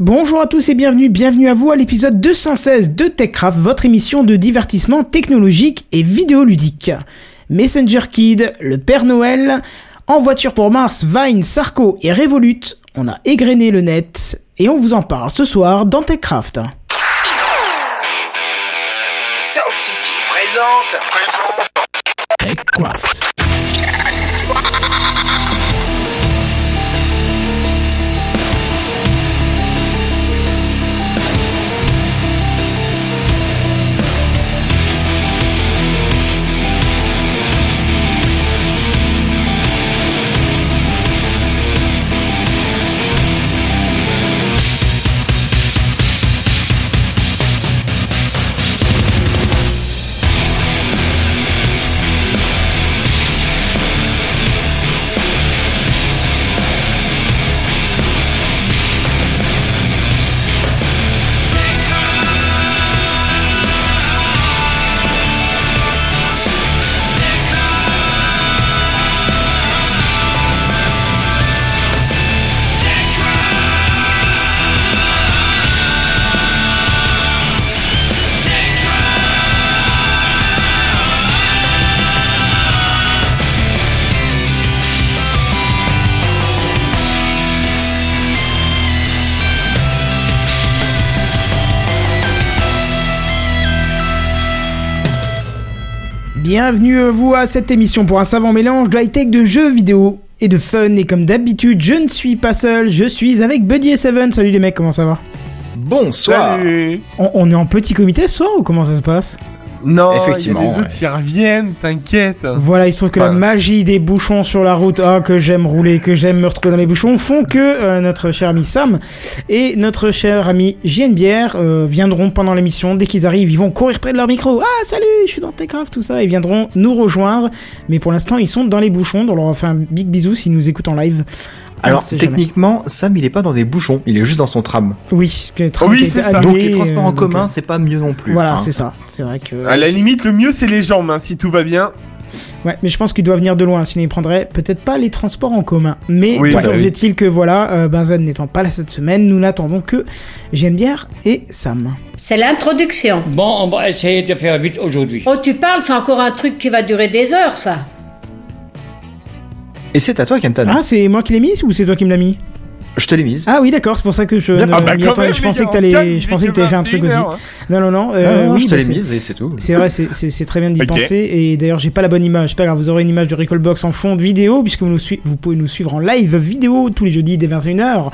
Bonjour à tous et bienvenue, bienvenue à vous à l'épisode 216 de TechCraft, votre émission de divertissement technologique et vidéoludique. Messenger Kid, le Père Noël, En voiture pour Mars, Vine, Sarko et Revolut, on a égrené le net et on vous en parle ce soir dans TechCraft. Sound City présente. TechCraft. Bienvenue à vous à cette émission pour un savant mélange de high-tech, de jeux vidéo et de fun. Et comme d'habitude, je ne suis pas seul, je suis avec Buddy et Seven. Salut les mecs, comment ça va? Bonsoir. on, on est en petit comité ce soir ou comment ça se passe? Non, Effectivement, y a des ouais. autres qui reviennent, t'inquiète. Voilà, il se trouve que la magie des bouchons sur la route, ah que j'aime rouler, que j'aime me retrouver dans les bouchons, font que euh, notre cher ami Sam et notre cher ami JNBR euh, viendront pendant l'émission. Dès qu'ils arrivent, ils vont courir près de leur micro. Ah salut, je suis dans Techcraft, tout ça. Ils viendront nous rejoindre. Mais pour l'instant, ils sont dans les bouchons. Donc on leur fait un big bisou s'ils nous écoutent en live. On Alors jamais. techniquement, Sam il est pas dans des bouchons, il est juste dans son tram. oui, que les Oh oui, ça. Donc les transports en euh, commun, euh, c'est pas mieux non plus. Voilà, hein. c'est ça. C'est vrai que. À la limite, le mieux c'est les jambes, hein, si tout va bien. Ouais, mais je pense qu'il doit venir de loin, sinon il prendrait peut-être pas les transports en commun. Mais Oui, toujours bah oui. est-il que voilà, euh, Benzen n'étant pas là cette semaine, nous n'attendons que Bière et Sam. C'est l'introduction. Bon, on va essayer de faire vite aujourd'hui. Oh, tu parles, c'est encore un truc qui va durer des heures, ça. Et c'est à toi Kenton. Ah, c'est moi qui l'ai mis ou c'est toi qui me l'as mis? Je te l'ai mise. Ah oui, d'accord, c'est pour ça que je ne ah bah, quand même, Je pensais que t'allais, je pensais que t'allais faire un truc aussi. 21 heures, hein. Non, non, non. Euh, non, oui, je te l'ai mise et c'est tout. C'est vrai, c'est- très bien d'y Ok. penser. Et d'ailleurs, j'ai pas la bonne image. Pas grave, vous aurez une image de Recallbox en fond de vidéo, puisque vous, nous sui- vous pouvez nous suivre en live vidéo tous les jeudis dès 21h.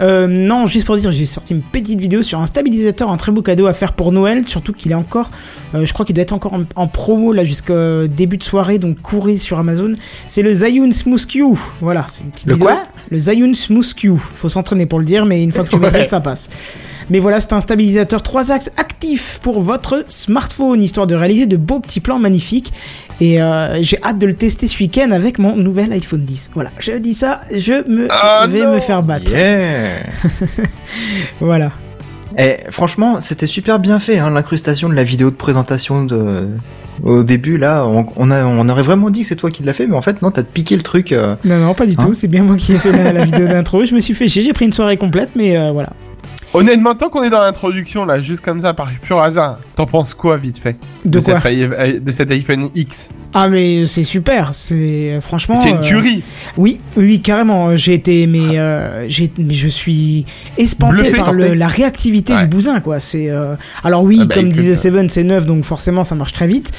Euh, non, juste pour dire, j'ai sorti une petite vidéo sur un stabilisateur, un très beau cadeau à faire pour Noël, surtout qu'il est encore, euh, je crois qu'il doit être encore en, en promo là jusqu'au début de soirée, donc courez sur Amazon. C'est le Zhiyun Smooth Q. Voilà, c'est une petite Le vidéo. quoi? Le Zhiyun Smooth Q. Faut s'entraîner pour le dire, mais une fois que tu Ouais. maîtrises, ça passe. Mais voilà, c'est un stabilisateur 3 axes actif pour votre smartphone, histoire de réaliser de beaux petits plans magnifiques. Et euh, j'ai hâte de le tester ce week-end avec mon nouvel iPhone 10. Voilà, je dis ça, je me Ah vais non me faire battre. Yeah. Voilà. Et franchement, c'était super bien fait, hein, l'incrustation de la vidéo de présentation de. Au début, là, on, on, a, on aurait vraiment dit que c'est toi qui l'as fait, mais en fait, non, t'as piqué le truc. euh, Non, non, pas du Hein tout. C'est bien moi qui ai fait la, la vidéo d'intro. Je me suis fait chier. J'ai pris une soirée complète, mais euh, voilà. Honnêtement, tant qu'on est dans l'introduction, là, juste comme ça, par pur hasard, t'en penses quoi, vite fait De quoi cette, i- de cet iPhone X? Ah, mais c'est super. C'est franchement. C'est une euh, tuerie Oui, oui, carrément. J'ai été, mais, euh, j'ai, mais je suis espanté Bluffé. par le- la réactivité Ouais. du bousin, quoi. C'est, euh, alors oui, Ah bah, comme disait euh. Seven, c'est neuf, donc forcément ça marche très vite.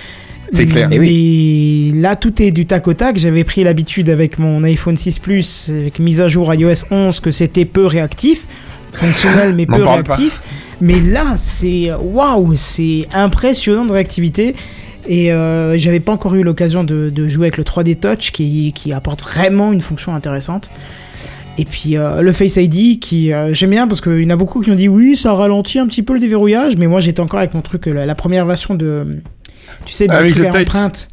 C'est clair. Mais Eh oui. là, tout est du tac au tac. J'avais pris l'habitude avec mon iPhone 6 Plus, avec mise à jour iOS 11, que c'était peu réactif, fonctionnel mais peu réactif. Mais là, c'est waouh, c'est impressionnant de réactivité. Et euh, j'avais pas encore eu l'occasion de, de jouer avec le 3D Touch qui, qui apporte vraiment une fonction intéressante. Et puis euh, le Face ID qui euh, j'aime bien parce qu'il y en a beaucoup qui ont dit oui ça ralentit un petit peu le déverrouillage mais moi j'étais encore avec mon truc euh, la, la première version de tu sais à touch. empreinte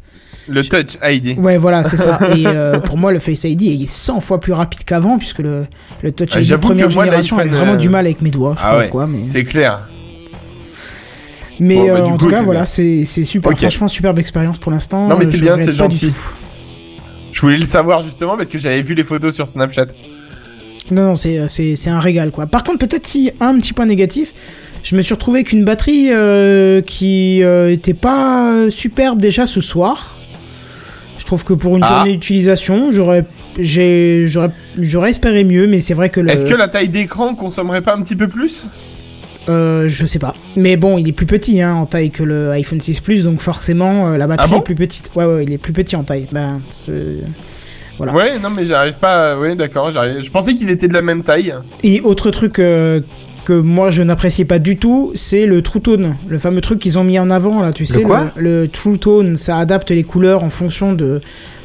Le Touch ID. ouais voilà c'est ça et euh, pour moi le Face ID est 100 fois plus rapide qu'avant puisque le, le Touch Ah, ID j'avoue première moi, génération avait vraiment euh, du mal avec mes doigts je Ah ouais, pourquoi mais c'est clair. mais Bon, bah, euh, en coup, tout cas voilà c'est c'est super franchement superbe expérience pour l'instant Non, mais c'est bien, c'est gentil. Je voulais le savoir justement parce que j'avais vu les photos sur Snapchat. Non, non, c'est, c'est, c'est un régal, quoi. Par contre, peut-être si un petit point négatif, je me suis retrouvé avec une batterie euh, qui euh, était pas superbe déjà ce soir. Je trouve que pour une Ah. journée d'utilisation, j'aurais, j'ai, j'aurais, espéré mieux, mais c'est vrai que le, Est-ce que la taille d'écran consommerait pas un petit peu plus? Euh, je sais pas. Mais bon, il est plus petit hein, en taille que le iPhone 6 Plus, donc forcément euh, la batterie Ah bon? est plus petite. Ouais, ouais, il est plus petit en taille. Ben, Voilà. Ouais, non, mais j'arrive pas. Ouais, d'accord. j'arrive- Je pensais qu'il était de la même taille. Et autre truc euh, que moi je n'appréciais pas du tout, c'est le True Tone, le fameux truc qu'ils ont mis en avant là, tu sais. quoi le, le True Tone, ça adapte les couleurs en fonction de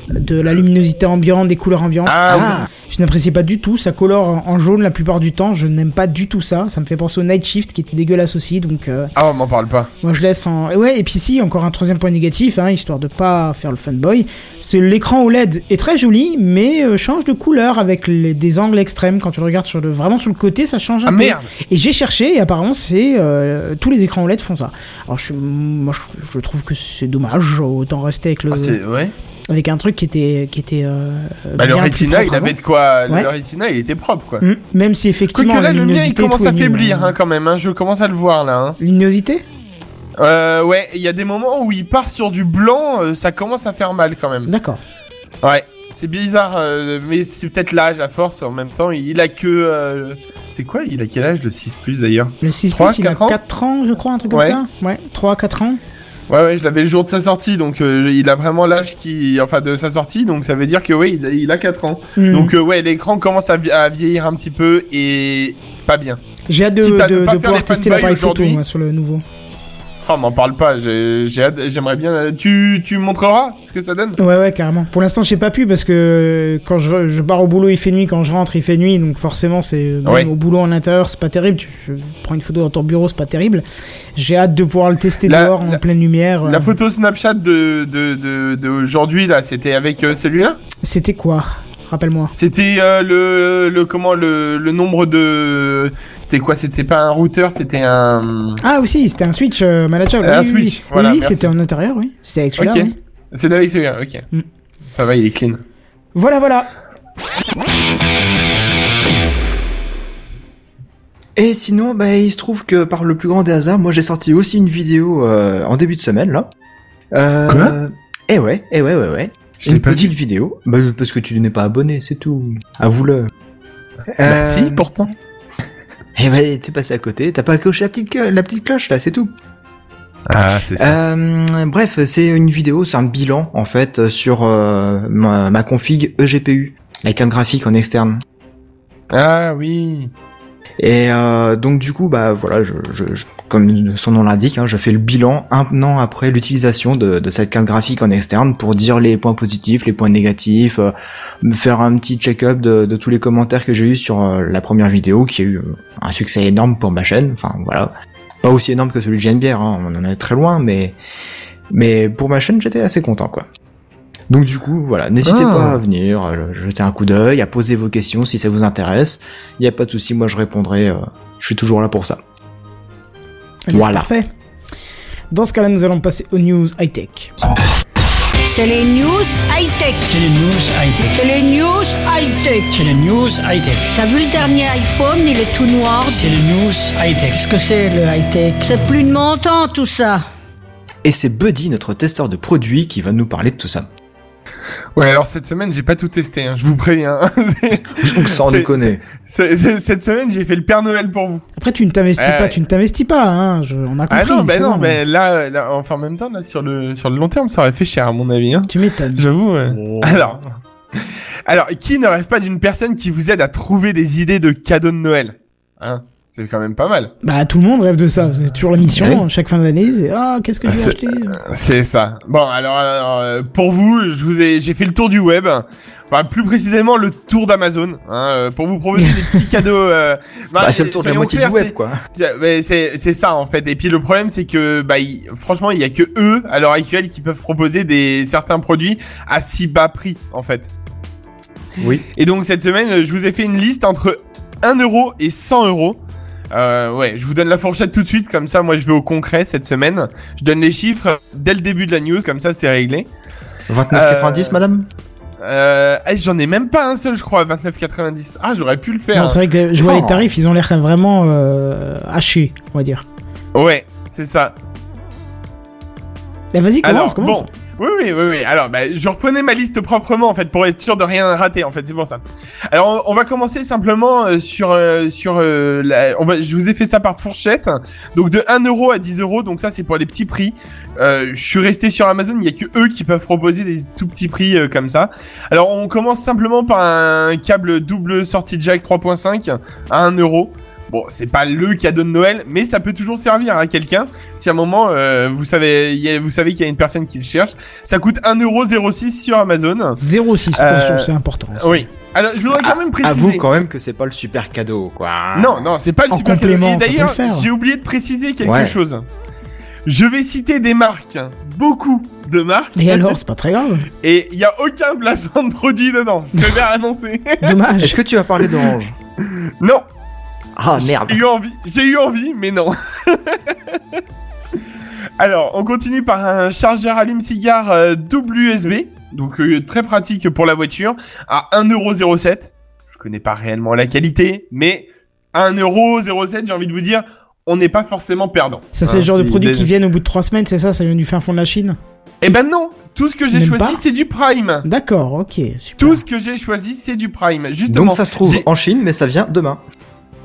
de la luminosité ambiante, des couleurs ambiantes. Ah, Je n'apprécie pas du tout, ça colore en- jaune la plupart du temps, je n'aime pas du tout ça, ça me fait penser au Night Shift qui était dégueulasse aussi, donc euh, Ah, on m'en parle pas. moi je laisse en... et Ouais, et puis si, encore un troisième point négatif, hein, histoire de pas faire le fanboy, c'est l'écran OLED est très joli, mais euh, change de couleur avec les- des angles extrêmes, quand tu le regardes sur le, vraiment sur le côté, ça change un Ah peu. merde Et j'ai cherché, et apparemment, c'est euh, tous les écrans OLED font ça. Alors, je, moi, je, je trouve que c'est dommage, autant rester avec le, Ah, c'est. Ouais. Avec un truc qui était, qui était. Euh, Bah, le bien plus Retina, il avait de quoi. Ouais. Le Retina, il était propre, quoi. Mm, Même si effectivement. Quoique là, la le mien, il commence à faiblir, hein. hein, quand même. Hein. Je commence à le voir, là. Hein. Luminosité? Euh, ouais, il y a des moments où il part sur du blanc, euh, ça commence à faire mal, quand même. D'accord. Ouais, c'est bizarre, euh, mais c'est peut-être l'âge à force. En même temps, il a que. euh, C'est quoi Il a quel âge, le 6 Plus, d'ailleurs? Le 6 Trois, Plus, il a quatre ans? 4 ans, je crois, un truc comme Ouais. ça? Ouais, 3 4 ans. Ouais, ouais, je l'avais le jour de sa sortie, donc euh, il a vraiment l'âge qui, enfin, de sa sortie, donc ça veut dire que oui, il a, il a 4 ans. Mm. Donc euh, ouais, l'écran commence à, vi- à vieillir un petit peu et pas bien. J'ai hâte de, pouvoir tester l'appareil photo moi, sur le nouveau. Oh, m'en parle pas, j'ai, j'aimerais bien. Tu, tu me montreras ce que ça donne? Ouais, ouais, carrément. Pour l'instant, j'ai pas pu parce que quand je, je pars au boulot, il fait nuit. Quand je rentre, il fait nuit. Donc forcément, c'est Ouais. au boulot en intérieur, c'est pas terrible. Tu prends une photo dans ton bureau, c'est pas terrible. J'ai hâte de pouvoir le tester La- dehors en pleine lumière. La euh. photo Snapchat de de de d'aujourd'hui là, c'était avec euh, celui-là? C'était quoi? Rappelle-moi. C'était euh, le le comment le le nombre de c'était quoi? C'était pas un routeur, c'était un Ah, aussi, c'était un Switch euh, manageable. Un oui, oui, Switch, oui. voilà, oui, merci. c'était en intérieur, oui. C'était avec celui-là, oui. C'est avec celui-là, ok. Mm. Ça va, il est clean. Voilà, voilà. Et sinon, bah, il se trouve que par le plus grand des hasards, moi j'ai sorti aussi une vidéo euh, en début de semaine là. Euh, Quoi? Eh ouais, eh ouais, ouais, ouais. Je une pas petite vidéo. Bah, parce que tu n'es pas abonné, c'est tout. Avoue-le. Bah Euh, si, pourtant. Eh ben, t'es passé à côté. T'as pas coché la petite, la petite cloche là, c'est tout. Ah, c'est Euh, bref, c'est une vidéo, c'est un bilan en fait sur euh, ma, ma config eGPU, la carte graphique en externe. Ah oui. Et euh, donc du coup, bah voilà, comme son nom l'indique, hein, je fais le bilan un an après l'utilisation de, cette carte graphique en externe pour dire les points positifs, les points négatifs, euh, faire un petit check-up de, tous les commentaires que j'ai eu sur euh, la première vidéo, qui a eu euh, un succès énorme pour ma chaîne. Enfin voilà, pas aussi énorme que celui de JNBR, hein, on en est très loin, mais mais pour ma chaîne, j'étais assez content quoi. Donc du coup, voilà, n'hésitez Ah. pas à venir, euh, jeter un coup d'œil, à poser vos questions si ça vous intéresse. Il y a pas de souci, moi je répondrai. euh, je suis toujours là pour ça. Voilà. C'est parfait. Dans ce cas-là, nous allons passer aux news high-tech. C'est les news high-tech. C'est les news high-tech. C'est les news high-tech. C'est les news high-tech. T'as vu le dernier iPhone, il est tout noir. C'est les news high-tech. Qu'est-ce que c'est le high-tech? C'est plus de mon temps tout ça. Et c'est Buddy, notre testeur de produits, qui va nous parler de tout ça. Ouais, alors cette semaine, j'ai pas tout testé, hein, je vous préviens. Donc sans déconner. Cette semaine, j'ai fait le Père Noël pour vous. Après, tu ne t'investis Ouais, pas, tu ne t'investis pas, hein. Je, on a compris. Ah non, c'est non, mais là, là, enfin en même temps, là, sur le sur le long terme, ça aurait fait cher à mon avis. Hein. Tu m'étonnes. J'avoue. ouais. Alors, alors, qui ne rêve pas d'une personne qui vous aide à trouver des idées de cadeaux de Noël Hein? C'est quand même pas mal. Bah, tout le monde rêve de ça. C'est toujours la mission. Ouais. Chaque fin d'année, c'est Ah, qu'est-ce que je vais c'est- acheter? C'est ça. Bon, alors, alors, euh, pour vous, je vous ai, j'ai fait le tour du web. Enfin, plus précisément, le tour d'Amazon, hein, euh, pour vous proposer des petits cadeaux. Euh, Bah, c'est le tour de la moitié du web, c'est- quoi. C'est c'est ça en fait. Et puis le problème c'est que bah franchement il y a que eux à l'heure actuelle qui peuvent proposer des certains produits à si bas prix en fait. Oui. Et donc cette semaine je vous ai fait une liste entre 1 euro et 100 euros. Euh, ouais, je vous donne la fourchette tout de suite, comme ça moi je vais au concret cette semaine. Je donne les chiffres dès le début de la news, comme ça c'est réglé. 29,90, Euh, madame Euh, eh, j'en ai même pas un seul, je crois, à 29,90. Ah, j'aurais pu le faire. Non, c'est vrai que je vois Oh. les tarifs, ils ont l'air vraiment euh, hachés, on va dire. Ouais, c'est ça. Bah, vas-y, commence, Alors, commence. bon. Oui, oui, oui, oui. Alors, bah, je reprenais ma liste proprement, en fait, pour être sûr de rien rater, en fait, c'est pour ça. Alors, on va commencer simplement euh, sur, euh, sur, euh, la- on va, je vous ai fait ça par fourchette. Donc, de 1 euro à 10 euros. Donc, ça, c'est pour les petits prix. Je suis resté sur Amazon. Il y a que eux qui peuvent proposer des tout petits prix comme ça. Alors, on commence simplement par un câble double sortie jack 3.5 à 1 euro. Bon, c'est pas le cadeau de Noël, mais ça peut toujours servir à quelqu'un. Si à un moment, euh, vous savez, il y a- vous savez qu'il y a une personne qui le cherche, ça coûte 1,06€ sur Amazon. 0,6, Euh, attention, c'est important. ça. Oui. Alors, je voudrais quand même préciser. Avoue quand même que c'est pas le super cadeau, quoi. Non, non, c'est pas le En super complément, cadeau. Et d'ailleurs, le faire. j'ai oublié de préciser quelque Ouais. chose. Je vais citer des marques, beaucoup de marques, Et alors, c'est pas très grave. et il y a aucun placement de produit dedans. Je préfère annoncer. Dommage. Est-ce que tu vas parler d'Orange? Non. Ah merde. J'ai eu envie, j'ai eu envie, mais non. Alors, on continue par un chargeur allume-cigare euh, double USB, donc euh, très pratique pour la voiture, à 1,07€. Je connais pas réellement la qualité, mais à 1,07€, j'ai envie de vous dire, on n'est pas forcément perdant. Ça, c'est Hein, le genre de produits les- qui viennent au bout de 3 semaines, c'est ça? Ça vient du fin fond de la Chine? Eh ben non, tout ce que j'ai choisi, c'est du Prime. D'accord, ok, super. Tout ce que j'ai choisi, c'est du Prime. Justement. Donc ça se trouve en Chine, mais ça vient demain.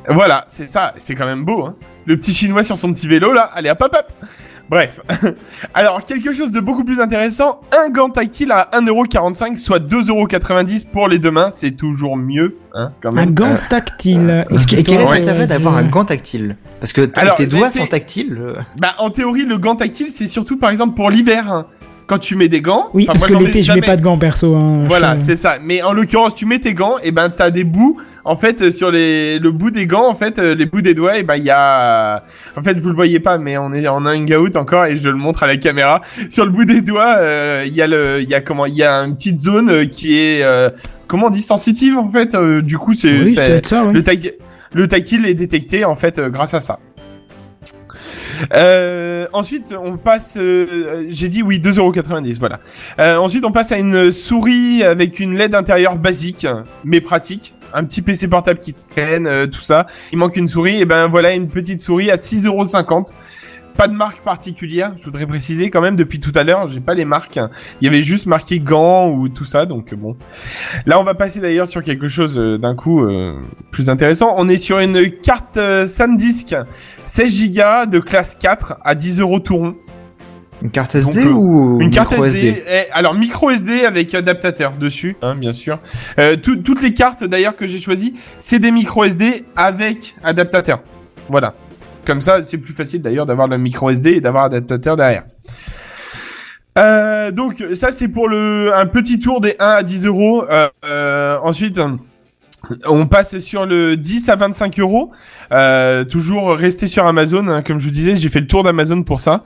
Voilà, c'est ça, c'est quand même beau, hein. Le petit chinois sur son petit vélo, là, allez hop hop hop Bref. Alors, quelque chose de beaucoup plus intéressant, un gant tactile à 1,45€, soit 2,90€ pour les deux mains, c'est toujours mieux, hein, quand Un même. gant Euh, tactile. Et quel est l'intérêt euh, d'avoir un gant tactile? Parce que Alors, tes doigts sont tactiles. euh. Bah, en théorie, le gant tactile, c'est surtout, par exemple, pour l'hiver. hein. Quand tu mets des gants... Oui, parce moi, que l'été, je mets pas de gants perso. Hein, Voilà, c'est ça. Mais en l'occurrence, tu mets tes gants, et ben t'as des bouts. En fait, euh, sur les le bout des gants, en fait, euh, les bouts des doigts, et ben il y a. En fait, vous le voyez pas, mais on est en hangout encore, et je le montre à la caméra. Sur le bout des doigts, euh, il y a le, il y a comment, il y a une petite zone qui est, euh, comment on dit, sensitive en fait. euh, du coup, c'est Oui, oui. le, tac- le tactile est détecté en fait grâce à ça. Euh, ensuite, on passe. euh, J'ai dit oui, 2,90€, voilà. Euh, ensuite, on passe à une souris avec une LED intérieure basique, mais pratique. Un petit PC portable qui traîne, euh, tout ça. Il manque une souris, et ben voilà une petite souris à 6,50€. Pas de marque particulière, je voudrais préciser quand même depuis tout à l'heure, j'ai pas les marques. Il y avait juste marqué gants ou tout ça, donc bon. Là, on va passer d'ailleurs sur quelque chose euh, d'un coup euh, plus intéressant. On est sur une carte SanDisk 16 Go de classe 4 à 10 euros tout rond. Une carte SD Donc, ou Une carte micro SD. alors micro SD avec adaptateur dessus, hein, bien sûr. Euh, tout- toutes les cartes d'ailleurs que j'ai choisies, c'est des micro SD avec adaptateur. Voilà. Comme ça, c'est plus facile d'ailleurs d'avoir le micro SD et d'avoir adaptateur derrière. Euh, donc ça c'est pour le un petit tour des 1 à 10 euros. Euh, ensuite. On passe sur le 10 à 25 euros. Toujours rester sur Amazon, hein, comme je vous disais, j'ai fait le tour d'Amazon pour ça.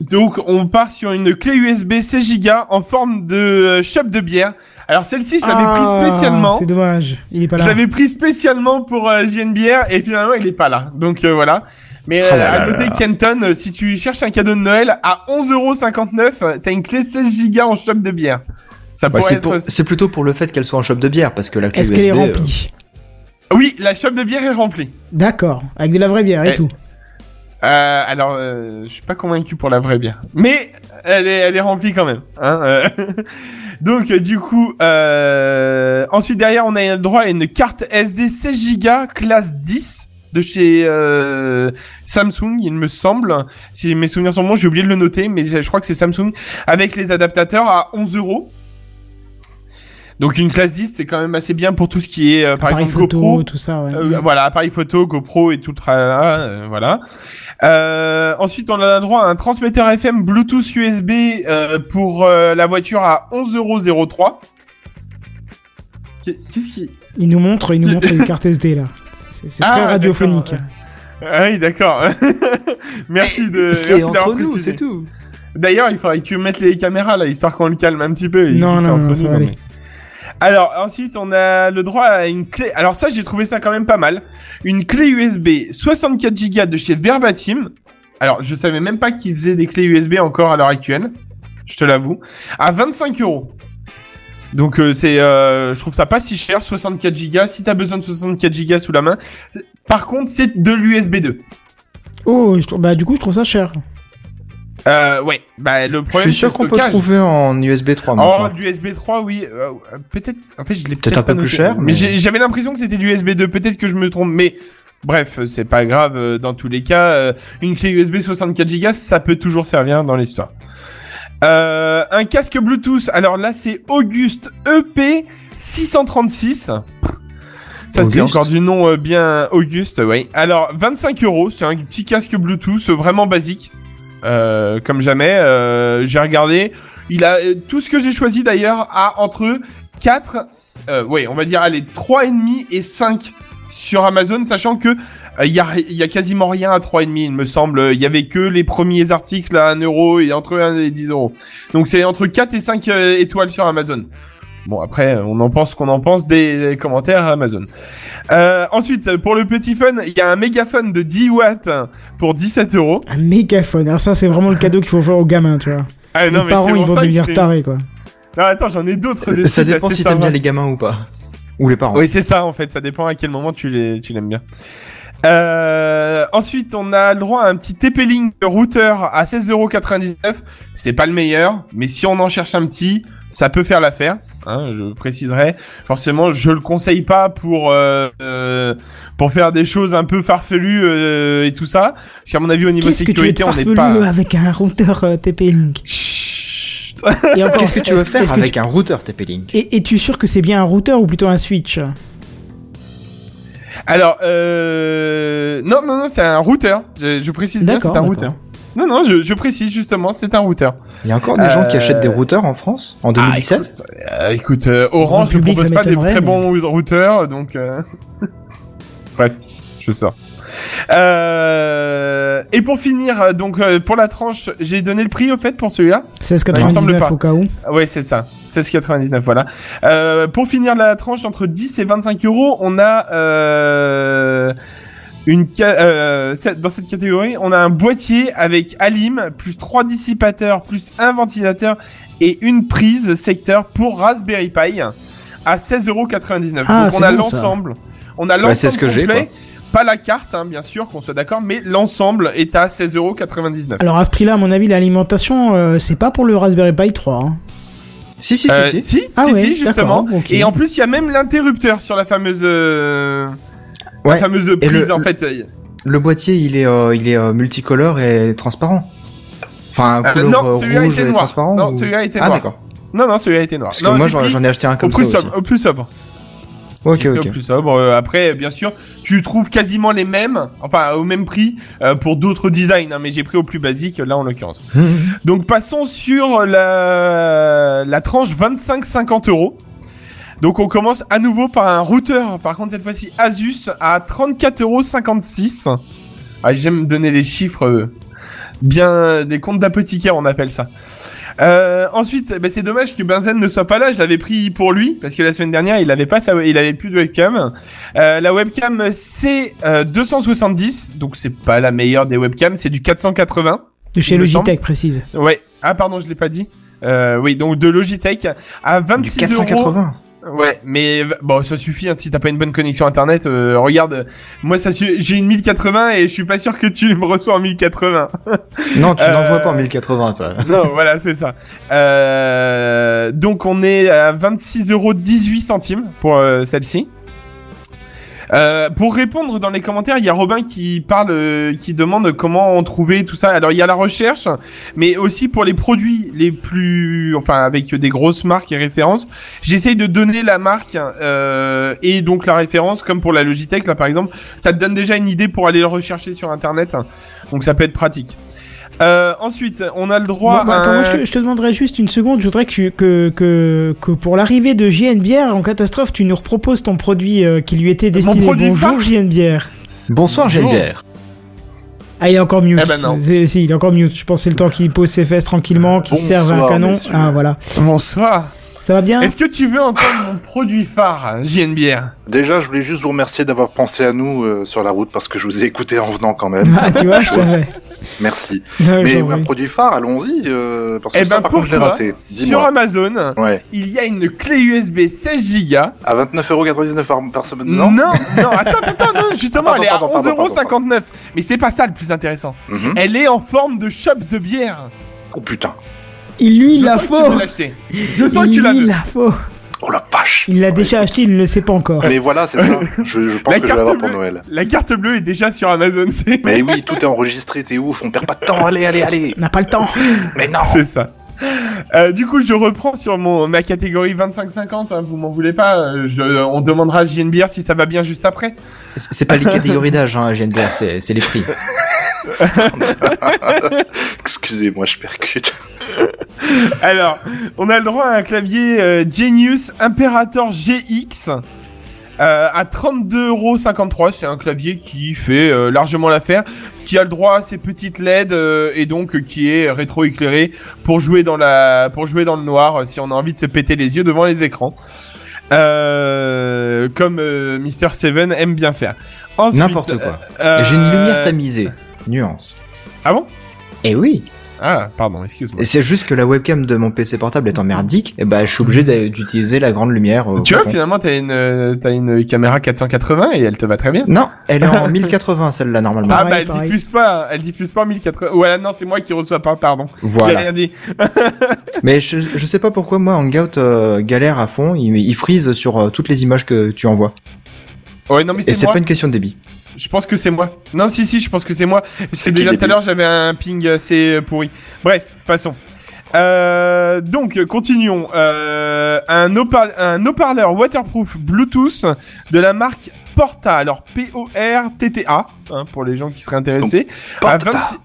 Donc on part sur une clé USB 16 Go en forme de euh, shop de bière. Alors celle-ci je l'avais Ah, prise spécialement. C'est dommage, il est pas Je là. l'avais pris spécialement pour euh, JNBR et finalement il est pas là. Donc euh, voilà. Mais euh, Ah là à là là. Kenton, euh, si tu cherches un cadeau de Noël à 11,59€, euh, t'as une clé 16 Go en shop de bière. Ça Ouais, c'est être. pour- c'est plutôt pour le fait qu'elle soit en shop de bière, parce que la clé Est-ce USB. qu'elle est euh, remplie? Oui, la shop de bière est remplie. D'accord, avec de la vraie bière et Eh, tout. Euh, alors, euh, je suis pas convaincu pour la vraie bière, mais elle est, elle est remplie quand même. Hein euh. Donc, euh, du coup, euh, ensuite derrière, on a le droit à une carte SD 16 Go classe 10 de chez Samsung, il me semble. Si mes souvenirs sont bons, j'ai oublié de le noter, mais je crois que c'est Samsung avec les adaptateurs à 11 euros. Donc une classe 10, c'est quand même assez bien pour tout ce qui est, euh, par Appareil exemple, photo, GoPro, tout ça, ouais. euh, voilà, appareil photo, GoPro et tout le tralala, euh, voilà. Euh, ensuite, on a le droit à un transmetteur FM Bluetooth USB euh, pour euh, la voiture à 11,03€. Qu'est- Qu'est-ce qui... Il nous montre, il nous montre une carte SD là. C'est très Ah, radiophonique. Ah oui, d'accord. merci de... C'est entre nous, c'est tout. D'ailleurs, il faudrait que tu mettes les caméras là, histoire qu'on le calme un petit peu. Non, non, entre non, ça va aller. Alors, ensuite, on a le droit à une clé. Alors ça, j'ai trouvé ça quand même pas mal. Une clé USB 64 Go de chez Verbatim. Alors, je savais même pas qu'ils faisaient des clés USB encore à l'heure actuelle. Je te l'avoue. À 25 euros. Donc euh, c'est, euh, je trouve ça pas si cher, 64 Go. Si t'as besoin de 64 Go sous la main, par contre c'est de l'USB 2. Oh, bah du coup, je trouve ça cher. Euh, ouais, bah le Je problème. suis sûr qu'on peut trouver en USB 3 Oh, maintenant. du USB 3, oui. euh, euh, peut-être. En fait, je l'ai Peut-être un peu plus cher, Mais, j'avais l'impression que c'était du USB 2. Peut-être que je me trompe, mais bref, c'est pas grave. euh, Dans tous les cas, une clé USB 64 Go, ça peut toujours servir dans l'histoire. Euh, un casque Bluetooth. Alors là, c'est Auguste EP 636. Ça, c'est encore du nom euh, bien Auguste, oui. Alors, 25 euros, c'est un petit casque Bluetooth euh, vraiment basique. Euh, comme jamais, euh, j'ai regardé. Il a euh, tout ce que j'ai choisi d'ailleurs a entre 4, euh, on va dire, allez, 3,5 et 5 sur Amazon, sachant que euh, il y, a, y a quasiment rien à 3,5, il me semble. Il y avait que les premiers articles à 1 euro et entre 1 et 10 euros. Donc c'est entre 4 et 5 euh, étoiles sur Amazon. Bon, après, on en pense qu'on en pense des, commentaires à Amazon. Euh, ensuite, pour le petit fun, il y a un mégaphone de 10 watts pour 17 euros. Un mégaphone. Alors ça, c'est vraiment le cadeau qu'il faut faire aux gamins, tu vois. Ah, Les parents, ils vont devenir tarés, quoi. Non, attends, j'en ai d'autres. Ça dépend si t'aimes bien les gamins ou pas. Ou les parents. Oui, c'est ça en fait. Ça dépend à quel moment tu les, tu l'aimes bien. Euh, ensuite, on a le droit à un petit TP-Link routeur à 16,99€. C'est pas le meilleur, mais si on en cherche un petit, ça peut faire l'affaire. Hein, je préciserai. Forcément, je le conseille pas pour euh, euh, pour faire des choses un peu farfelues euh, et tout ça. Parce qu'à mon avis, au niveau Qu'est-ce que tu veux sécurité, on n'est farfelu pas. avec un routeur euh, TP-Link Qu'est-ce que tu veux faire est-ce que avec tu- un routeur TP-Link Et es-tu sûr que c'est bien un routeur ou plutôt un switch? Alors, euh... non, non, non, c'est un routeur. Je, je précise bien, c'est un routeur. Non, non, je, je précise justement, c'est un routeur. Il y a encore des gens qui Euh, achètent des routeurs en France en 2017 Ah, écoute, euh, écoute, euh, Orange ne propose pas des très mais- bons routeurs, donc... euh, Bref, je sors. Euh... Et pour finir, donc euh, pour la tranche, j'ai donné le prix au fait pour celui-là. Il me semble 16,99 pas. au cas où. Ouais, c'est ça. 16,99, voilà. Euh, pour finir la tranche entre 10 et 25 euros, on a euh, une euh, dans cette catégorie, on a un boîtier avec Alim plus trois dissipateurs plus un ventilateur et une prise secteur pour Raspberry Pi à 16,99€. Ah, Donc on a bon, l'ensemble. On a Bah, l'ensemble c'est ce que j'ai, complet. Pas la carte, hein, bien sûr, qu'on soit d'accord, mais l'ensemble est à 16,99€. Alors à ce prix-là, à mon avis, l'alimentation, euh, c'est pas pour le Raspberry Pi 3. hein. Si, si, Euh, si, si. si, Ah si, ouais, si, justement. Et en plus, il y a même l'interrupteur sur la fameuse, la fameuse prise. le- en fait, Le boîtier, il est, euh, il est euh, multicolore et transparent. Enfin, Euh, couleur non, euh, rouge était et noir. transparent. Non, ou- celui-là était Ah, noir. d'accord. non, non, celui-là était noir. Parce que Non, moi, j'en ai acheté un au comme ça plus aussi. sobre, au plus sobre. Ok, ok. Au plus sobre. Après, bien sûr, tu trouves quasiment les mêmes, enfin au même prix euh, pour d'autres designs, hein, mais j'ai pris au plus basique là en l'occurrence. Donc passons sur la, la tranche 25-50 euros. Donc on commence à nouveau par un routeur, par contre cette fois-ci Asus à 34,56 euros. Ah, J'aime donner les chiffres euh, bien des comptes d'apothicaire on appelle ça. Euh, ensuite, bah, c'est dommage que Benzen ne soit pas là. Je l'avais pris pour lui parce que la semaine dernière il avait pas sa, il avait plus de webcam. Euh, la webcam c'est euh, 270, donc c'est pas la meilleure des webcams, c'est du 480. De chez Logitech, précise. Ouais. Ah pardon, je l'ai pas dit. Euh, oui, donc de Logitech à Du 26 euros. 480. Ouais, mais bon, ça suffit hein, si t'as pas une bonne connexion internet. euh, regarde, euh, moi ça j'ai une 1080 et je suis pas sûr que tu me reçois en 1080. Non, tu Euh, n'envoies pas en 1080, toi. non, voilà, c'est ça. Euh, donc on est à 26 euros 18 centimes pour euh, celle-ci. Euh, pour répondre dans les commentaires, il y a Robin qui parle, euh, qui demande comment on trouvait tout ça. Alors il y a la recherche, mais aussi pour les produits les plus, enfin avec des grosses marques et références, j'essaye de donner la marque euh, et donc la référence, comme pour la Logitech là par exemple, ça te donne déjà une idée pour aller le rechercher sur internet, donc ça peut être pratique. Euh, ensuite, on a le droit Bon, bah, à attends, moi, je, te, je te demanderais juste une seconde. Je voudrais que, que, que, que pour l'arrivée de JN Bière en catastrophe, tu nous reproposes ton produit euh, qui lui était destiné. produit Bonjour phare JN Bière. Bonsoir. Gilbert. Ah, il est encore mute. Eh ben non. Si, il est encore mute. Je pense que c'est le temps qu'il pose ses fesses tranquillement, qu'il se serve un canon. messieurs. Ah, voilà. Bonsoir. Ça va bien Est-ce que tu veux entendre mon produit phare, JNBR Déjà, je voulais juste vous remercier d'avoir pensé à nous euh, sur la route parce que je vous ai écouté en venant quand même. Ah, tu vois, je savais. Merci. Ouais, Mais un produit phare, allons-y. euh, parce que Eh ça, ben par pour contre, je l'ai raté. sur. Amazon, Ouais. il y a une clé USB 16 Go. À 29,99€ par, par semaine, Non, non non, attends, attends, non, justement, Pardon, elle est à pardon, pardon, 11,59€. Mais c'est pas ça le plus intéressant. Mhm. Elle est en forme de shop de bière. Oh putain. Il lui la l'acheter. Je sens que Il tu la lui veux. la faut Oh la vache. Il l'a Ouais, déjà acheté, il ne le sait pas encore. Mais voilà, c'est ça. Je, je pense La que je vais l'avoir pour. Noël. La carte bleue est déjà sur Amazon, c'est Mais oui, tout est enregistré, t'es ouf, on perd pas de temps, allez, allez, allez. On n'a pas le temps. Mais non. c'est ça. Euh, du coup, je reprends sur mon ma catégorie 25-50. Hein, vous m'en voulez pas euh, je, On demandera à JNBR si ça va bien juste après. C'est pas les catégories d'âge, hein, c'est c'est les prix. Excusez-moi, je percute. Alors, on a le droit à un clavier euh, Genius Imperator GX euh, à 32,53€. C'est un clavier qui fait euh, largement l'affaire, qui a le droit à ses petites LED euh, et donc euh, qui est rétro-éclairé pour jouer dans la pour jouer dans le noir euh, si on a envie de se péter les yeux devant les écrans. Euh, comme euh, Mister Seven aime bien faire. N'importe quoi. euh, J'ai une lumière tamisée. Nuance. Ah bon? Eh oui. Ah, pardon, excuse-moi. Et c'est juste que la webcam de mon PC portable étant merdique, et bah je suis obligé d'utiliser la grande lumière. au Tu vois, finalement, t'as une, euh, t'as une caméra 480 et elle te va très bien. Non, elle est en 1080 celle-là normalement. Ah Pareil, bah elle pareil. diffuse pas, elle diffuse pas en 1080. Ouais non c'est moi qui reçois pas, pardon. J'ai Voilà. rien dit. Mais je, je sais pas pourquoi moi Hangout euh, galère à fond, il, il freeze sur euh, toutes les images que tu envoies. Ouais non mais Et c'est pas une question de débit. Je pense que c'est moi. Non si si je pense que c'est moi. C'est déjà tout à l'heure j'avais un ping assez pourri. Bref passons. Euh, donc continuons. Euh, un haut-parleur un haut-parleur waterproof Bluetooth de la marque Porta. Alors P O R T T A hein, pour les gens qui seraient intéressés. à Porta. 26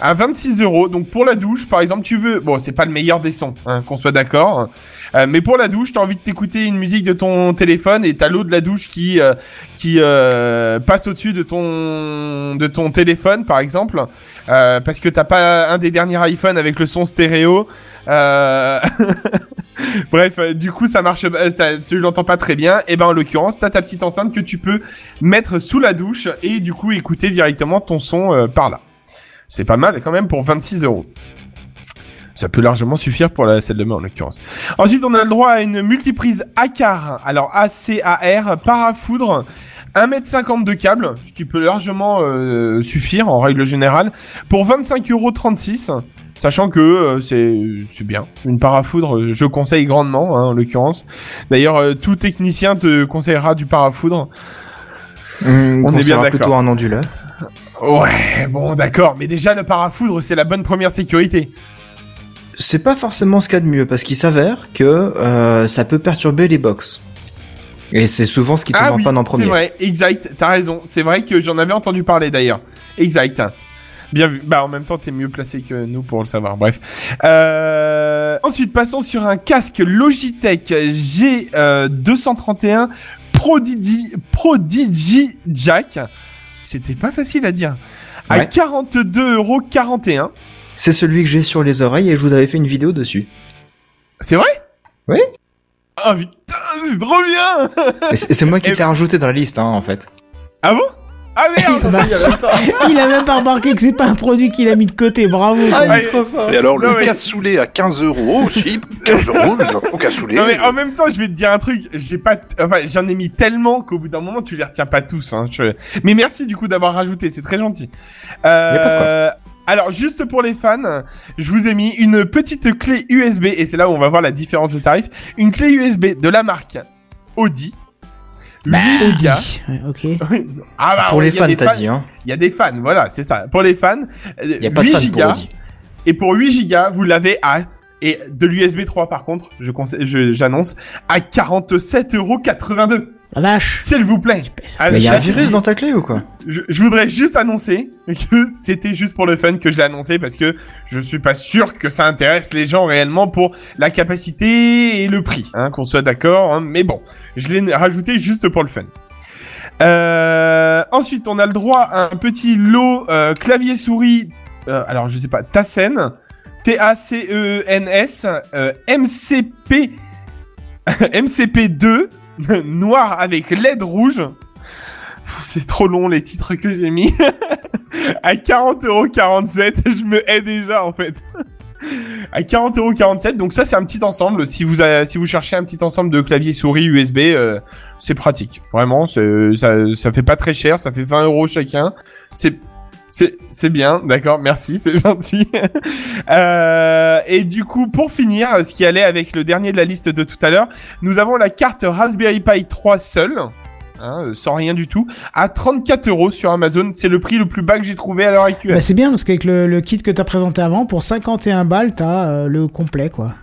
à 26 euros. Donc pour la douche, par exemple, tu veux, bon, c'est pas le meilleur des sons, hein, qu'on soit d'accord. Euh, mais pour la douche, t'as envie de t'écouter une musique de ton téléphone et t'as l'eau de la douche qui euh, qui euh, passe au-dessus de ton de ton téléphone, par exemple, euh, parce que t'as pas un des derniers iPhone avec le son stéréo. Euh... Bref, euh, du coup, ça marche, tu l'entends pas très bien. Et ben, en l'occurrence, t'as ta petite enceinte que tu peux mettre sous la douche et du coup écouter directement ton son par là. C'est pas mal quand même pour 26 euros. Ça peut largement suffire pour la salle de bain en l'occurrence. Ensuite, on a le droit à une multiprise ACAR. Alors ACAR, parafoudre, 1m50 de câble, ce qui peut largement euh, suffire en règle générale, pour 25,36€. Sachant que euh, c'est bien. Une parafoudre, euh, je conseille grandement, hein, en l'occurrence. D'ailleurs, euh, tout technicien te conseillera du parafoudre. Hum, On est bien d'accord. plutôt un onduleur. Ouais, bon, d'accord. Mais déjà, le parafoudre, c'est la bonne première sécurité. C'est pas forcément ce qu'il y a de mieux parce qu'il s'avère que euh, ça peut perturber les box. Et c'est souvent ce qui tombe en panne en Ah c'est premier. vrai, exact, t'as raison. C'est vrai que j'en avais entendu parler d'ailleurs. Exact. Bien vu. Bah en même temps, t'es mieux placé que nous pour le savoir. Bref. Euh... Ensuite, passons sur un casque Logitech G231 Prodigy, Prodigy Jack. C'était pas facile à dire. À Ouais. 42,41€. C'est celui que j'ai sur les oreilles et je vous avais fait une vidéo dessus. C'est vrai? Oui. Ah putain, c'est trop bien C'est moi qui l'ai rajouté dans la liste, hein, en fait. Ah bon? Ah merde Il a même pas remarqué que c'est pas un produit qu'il a mis de côté, bravo. Ah, il est trop fort. Et alors, Non, le mais- cassoulet à 15 euros aussi. 15 euros, le cassoulet. Non mais en même temps, je vais te dire un truc. J'ai pas, t- enfin, j'en ai mis tellement qu'au bout d'un moment, tu les retiens pas tous. Hein. Je- Mais merci du coup d'avoir rajouté. C'est très gentil. Euh... Y a pas de quoi. Alors juste pour les fans, je vous ai mis une petite clé USB et c'est là où on va voir la différence de tarif. Une clé USB de la marque Audi. 8 Audi. gigas. Ouais, ok. Ah bah, Pour ouais, les fans, t'as dit, hein. Il y a des fans, voilà, c'est ça. Pour les fans, Il y a pas de 8 fans gigas. pour Audi. Et pour 8 gigas, vous l'avez à et de l'USB 3 par contre, je conseille, je- j'annonce à 47,82€. La vache. S'il vous plaît. Il y a un je- virus dans ta clé ou quoi je, je voudrais juste annoncer que c'était juste pour le fun que je l'ai annoncé parce que je suis pas sûr que ça intéresse les gens réellement pour la capacité et le prix, hein, qu'on soit d'accord. hein, mais bon, je l'ai rajouté juste pour le fun. Euh, ensuite, on a le droit à un petit lot euh, clavier souris. euh, alors, je sais pas, Tassen, T-A-C-E-N-S, euh, MCP MCP2 noir avec LED rouge. C'est trop long les titres que j'ai mis. à 40,47€, je me hais déjà en fait. à 40,47€, donc ça c'est un petit ensemble. Si vous si vous cherchez un petit ensemble de clavier souris USB, euh, c'est pratique. Vraiment, ça ça fait pas très cher, ça fait 20 euros chacun. C'est c'est bien, d'accord, merci, c'est gentil. Euh, et du coup, pour finir, ce qui allait avec le dernier de la liste de tout à l'heure, nous avons la carte Raspberry Pi 3 seule, hein, euh, sans rien du tout, à 34 euros sur Amazon. C'est le prix le plus bas que j'ai trouvé à l'heure actuelle. Bah, c'est bien parce qu'avec le, le kit que t'as présenté avant, pour 51 balles, t'as euh, le complet, quoi.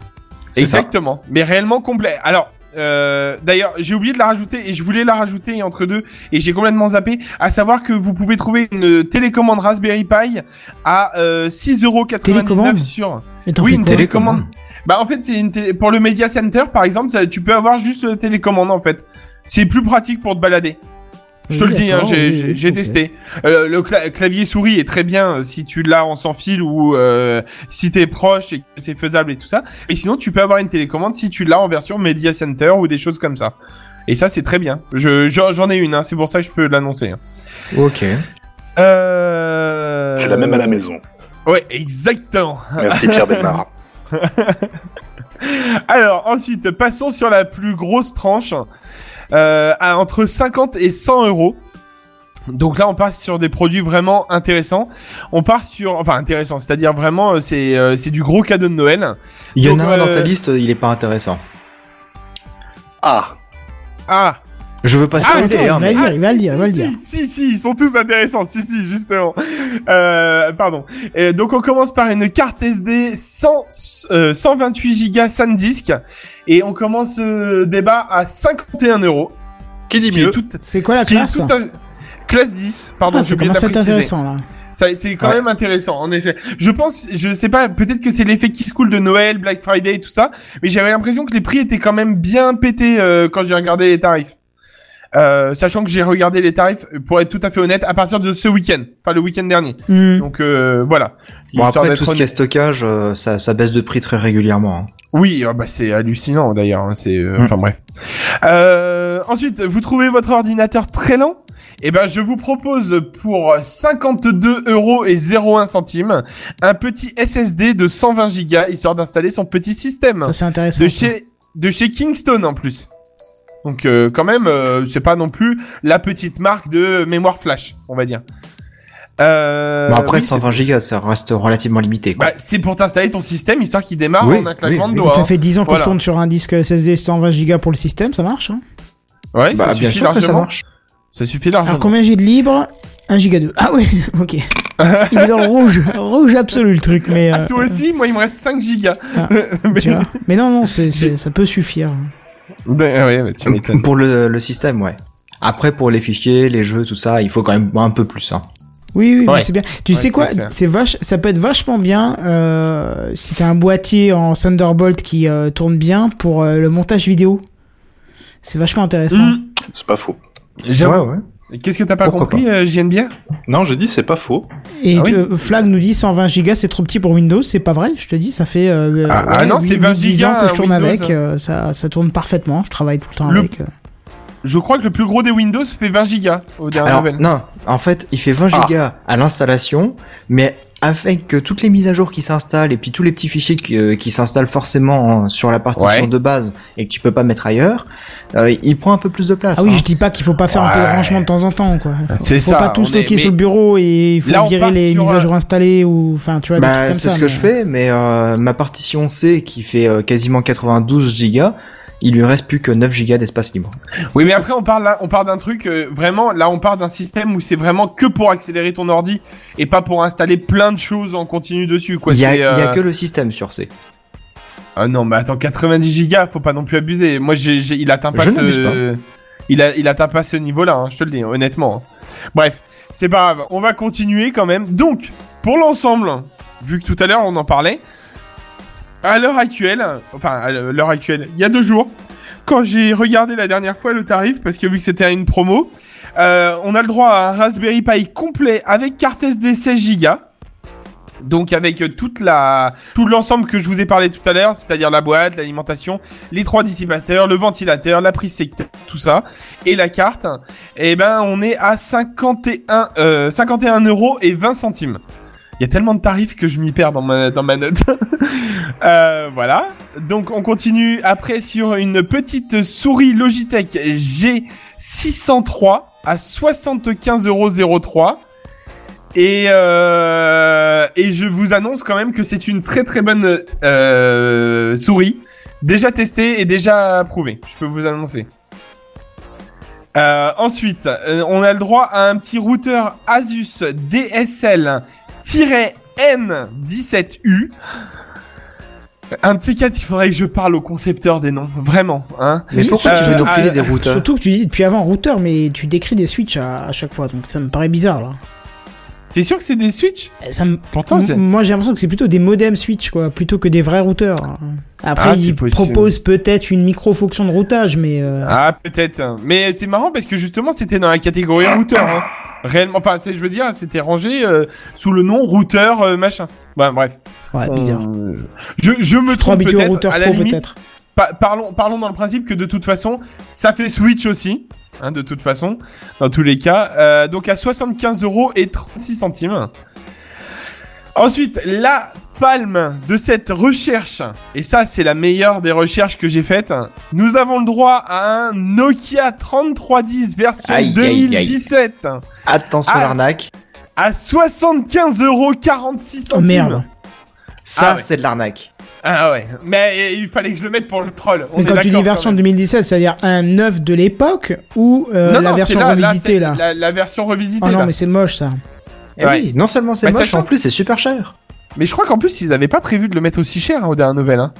C'est ça. Exactement, mais réellement complet. Alors, euh, d'ailleurs, j'ai oublié de la rajouter et je voulais la rajouter entre deux et j'ai complètement zappé. À savoir que vous pouvez trouver une télécommande Raspberry Pi à euh, 6,99€ Télécommande sur. Oui, une télécommande. Bah en fait, c'est une télé- pour le Media Center par exemple, ça- tu peux avoir juste la télécommande en fait. C'est plus pratique pour te balader. Je te Oui, le dis, hein, j'ai oui, j'ai- oui, j'ai ok. testé. Euh, le cla- clavier souris est très bien euh, si tu l'as en sans fil ou euh, si t'es proche et que c'est faisable et tout ça. Et sinon, tu peux avoir une télécommande si tu l'as en version Media Center ou des choses comme ça. Et ça, c'est très bien. Je j'en ai une, hein, c'est pour ça que je peux l'annoncer. hein. Ok. Euh... J'ai la même à la maison. Ouais, exactement. Merci Pierre Belmar. Alors ensuite, passons sur la plus grosse tranche, euh, à entre 50 et 100 euros. Donc là, on passe sur des produits vraiment intéressants. On part sur, enfin intéressant, c'est-à-dire vraiment, euh, c'est euh, c'est du gros cadeau de Noël. Il y en a un dans euh, ta liste, il est pas intéressant. Ah, Ah, Je veux pas Ah, spoiler, attends, hein, il mais... il va le si, dire, il va le si, dire. Si, si, ils sont tous intéressants. Si, si, justement. Euh, pardon. Et donc, on commence par une carte SD 100, euh, 128 Go SanDisk. Et on commence le débat à 51 euros. qui dit mieux C'est quoi la classe un- Classe 10, pardon, Ah, préciser. intéressant, là. Ça, c'est quand Ouais. même intéressant, en effet. Je pense, je sais pas, peut-être que c'est l'effet qui se coule de Noël, Black Friday et tout ça, mais j'avais l'impression que les prix étaient quand même bien pétés euh, quand j'ai regardé les tarifs. Euh, sachant que j'ai regardé les tarifs, euh, pour être tout à fait honnête, à partir de ce week-end, pas le week-end dernier. Hmm. Donc euh, voilà. Bon, Histoire après, tout ce qui est stockage, euh, ça, ça baisse de prix très régulièrement. hein. Oui, ah bah c'est hallucinant d'ailleurs. hein, c'est, euh, Mm. enfin bref. Euh, ensuite, vous trouvez votre ordinateur très lent Eh ben, je vous propose pour 52 euros et 01 centimes un petit SSD de 120 gigas histoire d'installer son petit système Ça, c'est intéressant. de ça. chez de chez Kingston en plus. Donc euh, quand même, euh, c'est pas non plus la petite marque de mémoire flash, on va dire. Euh, Bon, après, oui, 120 gigas, ça reste relativement limité. Quoi. bah, c'est pour t'installer ton système histoire qu'il démarre Oui, en un claquement oui, de oui. doigts. Ça fait 10 ans que Voilà. je tourne sur un disque SSD 120 Go pour le système, ça marche hein? Ouais, bah, ça bien suffit sûr que ça largement. marche. Ça suffit largement. Alors combien j'ai de libre 1 giga 2. Ah oui, ok. Il est dans le rouge, rouge absolu le truc, mais Ah, toi aussi, moi il me reste 5 gigas. Ah, mais... tu vois. Mais non, non, c'est, c'est- ça peut suffire. Ben, ouais, mais tu m'étonnes. Pour le, le système, ouais. Après, pour les fichiers, les jeux, tout ça, il faut quand même un peu plus. Hein. Oui, oui, Ouais. c'est bien. Tu Ouais, sais quoi? c'est vache, ça peut être vachement bien euh, si t'as un boîtier en Thunderbolt qui euh, tourne bien pour euh, le montage vidéo. C'est vachement intéressant. Mmh. c'est pas faux. J'avoue. ouais. Qu'est-ce que t'as pas Pourquoi compris, euh, JNBR Non, j'ai dit c'est pas faux. Et Ah oui Flag nous dit 120 gigas c'est trop petit pour Windows, c'est pas vrai, je te dis, ça fait euh, Ah, ah non, c'est 20 10 ans gigas, que je tourne Windows. avec, euh, ça, ça tourne parfaitement, je travaille tout le temps Le- avec. euh. Je crois que le plus gros des Windows fait 20 gigas au dernier Alors, level. non, en fait, il fait 20 Ah. gigas à l'installation, mais avec toutes les mises à jour qui s'installent et puis tous les petits fichiers qui, euh, qui s'installent forcément euh, sur la partition Ouais. de base et que tu peux pas mettre ailleurs, euh, il prend un peu plus de place. Ah oui, hein. je dis pas qu'il faut pas faire un peu de rangement de temps en temps, quoi. Faut, C'est faut ça, pas tout est- stocker sur le bureau et il faut Là, virer les sur, mises à jour installées ou, enfin, tu vois, Bah, c'est ce que je fais, mais euh, ma partition C qui fait euh, quasiment 92 gigas, il lui reste plus que 9 gigas d'espace libre. Oui, mais après on parle on parle d'un truc euh, vraiment. Là, on parle d'un système où c'est vraiment que pour accélérer ton ordi et pas pour installer plein de choses en continu dessus. Quoi. Il y, a, y euh, que le système sur C. Ah non, mais attends, 90 gigas, faut pas non plus abuser. Moi, j'ai, il atteint pas Je ce, pas. il a, il atteint pas ce niveau-là. hein, je te le dis, honnêtement. hein. Bref, c'est pas grave. On va continuer quand même. Donc, pour l'ensemble, vu que tout à l'heure on en parlait, à l'heure actuelle, enfin à l'heure actuelle, il y a deux jours, quand j'ai regardé la dernière fois le tarif, parce que vu que c'était une promo, euh, on a le droit à un Raspberry Pi complet avec carte SD 16 Go Donc avec toute la tout l'ensemble que je vous ai parlé tout à l'heure, c'est-à-dire la boîte, l'alimentation, les trois dissipateurs, le ventilateur, la prise secteur, tout ça, et la carte, eh ben on est à 51 euh, 51 euros et 20 centimes. Il y a tellement de tarifs que je m'y perds dans ma note. Euh, voilà. Donc on continue après sur une petite souris Logitech G603 à 75,03€. Et, euh, et je vous annonce quand même que c'est une très très bonne euh, souris. Déjà testée et déjà approuvée. Je peux vous annoncer. Ensuite, on a le droit à un petit routeur Asus DSL-N17U. Un de ces quatre, il faudrait que je parle au concepteur des noms. Vraiment, hein. Mais Oui, pourquoi tu euh, veux nous filer euh, des routeurs Surtout que tu dis depuis avant routeur, mais tu décris des switches à, à chaque fois, donc ça me paraît bizarre là. T'es sûr que c'est des Switch Et Ça me... Pourtant, Moi j'ai l'impression que c'est plutôt des modems switch quoi, plutôt que des vrais routeurs. Après Ah, ils possible. proposent peut-être une micro fonction de routage, mais euh, Ah, peut-être. Mais c'est marrant parce que justement, c'était dans la catégorie routeur. Hein. Réellement, enfin, je veux dire, c'était rangé euh, sous le nom routeur euh, machin. Bah, bref. ouais, bizarre. Euh, Je, je me trompe peut-être. routeur À la pro limite, pa- parlons, parlons dans le principe que de toute façon, ça fait Switch aussi. Hein, de toute façon, dans tous les cas. Donc à 75 euros et 36 centimes. Ensuite, la palme de cette recherche, et ça c'est la meilleure des recherches que j'ai faites, nous avons le droit à un Nokia 3310 version Aïe, aïe, aïe. 2017 Attention Ah, l'arnaque. à 75 euros 46 Oh centimes. merde. Ça, Ah ouais. c'est de l'arnaque. Ah ouais, mais il fallait que je le mette pour le troll. On Mais est quand tu dis version quand même. 2017, c'est-à-dire un neuf de l'époque ou euh, Non, la non, version c'est là, là, revisitée c'est là, La, la version revisitée Oh non là. mais c'est moche ça. Eh Ouais. oui, non seulement c'est Bah, moche, en plus c'est super cher. Mais je crois qu'en plus, ils n'avaient pas prévu de le mettre aussi cher hein, aux dernières nouvelles. Hein.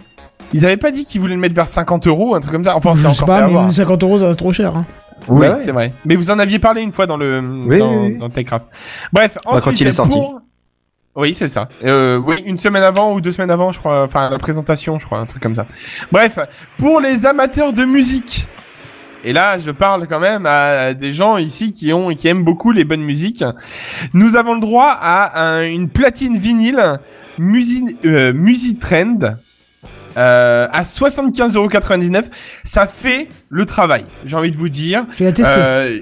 Ils avaient pas dit qu'ils voulaient le mettre vers 50 euros, un truc comme ça. Enfin, c'est je sais encore pas, mais 50 euros ça reste trop cher. Hein. Oui, Bah ouais. c'est vrai. Mais vous en aviez parlé une fois dans le Oui, dans, oui, oui. dans Techcraft. Bref, Bah, quand il est sorti. pour- Oui, c'est ça. Euh, oui, une semaine avant ou deux semaines avant, je crois. Enfin, la présentation, je crois, un truc comme ça. Bref, pour les amateurs de musique. Et là, je parle quand même à des gens ici qui ont, qui aiment beaucoup les bonnes musiques. Nous avons le droit à un- une platine vinyle Musi, euh, Musitrend euh, à 75,99€. Ça fait le travail. J'ai envie de vous dire. Tu l'as testé. Euh,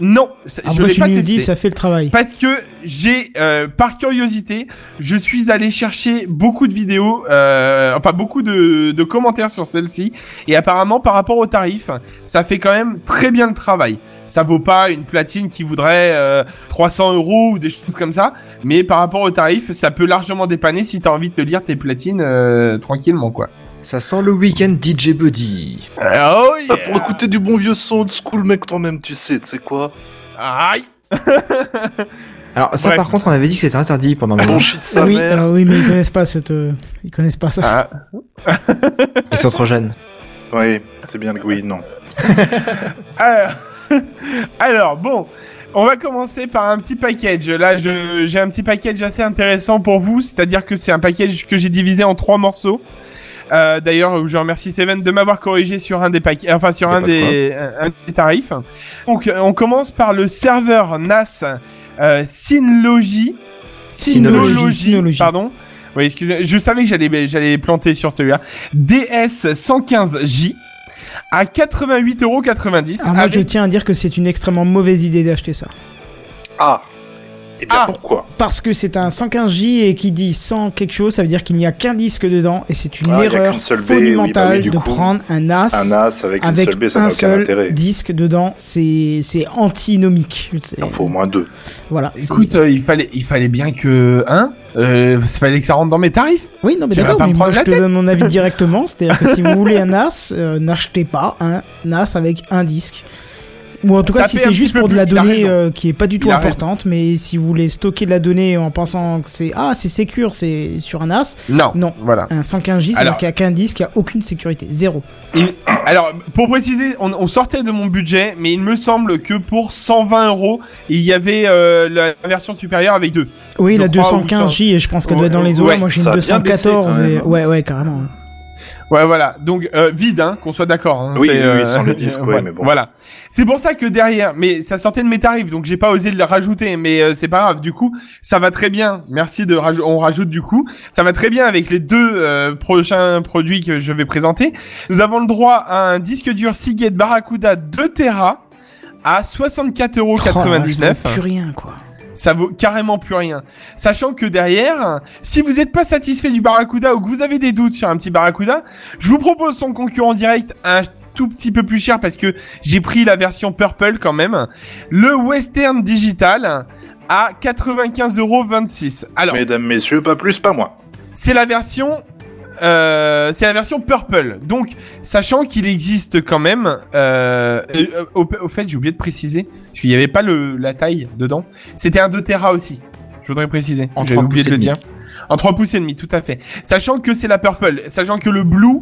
non, ça- je Après l'ai tu pas nous testé. dis ça fait le travail. Parce que j'ai, euh, par curiosité, je suis allé chercher beaucoup de vidéos, euh, enfin beaucoup de, de commentaires sur celle-ci, et apparemment par rapport au tarif, ça fait quand même très bien le travail. Ça vaut pas une platine qui voudrait euh, 300 euros ou des choses comme ça, mais par rapport au tarif, ça peut largement dépanner si t'as envie de te lire tes platines euh, tranquillement quoi. Ça sent le week-end DJ Buddy. Oh Ah, yeah. Pour écouter du bon vieux son old school, mec, toi-même, tu sais, tu sais quoi Aïe. Alors ça Bref. par contre on avait dit que c'était interdit pendant le Bon shit de sa oui, mère. alors oui, mais ils connaissent pas cette, euh, ils connaissent pas ça. Ah. Ils sont trop jeunes. Oui, c'est bien que oui, non. Alors, alors, bon, on va commencer par un petit package. Là, je- j'ai un petit package assez intéressant pour vous, c'est-à-dire que c'est un package que j'ai divisé en trois morceaux. Euh, D'ailleurs, je remercie Seven de m'avoir corrigé sur un des paquets, enfin sur a un de des, un, un des tarifs. Donc, euh, on commence par le serveur NAS euh, Synology. Synology, Synology. pardon. Oui, excusez, je savais que j'allais j'allais planter sur celui-là. DS 115J à 88,90€. Alors moi avec- je tiens à dire que c'est une extrêmement mauvaise idée d'acheter ça. Ah Eh bien, Ah. pourquoi Parce que c'est un 115J et qui dit 100 quelque chose, ça veut dire qu'il n'y a qu'un disque dedans et c'est une Ah, erreur seule baie, oui, bah de coup. prendre un NAS, Un NAS avec une avec seule baie, ça un n'a aucun seul intérêt. disque dedans, c'est c'est antinomique. Il en faut au moins deux. Voilà. Écoute, euh, il fallait, il fallait bien que, hein, euh, il fallait que ça rentre dans mes tarifs. oui, non mais d'accord, mais moi je te donne mon avis directement, c'est-à-dire que si vous voulez un NAS, euh, n'achetez pas un NAS avec un disque. Ou en tout cas, si c'est juste pour de la donnée euh, qui est pas du tout importante, mais si vous voulez stocker de la donnée en pensant que c'est ah c'est sécure, c'est sur un NAS, Non. Non. Voilà. un 115J, Alors- c'est-à-dire qu'il n'y a qu'un disque, il n'y a aucune sécurité, zéro. Alors, pour préciser, on, on sortait de mon budget, mais il me semble que pour 120 euros, il y avait euh, la version supérieure avec deux. Oui, Je la crois, ou 215J, et je pense qu'elle doit être dans les Ouais, eaux. Moi, j'ai une a bien baissé, 214. quand même, et... hein. Ouais, ouais, carrément. Ouais, voilà. Donc euh, vide, hein, qu'on soit d'accord. Hein. Oui, oui, oui, sans le disque, ouais, voilà. mais bon. Voilà. C'est pour ça que derrière, mais ça sortait de mes tarifs, donc j'ai pas osé le rajouter, mais euh, c'est pas grave. Du coup, ça va très bien. Merci de rajouter. On rajoute du coup, ça va très bien avec les deux euh, prochains produits que je vais présenter. Nous avons le droit à un disque dur Seagate Barracuda 2 Tera à 64,99€. Oh, ça vaut plus rien, quoi. Ça vaut carrément plus rien. Sachant que derrière, si vous n'êtes pas satisfait du Barracuda ou que vous avez des doutes sur un petit Barracuda, je vous propose son concurrent direct un tout petit peu plus cher parce que j'ai pris la version Purple quand même. Le Western Digital à 95,26€. Alors, Mesdames, messieurs, pas plus, pas moins. c'est la version euh, c'est la version purple. Donc, sachant qu'il existe quand même, euh, euh, au, au fait, j'ai oublié de préciser, parce qu'il n'y avait pas le, la taille dedans. C'était un 2 Tera aussi. Je voudrais préciser. En J'avais 3 oublié pouces de et le demi. dire. En 3 pouces et demi, tout à fait. Sachant que c'est la purple, sachant que le blue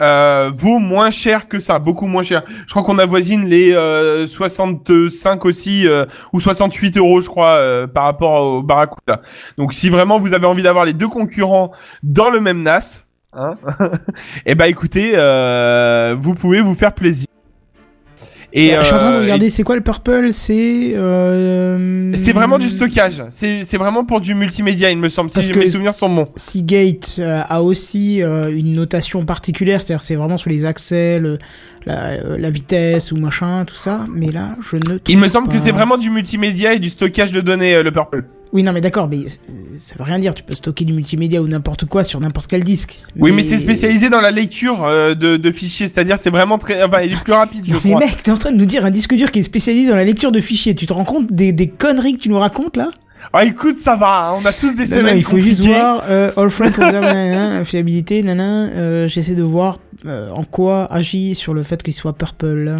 euh, vaut moins cher que ça, beaucoup moins cher. Je crois qu'on avoisine les euh, 65 aussi euh, ou 68 euros, je crois, euh, par rapport au Barracuda. Donc, si vraiment vous avez envie d'avoir les deux concurrents dans le même NAS, hein, eh ben écoutez, euh, vous pouvez vous faire plaisir. Et je suis en train de euh, regarder, c'est quoi le purple? C'est. Euh... et C'est vraiment du stockage. C'est vraiment pour du multimédia, il me semble. Parce si que- mes souvenirs sont bons. Seagate a aussi une notation particulière, c'est-à-dire c'est vraiment sur les accès, le- la, la vitesse ou machin, tout ça. Mais là, je ne. Il me semble que c'est vraiment du multimédia et du stockage de données, le Purple. Oui, non, mais d'accord, mais ça veut rien dire. Tu peux stocker du multimédia ou n'importe quoi sur n'importe quel disque. Oui, mais c'est spécialisé dans la lecture euh, de, de fichiers, c'est-à-dire c'est vraiment très, enfin, il est plus rapide, je mais crois. mec, t'es en train de nous dire un disque dur qui est spécialisé dans la lecture de fichiers. Tu te rends compte des, des conneries que tu nous racontes là? Ah, écoute, ça va, hein, on a tous des Non, non, semaines il faut juste voir euh, All nanana, fiabilité, nana. euh, J'essaie de voir euh, en quoi agit sur le fait qu'il soit purple.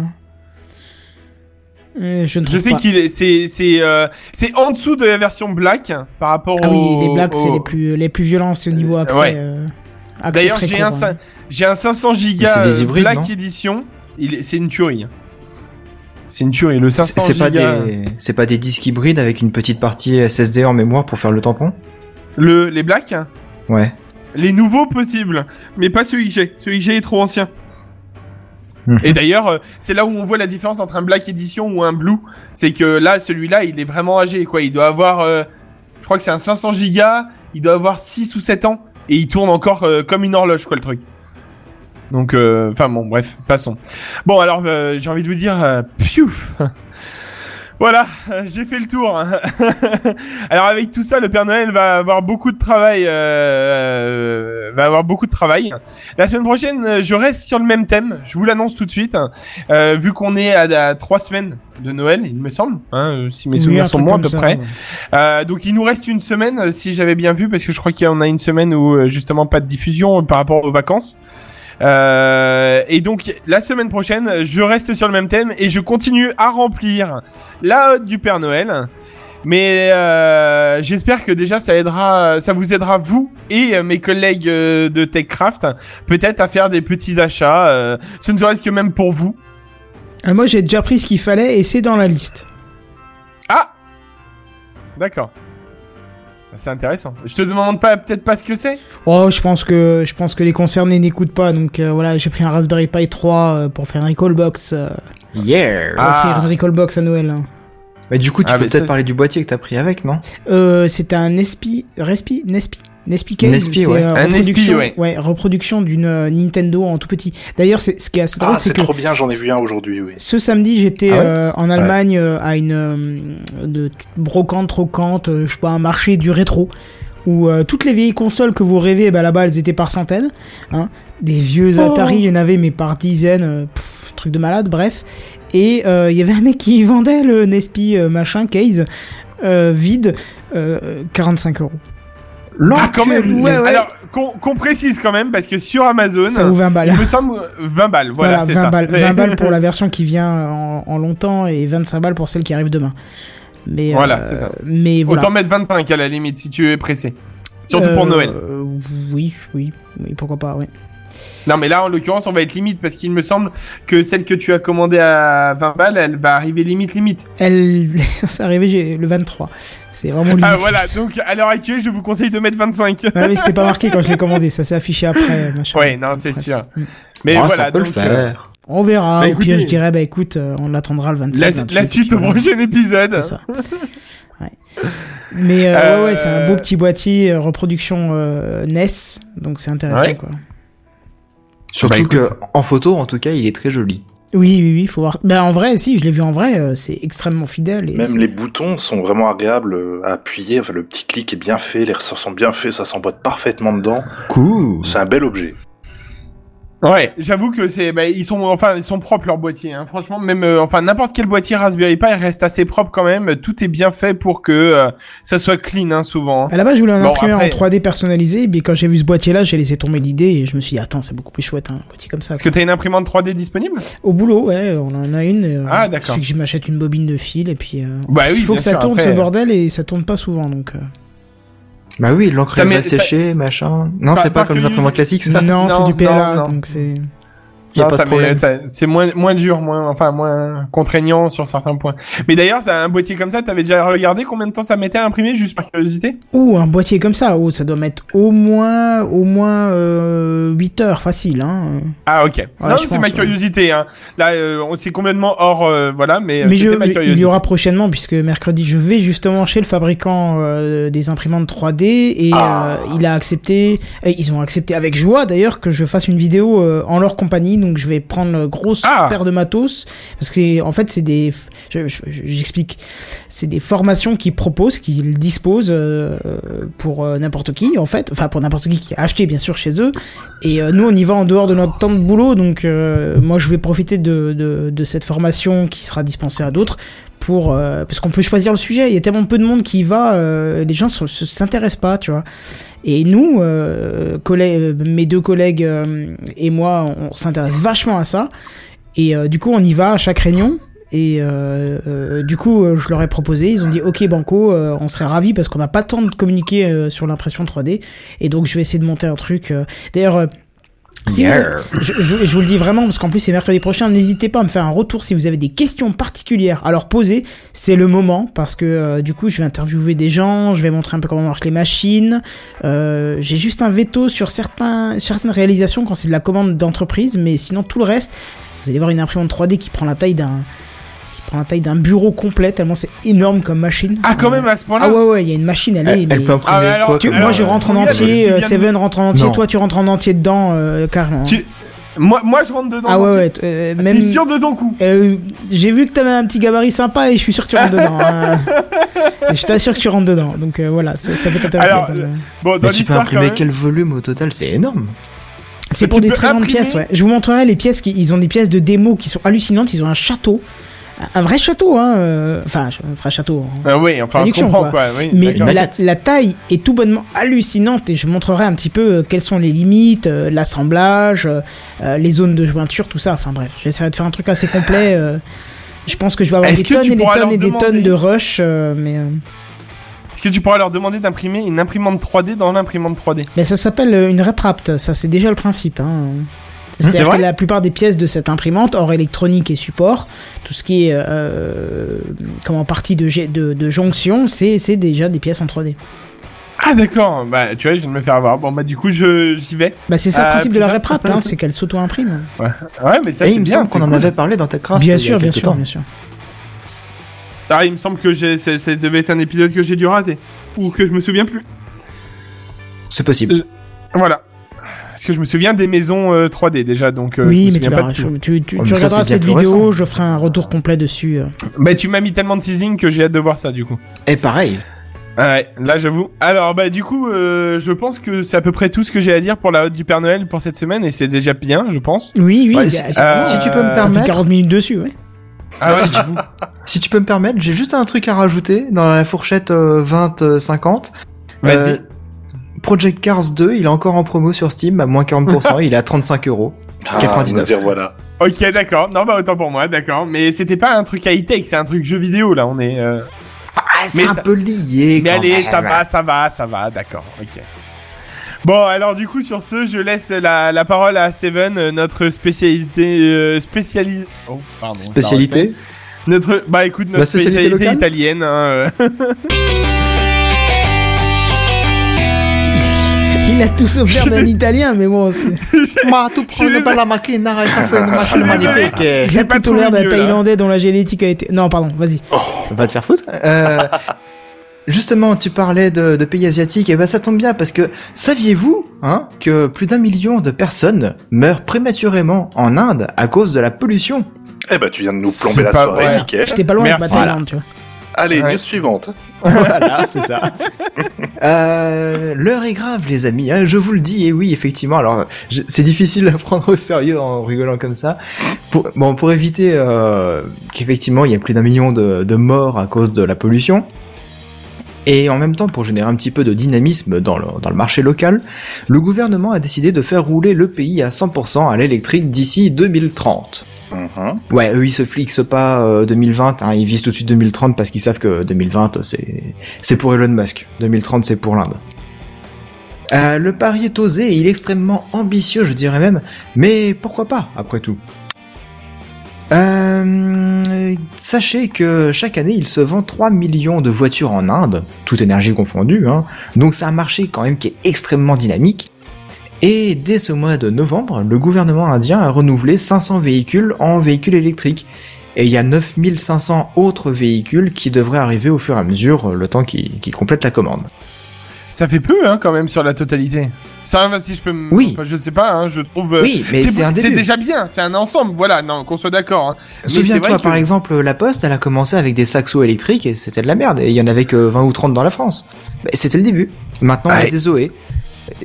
Euh, je ne Je trouve sais qu'il est, c'est, c'est, euh, c'est en dessous de la version black par rapport Ah au. oui, les blacks, c'est les plus, les plus violents, c'est au niveau accès. Ouais. euh, accès D'ailleurs, très j'ai court, un, hein. j'ai un 500 gigas hybrides, Black Edition. Il est, c'est une tuerie. C'est une tuerie. Le 500 C'est c'est pas gigas. des, c'est pas des disques hybrides avec une petite partie SSD en mémoire pour faire le tampon? Le, les blacks, Ouais. les nouveaux possibles, mais pas celui que j'ai. Celui que j'ai est trop ancien. Et d'ailleurs, euh, c'est là où on voit la différence entre un Black Edition ou un Blue. C'est que là, celui-là, il est vraiment âgé, quoi. Il doit avoir, euh, je crois que c'est un 500 gigas. Il doit avoir 6 ou 7 ans. Et il tourne encore euh, comme une horloge, quoi, le truc. Donc, euh, enfin bon, bref, passons. Bon, alors, j'ai envie de vous dire, piouf Voilà, j'ai fait le tour. alors avec tout ça, le Père Noël va avoir beaucoup de travail. euh, va avoir beaucoup de travail. La semaine prochaine, je reste sur le même thème. Je vous l'annonce tout de suite. Euh, vu qu'on est à, à trois semaines de Noël, il me semble, hein, si mes Oui, souvenirs sont bons à peu ça, près. ouais. Euh, donc il nous reste une semaine, si j'avais bien vu, parce que je crois qu'il y en a une semaine où euh, justement pas de diffusion par rapport aux vacances. Euh, et donc la semaine prochaine, je reste sur le même thème et je continue à remplir la hotte du Père Noël. Mais euh, j'espère que déjà ça aidera, ça vous aidera vous et mes collègues euh, de TechCraft peut-être à faire des petits achats. Euh, ce ne serait-ce que même pour vous. Euh, moi, j'ai déjà pris ce qu'il fallait et c'est dans la liste. Ah, d'accord. C'est intéressant. Je te demande pas peut-être pas ce que c'est? Oh, je pense que je pense que les concernés n'écoutent pas, donc euh, voilà, j'ai pris un Raspberry Pi 3 euh, pour faire une recall box, euh, Yeah pour Ah. offrir une recall box à Noël. hein. Mais du coup, tu Ah, peux peut-être ça, parler du boîtier que t'as pris avec, non? Euh, c'est un Nespi, Respi, Nespi, Nespi case. Nespi, c'est, ouais. euh, Un reproduction, Nespi, ouais. reproduction d'une euh, Nintendo en tout petit. D'ailleurs, c'est ce qui est assez drôle, Ah, c'est trop bien, j'en ai vu un aujourd'hui, oui. ce samedi, j'étais Ah ouais euh, en Allemagne euh, à une euh, de brocante, trocante, euh, je sais pas, un marché du rétro où euh, toutes les vieilles consoles que vous rêvez, bah là-bas, elles étaient par centaines. Hein. Des vieux Atari, il y en avait, mais par dizaines. euh, pff, truc de malade, bref. Et euh, il y avait un mec qui vendait le Nespi euh, machin case euh, vide, euh, 45 euros. Ah, quand même. Ouais, ouais. Alors qu'on précise quand même parce que sur Amazon, Ça vaut 20 balles. il me semble 20 balles. Voilà, Voilà, c'est 20 ça. balles, C'est- 20 balles pour la version qui vient en, en longtemps et 25 balles pour celle qui arrive demain. Mais Voilà, euh, c'est ça. Mais voilà. Autant mettre 25 à la limite si tu es pressé. Surtout pour Euh, Noël. Oui, oui, oui, pourquoi pas, oui. Non mais là en l'occurrence on va être limite parce qu'il me semble que celle que tu as commandée à 20 balles elle va arriver limite limite. Elle, c'est arrivé j'ai- le 23. C'est vraiment limite. Ah voilà, donc à l'heure actuelle, je vous conseille de mettre 25. Ouais, mais c'était pas marqué quand je l'ai commandé, ça s'est affiché après, machin. Ouais, non, c'est sûr. Mm. Mais Ah, voilà, ça peut donc, le euh, faire. On verra, Bah, au pire je dirais, bah écoute, euh, on l'attendra le 27. la, 28, la et suite au prochain épisode. C'est ça. Ouais. Mais euh, Euh, ouais, ouais, c'est un beau petit boîtier euh, reproduction euh, NES, donc c'est intéressant Ouais. quoi. Surtout Bah, écoute. que en photo, en tout cas, il est très joli. Oui, oui, oui, faut voir. Bah en vrai, si, je l'ai vu en vrai, euh, c'est extrêmement fidèle. Et Même les boutons sont vraiment agréables à appuyer. Enfin, le petit clic est bien fait, les ressorts sont bien faits, ça s'emboîte parfaitement dedans. Cool. C'est un bel objet. Ouais, j'avoue que c'est, bah, ils sont, enfin, ils sont propres leurs boîtiers. Hein. Franchement, même, euh, enfin, n'importe quel boîtier Raspberry Pi reste assez propre quand même. Tout est bien fait pour que euh, ça soit clean, hein, souvent. À la base, je voulais un Bon, imprimeur après- en 3D personnalisé, mais quand j'ai vu ce boîtier-là, j'ai laissé tomber l'idée et je me suis dit, attends, c'est beaucoup plus chouette, hein, un boîtier comme ça. Est-ce que t'as une imprimante 3D disponible? Au boulot, ouais, on en a une. euh, Ah, d'accord. Il suffit que je m'achète une bobine de fil et puis. euh, Bah oui, il faut que ça sûr, tourne après, ce bordel et ça tourne pas souvent donc. Bah oui, l'encre va ça- sécher, machin. Non, c'est pas comme les imprimantes classiques, ça. Non, c'est Non, du PLA, non, non. donc c'est. Y a non, pas ça de problème. met- ça- c'est moins moins dur, moins enfin moins contraignant sur certains points. Mais d'ailleurs, un boîtier comme ça, t'avais déjà regardé combien de temps ça mettait à imprimer, juste par curiosité? Ouh, un boîtier comme ça, oh, ça doit mettre au moins, au moins euh, 8 heures facile, hein. Ah ok. non, c'est pense, ma ouais. curiosité. Hein. Là, euh, on c'est complètement hors, euh, voilà, mais, euh, Mais je, ma curiosité. il y aura prochainement, puisque mercredi, je vais justement chez le fabricant euh, des imprimantes 3D et Ah. euh, il a accepté, et ils ont accepté avec joie d'ailleurs que je fasse une vidéo euh, en leur compagnie. Donc je vais prendre une grosse Ah. paire de matos parce que c'est, en fait, c'est des, je- je- je- j'explique, c'est des formations qu'ils proposent, qu'ils disposent euh, pour euh, n'importe qui en fait, enfin pour n'importe qui qui a acheté bien sûr chez eux. Et euh, nous, on y va en dehors de notre temps de boulot, donc euh, moi, je vais profiter de, de, de cette formation qui sera dispensée à d'autres euh, parce qu'on peut choisir le sujet. Il y a tellement peu de monde qui y va, euh, les gens se- s'intéressent pas, tu vois. Et nous, euh, mes deux collègues et moi, on s'intéresse vachement à ça. Et du coup, on y va à chaque réunion. Et du coup, je leur ai proposé, ils ont dit OK Banco, on serait ravis parce qu'on n'a pas temps de communiquer sur l'impression 3D. Et donc, je vais essayer de monter un truc. D'ailleurs, si vous- je, je- je vous le dis vraiment parce qu'en plus c'est mercredi prochain. N'hésitez pas à me faire un retour si vous avez des questions particulières à leur poser. C'est le moment parce que euh, du coup je vais interviewer des gens, je vais montrer un peu comment marchent les machines. Euh, J'ai juste un veto sur certains, certaines réalisations quand c'est de la commande d'entreprise, mais sinon tout le reste, vous allez voir une imprimante 3D qui prend la taille d'un prend la taille d'un bureau complet tellement c'est énorme comme machine. Ah quand même à ce point-là. Ah ouais ouais, il y a une machine, elle est. Elle, peut imprimer Ah, mais alors, quoi tu- moi je rentre en entier, euh, Seven rentre en entier, Non. toi tu rentres en entier dedans euh, carrément. Tu- Moi, moi, je rentre dedans. Ah ouais ouais, euh, même T'es sûr de ton coup? Euh, j'ai vu que t'avais un petit gabarit sympa et je suis sûr que tu rentres dedans. hein. Je t'assure que tu rentres dedans. Donc euh, voilà, ça, ça peut t'intéresser. Bon, dans Mais tu peux imprimer quel volume au total C'est énorme. C'est pour des très grandes pièces, ouais. Je vous montrerai les pièces qui, ils ont des pièces de démo qui sont hallucinantes. Ils ont un château, un vrai château, hein. euh, Enfin, un vrai château. Ah oui, enfin, on comprend quoi. quoi. Oui, Mais d'accord. la, taille est tout bonnement hallucinante et je montrerai un petit peu euh, quelles sont les limites, euh, l'assemblage, euh, euh, les zones de jointure, tout ça. Enfin bref, j'essaierai de faire un truc assez complet. euh. je pense que je vais avoir des tonnes et des tonnes et des tonnes de rush, euh, mais euh, Est-ce que tu pourras leur demander d'imprimer une imprimante 3D dans l'imprimante 3D mais ça s'appelle euh, une RepRapt. Ça c'est déjà le principe. Hein. C'est C'est-à-dire que la plupart des pièces de cette imprimante, hors électronique et support, tout ce qui est euh, comment partie de, jet- de, de jonction, c'est déjà des pièces en 3D. Ah d'accord, bah tu vois, je viens de me faire avoir. Bon bah du coup, je j'y vais. Bah c'est ça le Ah, principe de la. RepRapt, hein, c'est qu'elle s'auto-imprime. Ouais, mais ça Et c'est il me bien. semble qu'on en avait parlé dans TechCraft. bien sûr, bien sûr, temps. bien sûr. Ah, il me semble que j'ai, ça devait être un épisode que j'ai dû rater ou que je me souviens plus. C'est possible. Voilà. Parce que je me souviens des maisons euh, 3D déjà, donc. euh, je oui, me mais tu, pas verras, de tout. tu, tu- Oh, tu regarderas cette vidéo, récent. je ferai un retour complet dessus. euh. Bah tu m'as mis tellement de teasing que j'ai hâte de voir ça du coup. Et pareil. Ouais, là j'avoue. Alors bah du coup, euh, je pense que c'est à peu près tout ce que j'ai à dire pour la haute du Père Noël pour cette semaine et c'est déjà bien, je pense. Oui, oui, Ouais, bah, si, si- euh, si tu peux me fait permettre, 40 minutes dessus, ouais. Ah ouais, si, tu, si tu peux me permettre, j'ai juste un truc à rajouter dans la fourchette euh, 20-50. Vas-y. Project Cars 2, il est encore en promo sur Steam à moins 40%, il est à 35 euros. Ah, 99. nous y revoilà. Ok, d'accord. Non, bah autant pour moi, d'accord. Mais c'était pas un truc high-tech, c'est un truc jeu vidéo, là, on est... euh, Ah, c'est Mais un ça- peu lié. Mais quand allez, même. ça va, ça va, ça va, d'accord, ok. Bon, alors du coup, sur ce, je laisse la, la parole à Seven, euh, notre spécialité... Euh, spécialis... Oh, pardon. Spécialité Notre... Bah écoute, notre La spécialité italienne, hein, euh. Il a tout sauf l'air d'un italien, mais bon. tu prends désolé. pas la machine, ça fait une machine magnifique. Il a pas trouvé l'air d'un. Thaïlandais dont la génétique a été. Non, pardon, vas-y. Va te faire foutre. Euh, justement, tu parlais de, de pays asiatiques, et ben ça tombe bien parce que saviez-vous hein, que plus d'un million de personnes meurent prématurément en Inde à cause de la pollution? Eh ben, tu viens de nous plomber la soirée, vrai. nickel. J'étais pas loin de Merci. ma Thaïlande, tu vois. Allez, Ouais. news suivante. Voilà, c'est ça. Euh, L'heure est grave, les amis. hein, je vous le dis. Et oui, effectivement. Alors, c'est difficile à prendre au sérieux en rigolant comme ça. Pour, bon, pour éviter euh, qu'effectivement il y ait plus d'un million de, de morts à cause de la pollution. Et en même temps, pour générer un petit peu de dynamisme dans le, dans le marché local, le gouvernement a décidé de faire rouler le pays à 100% à l'électrique d'ici 2030. Mhm. Ouais, eux ils se flixent pas euh, 2020, hein, ils visent tout de suite 2030 parce qu'ils savent que 2020 c'est c'est pour Elon Musk, 2030 c'est pour l'Inde. Euh, le pari est osé et il est extrêmement ambitieux, je dirais même, mais pourquoi pas après tout? Euh, sachez que chaque année il se vend 3 millions de voitures en Inde, toute énergie confondue, hein, donc c'est un marché quand même qui est extrêmement dynamique. Et dès ce mois de novembre, le gouvernement indien a renouvelé 500 véhicules en véhicules électriques. Et il y a 9500 autres véhicules qui devraient arriver au fur et à mesure, le temps qu'ils complètent la commande. Ça fait peu, hein, quand même, sur la totalité. Ça va, si je peux me... Oui. Enfin, je sais pas, hein, je trouve... euh, Oui, mais c'est un C'est début. déjà bien, c'est un ensemble, voilà, non, qu'on soit d'accord. Hein. Souviens-toi, que- par exemple, la Poste, elle a commencé avec des saxos électriques et c'était de la merde. Et il y en avait que 20 ou 30 dans la France. Bah, c'était le début. Maintenant, on des Zoé.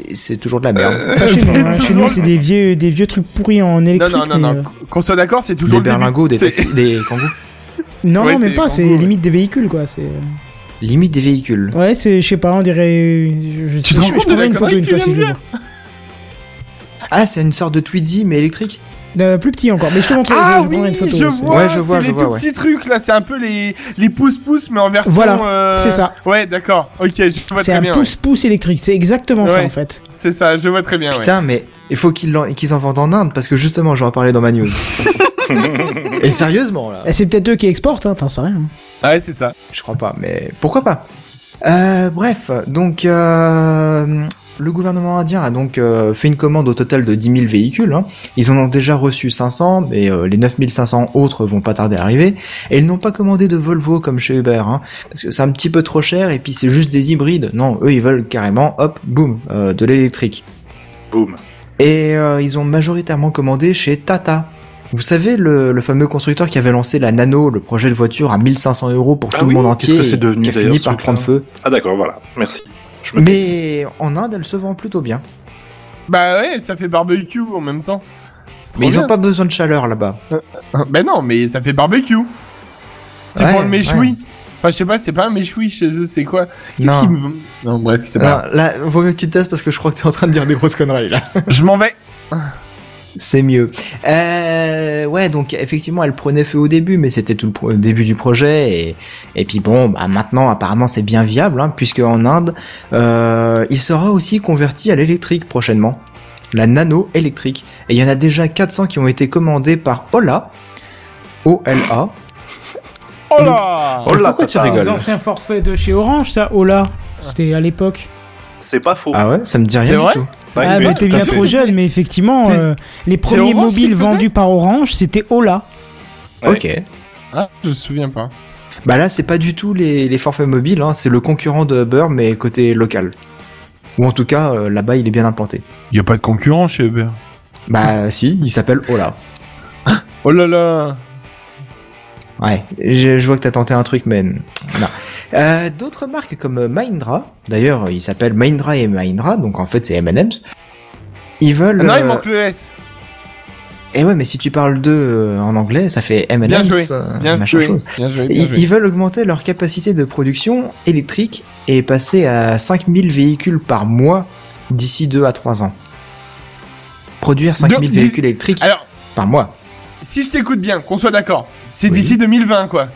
Et c'est toujours de la merde. Pas chez nous, hein. Chez nous, c'est des vieux, des vieux trucs pourris en Non, électrique. non, non, mais, non, euh, qu'on soit d'accord, c'est toujours des le début. berlingots, des, taxis, des kangous. Non, Ouais, non, c'est même pas, les c'est limite des véhicules, quoi. C'est. Limite des véhicules. Ouais, c'est, je sais pas, on dirait. Je, je, Tu te rends compte de une photo une fois. Ah, c'est une sorte de Tweezy mais électrique Euh, plus petit encore, mais je te montre. Ah je oui, une photo. je c'est- vois, Ouais, je vois, c'est je les vois, tout ouais. petits trucs, là, c'est un peu les, les pouces-pouces, mais en version... Voilà, euh, c'est ça. Ouais, d'accord, ok, je vois C'est très un bien, ouais. pouce-pouce électrique, c'est exactement ça en fait. C'est ça, je vois très bien, ouais. Putain, mais il faut qu'ils l'en- qu'ils en vendent en Inde parce que justement, j'en parlais dans ma news. Et sérieusement, là. Et c'est peut-être eux qui exportent, hein, t'en sais rien. Ouais, c'est ça. Je crois pas, mais pourquoi pas euh, Bref, donc euh, le gouvernement indien a donc euh, fait une commande au total de 10 000 véhicules. hein. Ils en ont déjà reçu 500, mais euh, les 9500 autres vont pas tarder à arriver. Et ils n'ont pas commandé de Volvo comme chez Uber, hein, parce que c'est un petit peu trop cher et puis c'est juste des hybrides. Non, eux ils veulent carrément, hop, boum, euh, de l'électrique. Boum. Et euh, ils ont majoritairement commandé chez Tata. Vous savez, le, le fameux constructeur qui avait lancé la Nano, le projet de voiture à 1500 euros pour Ah tout oui, le monde entier, que c'est et devenu, qui a fini par prendre feu. Ah d'accord, voilà. Merci. Je me Mais en Inde, elle se vend plutôt bien. Bah ouais, ça fait barbecue en même temps. Mais ils bien. ont pas besoin de chaleur là-bas. Bah non, mais ça fait barbecue. C'est Ouais, pour le méchoui. ouais. Enfin, je sais pas, c'est pas un méchoui chez eux, c'est quoi? Non. me... Non, bref, c'est pas... Là, vaut mieux que tu te testes parce que je crois que tu es en train de dire des grosses conneries là. Je m'en vais. C'est mieux. Euh, ouais, donc effectivement, elle prenait feu au début, mais c'était tout le pro- début du projet. Et, et puis bon, bah, maintenant, apparemment, c'est bien viable, hein, puisque en Inde, euh, il sera aussi converti à l'électrique prochainement. La nano électrique. Et il y en a déjà 400 qui ont été commandés par Ola. O-L-A. Là Oh là, Pourquoi tu rigoles Les anciens forfaits de chez Orange, ça, là, c'était à l'époque. C'est pas faux. Ah ouais, ça me dit C'est rien vrai du tout. Ouais, ah, mais t'es bien fait. trop jeune, mais effectivement, euh, les premiers Orange qui mobiles le faisait vendus par Orange, c'était Ola. Ouais. Ok. Ah, je me souviens pas. Bah là, c'est pas du tout les, les forfaits mobiles, hein, c'est le concurrent de Uber, mais côté local. Ou en tout cas, euh, là-bas, il est bien implanté. Y a pas de concurrent chez Uber. Bah si, il s'appelle Ola. Oh là là Ouais, je, je vois que t'as tenté un truc, mais non. Euh, D'autres marques comme Mahindra, d'ailleurs, il s'appelle Mahindra et Mahindra, donc en fait c'est M&M's. Ils veulent. Ah Non, il euh, manque le S. Eh ouais, mais si tu parles d'eux euh, en anglais, ça fait Bien M&M's, joué. euh, Bien machin joué. chose. Bien joué, bien Ils, joué. ils veulent augmenter leur capacité de production électrique et passer à 5000 véhicules par mois d'ici 2 à 3 ans. Produire 5000 De- véhicules électriques Alors, par mois. si je t'écoute bien, qu'on soit d'accord, c'est Oui. d'ici 2020, quoi.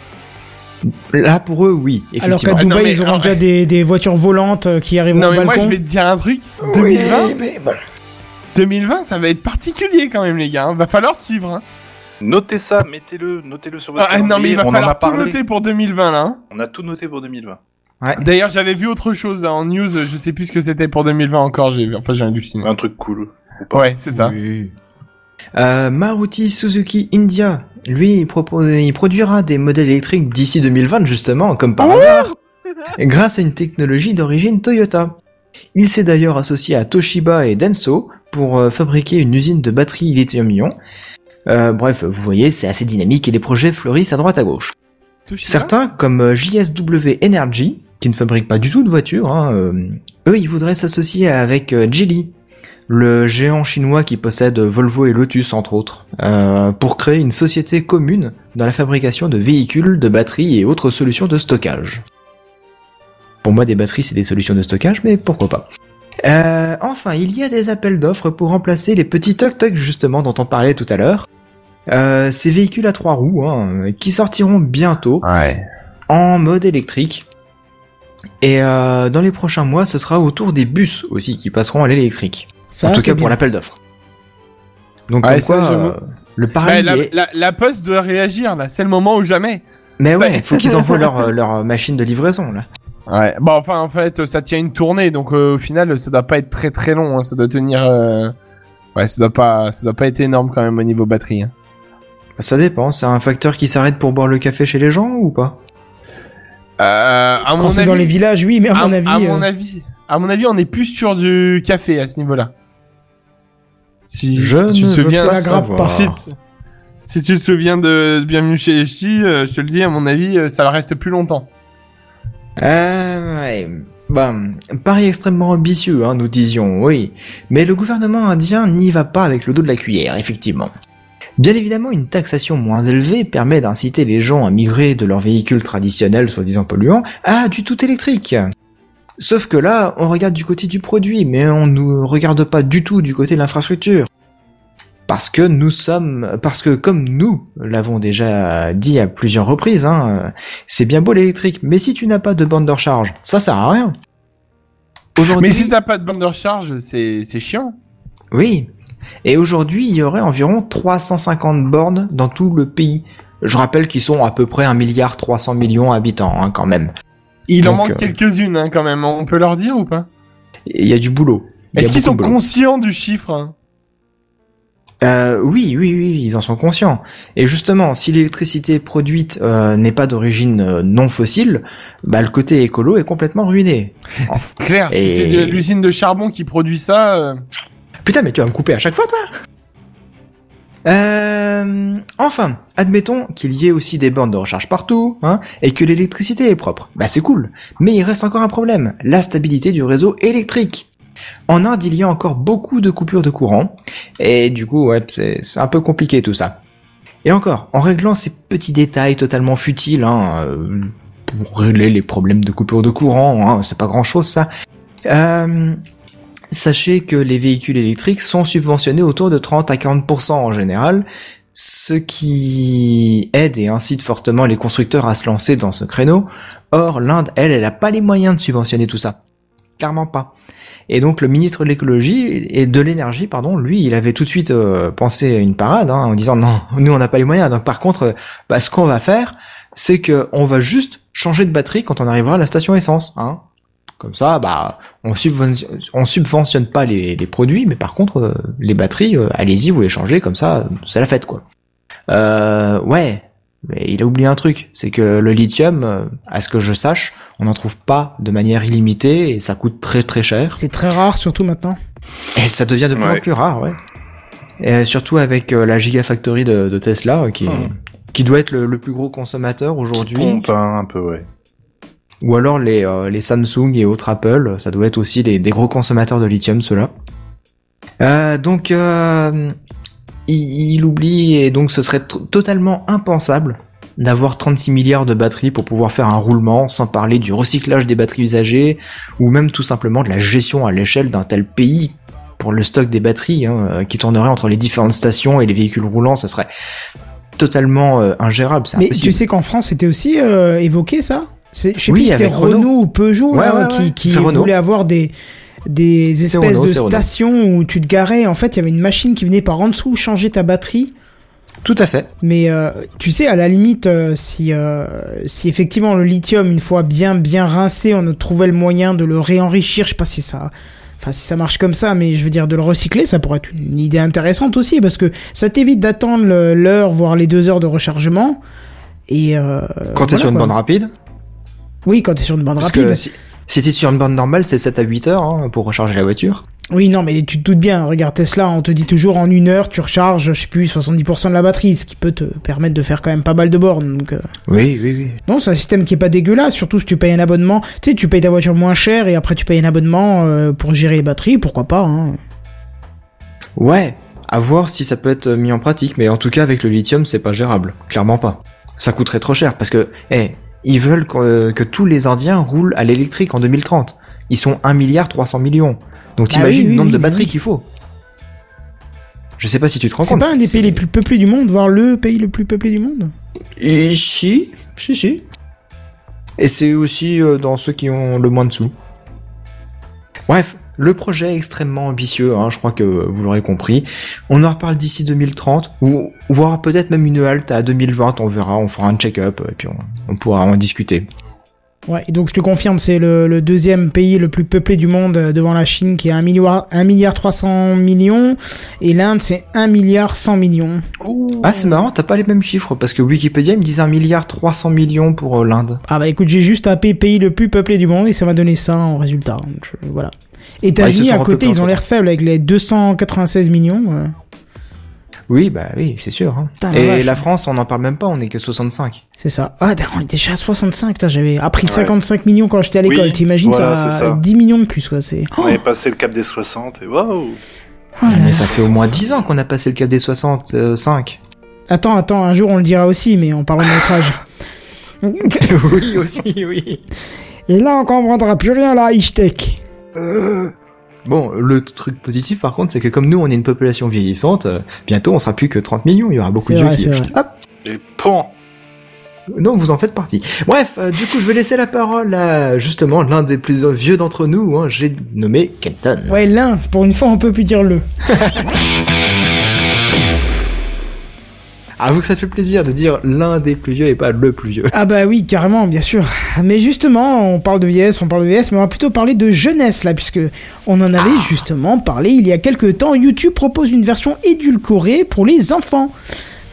Là, pour eux, oui, Alors effectivement. qu'à Ah, non, Dubaï, mais- ils auront alors- déjà des, des voitures volantes euh, qui arrivent Non, au mais moi, je vais te dire un truc. 2020, 2020, ça va être particulier quand même, les gars. hein. Va falloir suivre. Hein. Notez ça, mettez-le, notez-le sur votre Ah, non, mais il va On falloir tout noter pour 2020, là. hein. On a tout noté pour 2020. D'ailleurs, j'avais vu autre chose là, en news, je sais plus ce que c'était pour 2020 encore, j'ai vu, enfin j'ai halluciné. Un truc cool. ou pas. Ouais, c'est ça. Euh, Maruti Suzuki India, lui, il, propose, il produira des modèles électriques d'ici 2020 justement, comme par hasard, grâce à une technologie d'origine Toyota. Il s'est d'ailleurs associé à Toshiba et Denso pour euh, fabriquer une usine de batteries lithium-ion. Euh, bref, vous voyez, c'est assez dynamique et les projets fleurissent à droite à gauche. Certains, comme euh, JSW Energy, qui ne fabrique pas du tout de voitures, hein, euh, eux, ils voudraient s'associer avec Geely, le géant chinois qui possède Volvo et Lotus, entre autres, euh, pour créer une société commune dans la fabrication de véhicules, de batteries et autres solutions de stockage. Pour moi, des batteries, c'est des solutions de stockage, mais pourquoi pas. Euh, enfin, il y a des appels d'offres pour remplacer les petits tuk-tuk, justement, dont on parlait tout à l'heure. Euh, ces véhicules à trois roues, hein, qui sortiront bientôt Ouais. en mode électrique. Et euh, dans les prochains mois, ce sera autour des bus aussi qui passeront à l'électrique. Ça, en tout cas pour l'appel d'offres. Donc Ouais, comme ça, quoi, euh, le Ouais, pari la, est... la, la poste doit réagir là, c'est le moment ou jamais. Mais ouais, Ouais. faut qu'ils envoient leur, euh, leur machine de livraison là. Ouais. Bon, enfin, en fait, ça tient une tournée, donc euh, au final, ça doit pas être très très long. hein, Ça doit tenir. euh, Ouais, ça doit pas, ça doit pas être énorme quand même au niveau batterie. hein. Ça dépend, c'est un facteur qui s'arrête pour boire le café chez les gens ou pas? Euh, à mon Quand c'est avis, dans les villages, oui, mais à, mon avis. à mon euh, avis, à mon avis, on est plus sur du café à ce niveau-là. Si Je tu te souviens, pas C'est grave savoir. si, si tu te souviens de Bienvenue chez les Ch'tis, euh, je te le dis, à mon avis, euh, ça reste plus longtemps. Euh, ouais. Bon, pari extrêmement ambitieux, hein, nous disions, oui. Mais le gouvernement indien n'y va pas avec le dos de la cuillère, effectivement. Bien évidemment, une taxation moins élevée permet d'inciter les gens à migrer de leurs véhicules traditionnels, soi-disant polluants, à du tout électrique. Sauf que là, on regarde du côté du produit, mais on ne regarde pas du tout du côté de l'infrastructure. Parce que nous sommes, parce que comme nous l'avons déjà dit à plusieurs reprises, hein, c'est bien beau l'électrique, mais si tu n'as pas de bande de recharge, ça sert à rien. Aujourd'hui, Mais si t'as pas de bande de recharge, c'est c'est chiant. oui. Et aujourd'hui, il y aurait environ 350 bornes dans tout le pays. Je rappelle qu'ils sont à peu près 1 milliard 300 millions d'habitants, hein, quand même. Il en manque euh, quelques-unes hein, quand même. On peut leur dire ou pas? Il y a du boulot. Est-ce qu'ils sont conscients du chiffre hein? Euh, oui, oui, oui, ils en sont conscients. Et justement, si l'électricité produite euh, n'est pas d'origine euh, non fossile, bah le côté écolo est complètement ruiné. C'est clair. Si c'est de l'usine de charbon qui produit ça, Putain, mais tu vas me couper à chaque fois, toi? Euh, enfin, admettons qu'il y ait aussi des bornes de recharge partout, hein, et que l'électricité est propre. Bah c'est cool. Mais il reste encore un problème, la stabilité du réseau électrique. En Inde, il y a encore beaucoup de coupures de courant, et du coup, ouais, c'est un peu compliqué tout ça. Et encore, en réglant ces petits détails totalement futiles, hein, euh, pour régler les problèmes de coupure de courant, hein, c'est pas grand chose ça. Euh, Sachez que les véhicules électriques sont subventionnés autour de 30 à 40% en général, ce qui aide et incite fortement les constructeurs à se lancer dans ce créneau. Or, l'Inde, elle, elle a pas les moyens de subventionner tout ça. Clairement pas. Et donc le ministre de l'écologie et de l'énergie, pardon, lui, il avait tout de suite euh, pensé à une parade hein, en disant non, nous on n'a pas les moyens. Donc par contre, bah, ce qu'on va faire, c'est que on va juste changer de batterie quand on arrivera à la station essence. Hein. Comme ça, bah, on subventionne, on subventionne pas les, les produits, mais par contre, euh, les batteries, euh, allez-y, vous les changez, comme ça, c'est la fête, quoi. Euh, ouais, mais il a oublié un truc, c'est que le lithium, euh, à ce que je sache, on n'en trouve pas de manière illimitée et ça coûte très très cher. C'est très rare, surtout maintenant. Et ça devient de plus en plus rare, ouais. Et surtout avec euh, la Gigafactory de, de Tesla, euh, qui, Hmm. qui doit être le, le plus gros consommateur Qui aujourd'hui. pompe hein, un peu, ouais. Ou alors les, euh, les Samsung et autres Apple, ça doit être aussi des, des gros consommateurs de lithium, ceux-là. Euh, donc, euh, il, il oublie, et donc ce serait totalement impensable d'avoir 36 milliards de batteries pour pouvoir faire un roulement, sans parler du recyclage des batteries usagées, ou même tout simplement de la gestion à l'échelle d'un tel pays pour le stock des batteries, hein, qui tournerait entre les différentes stations et les véhicules roulants, ce serait totalement euh, ingérable, Mais impossible. tu sais qu'en France, c'était aussi évoqué ça? C'est- Je sais Oui, plus si c'était Renault. Renault. ou Peugeot Ouais, là, ouais, qui, ouais. qui voulaient avoir des des espèces Renault, de stations où tu te garais. En fait, il y avait une machine qui venait par en dessous changer ta batterie. Tout à fait. Mais euh, tu sais, à la limite, euh, si, euh, si effectivement le lithium, une fois bien bien rincé, on trouvait le moyen de le réenrichir, je sais pas si ça, enfin si ça marche comme ça, mais je veux dire de le recycler, ça pourrait être une idée intéressante aussi parce que ça t'évite d'attendre l'heure, voire les deux heures de rechargement. Et euh, Quand t'es voilà, sur une quoi. bande rapide, oui, quand t'es sur une bande parce rapide. que si, si t'es sur une bande normale, c'est 7 à 8 heures hein, pour recharger la voiture. Oui, non, mais tu te doutes bien, regarde Tesla, on te dit toujours en une heure, tu recharges, je sais plus, 70% de la batterie, ce qui peut te permettre de faire quand même pas mal de bornes. Donc, euh, Oui, oui, oui. non, c'est un système qui est pas dégueulasse, surtout si tu payes un abonnement. Tu sais, tu payes ta voiture moins cher et après tu payes un abonnement euh, pour gérer les batteries, pourquoi pas, hein. Ouais, à voir si ça peut être mis en pratique, mais en tout cas avec le lithium, c'est pas gérable. Clairement pas. Ça coûterait trop cher parce que, eh, ils veulent que, euh, que tous les Indiens roulent à l'électrique en 2030. Ils sont 1 milliard 300 millions. Donc Bah t'imagines oui, oui, le nombre oui, de mais batteries qu'il faut. Je sais pas si tu te rends C'est compte. pas un des pays les plus peuplés du monde, voire le pays le plus peuplé du monde? Et si, si, si. Et c'est aussi euh, dans ceux qui ont le moins de sous. Bref, le projet est extrêmement ambitieux, hein, je crois que vous l'aurez compris. On en reparle d'ici 2030, ou voire peut-être même une halte à 2020, on verra, on fera un check-up, et puis on, on pourra en discuter. Ouais, et donc je te confirme, c'est le, le deuxième pays le plus peuplé du monde euh, devant la Chine qui est 1 milliard, 1 milliard 300 millions, et l'Inde c'est 1 milliard 100 millions. Ah c'est marrant, t'as pas les mêmes chiffres, parce que Wikipédia il me disait 1 milliard 300 millions pour euh, l'Inde. Ah bah écoute, j'ai juste tapé pays le plus peuplé du monde et ça m'a donné ça en résultat. Donc, je- voilà. États-Unis sont à côté, ils ont l'air faibles avec les 296 millions. euh. Oui, bah oui, c'est sûr. hein. Putain, la Et la France, on n'en parle même pas, on est que 65. C'est ça. Ah, d'accord, on est déjà à 65. Putain, J'avais appris Ouais. 55 millions quand j'étais à l'école. Oui, T'imagines, voilà, ça, c'est ça. 10 millions de plus, quoi. C'est. On est passé le cap des 60 et waouh Oh Mais ça fait au moins 10 ans qu'on a passé le cap des 65. Attends, attends, un jour on le dira aussi, mais en parlant de notre âge. oui, aussi, oui. Et là, on comprendra plus rien, là, high-tech. Bon, le truc positif par contre, c'est que comme nous, on est une population vieillissante, euh, bientôt on sera plus que 30 millions. Il y aura beaucoup de gens vrai, qui. c'est vrai. Hop Non, vous en faites partie. Bref, euh, du coup, je vais laisser la parole à justement l'un des plus vieux d'entre nous. Hein, J'ai nommé Kenton. Ouais, l'un, pour une fois, on peut plus dire le. Avoue que ça te fait plaisir de dire l'un des plus vieux et pas le plus vieux. Ah bah oui, carrément, bien sûr. Mais justement, on parle de vieillesse, on parle de vieillesse, mais on va plutôt parler de jeunesse là, puisque on en avait justement parlé il y a quelques temps. YouTube propose une version édulcorée pour les enfants.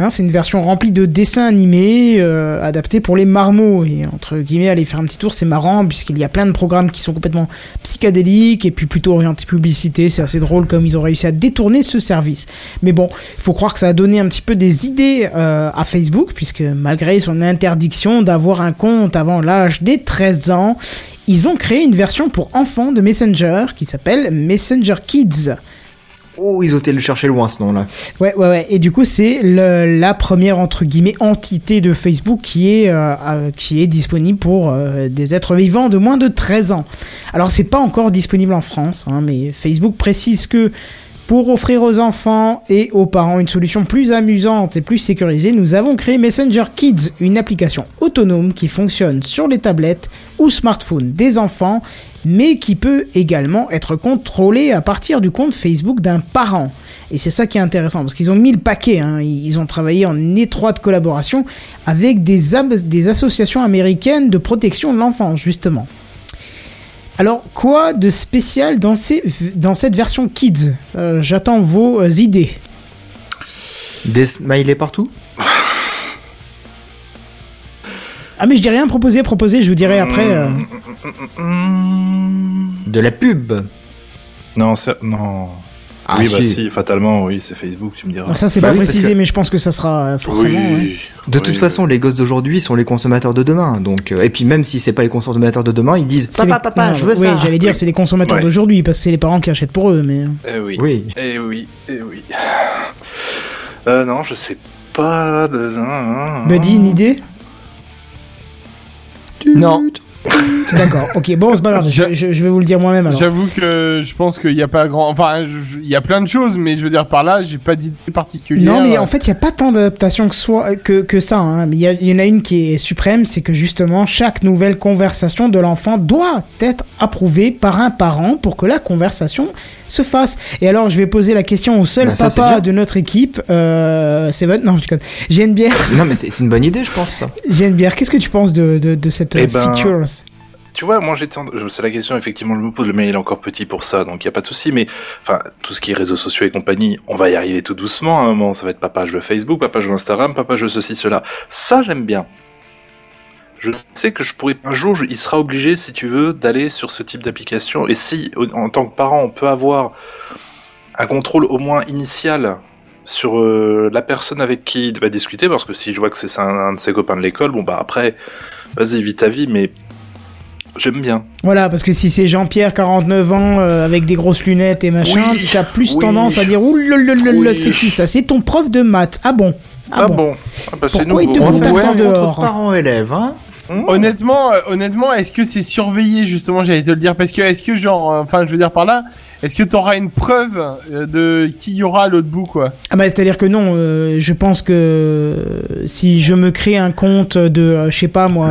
Hein, c'est une version remplie de dessins animés, euh, adaptés pour les marmots. Et entre guillemets, aller faire un petit tour, c'est marrant, puisqu'il y a plein de programmes qui sont complètement psychédéliques et puis plutôt orientés publicité. C'est assez drôle comme ils ont réussi à détourner ce service. Mais bon, il faut croire que ça a donné un petit peu des idées euh, à Facebook, puisque malgré son interdiction d'avoir un compte avant l'âge des 13 ans, ils ont créé une version pour enfants de Messenger qui s'appelle Messenger Kids. Oh, ils ont été le chercher loin ce nom-là. Ouais, ouais, ouais. Et du coup, c'est la première entre guillemets entité de Facebook qui est euh, euh, qui est disponible pour euh, des êtres vivants de moins de 13 ans. Alors, c'est pas encore disponible en France, hein, mais Facebook précise que pour offrir aux enfants et aux parents une solution plus amusante et plus sécurisée, nous avons créé Messenger Kids, une application autonome qui fonctionne sur les tablettes ou smartphones des enfants, mais qui peut également être contrôlée à partir du compte Facebook d'un parent. Et c'est ça qui est intéressant, parce qu'ils ont mis le paquet, hein. ils ont travaillé en étroite collaboration avec des, associations américaines de protection de l'enfance, justement. Alors, quoi de spécial dans, ces, dans cette version Kids? Euh, J'attends vos euh, idées. Des smileys partout? Ah mais je dis rien, proposez, proposez, je vous dirai après. euh. De la pub? Non, c'est... Non. Ah, oui, bah si. si, fatalement, oui, c'est Facebook, tu me diras. Ça c'est Bah pas oui, précisé, que- mais je pense que ça sera euh, forcément. ouais. De oui, toute façon, les gosses d'aujourd'hui sont les consommateurs de demain. Donc, euh, et puis même si c'est pas les consommateurs de demain, ils disent papa, les- papa, non, je veux oui, ça. j'allais dire c'est les consommateurs Ouais. d'aujourd'hui parce que c'est les parents qui achètent pour eux, mais. Eh oui. Oui. Eh oui, eh oui. Euh, non, je sais pas. De... Buddy, une idée? Non. D'accord, ok, bon, c'est pas grave, je, je- je vais vous le dire moi-même alors. J'avoue que je pense qu'il n'y a pas grand. Enfin, je- il y a plein de choses, mais je veux dire par là, j'ai pas d'idée particulière. Non, mais en fait, il n'y a pas tant d'adaptations que, soit, que, que ça. Hein. Mais il y, en a une qui est suprême, c'est que justement, chaque nouvelle conversation de l'enfant doit être approuvée par un parent pour que la conversation se fasse. Et alors, je vais poser la question au seul Bah, ça, papa de notre équipe, euh, Seven. Non, je déconne. Geneviève, Non, mais c'est une bonne idée, je pense, ça. Geneviève, qu'est-ce que tu penses de, de, de cette Eh ben, features Tu vois, moi j'étais, en- c'est la question effectivement je me pose. Le mien il est encore petit pour ça, donc il y a pas de souci. Mais enfin, tout ce qui est réseaux sociaux et compagnie, on va y arriver tout doucement. À un moment, ça va être papage de Facebook, papage de Instagram, papage de ceci, cela. Ça j'aime bien. Je sais que je pourrais un jour, il sera obligé, si tu veux, d'aller sur ce type d'application. Et si, en tant que parent, on peut avoir un contrôle au moins initial sur euh, la personne avec qui il va discuter, parce que si je vois que c'est un, un de ses copains de l'école, bon bah après, vas-y, vis ta vie, mais j'aime bien. Voilà, parce que si c'est Jean-Pierre, 49 ans, euh, avec des grosses lunettes et machin, Oui, t'as plus oui. tendance à dire Ouh Oui. c'est qui ça? C'est ton prof de maths. Ah bon? Ah, bon, Ah bah, c'est Pourquoi il te On contacte fait en un dehors? contre parents-élèves, hein Mmh. Honnêtement, euh, honnêtement, est-ce que c'est surveillé justement? J'allais te le dire parce que est-ce que genre, euh, enfin, je veux dire par là, est-ce que t'auras une preuve euh, de qui y aura à l'autre bout quoi? Ah bah c'est-à-dire que non, euh, je pense que euh, si je me crée un compte de, euh, je sais pas moi,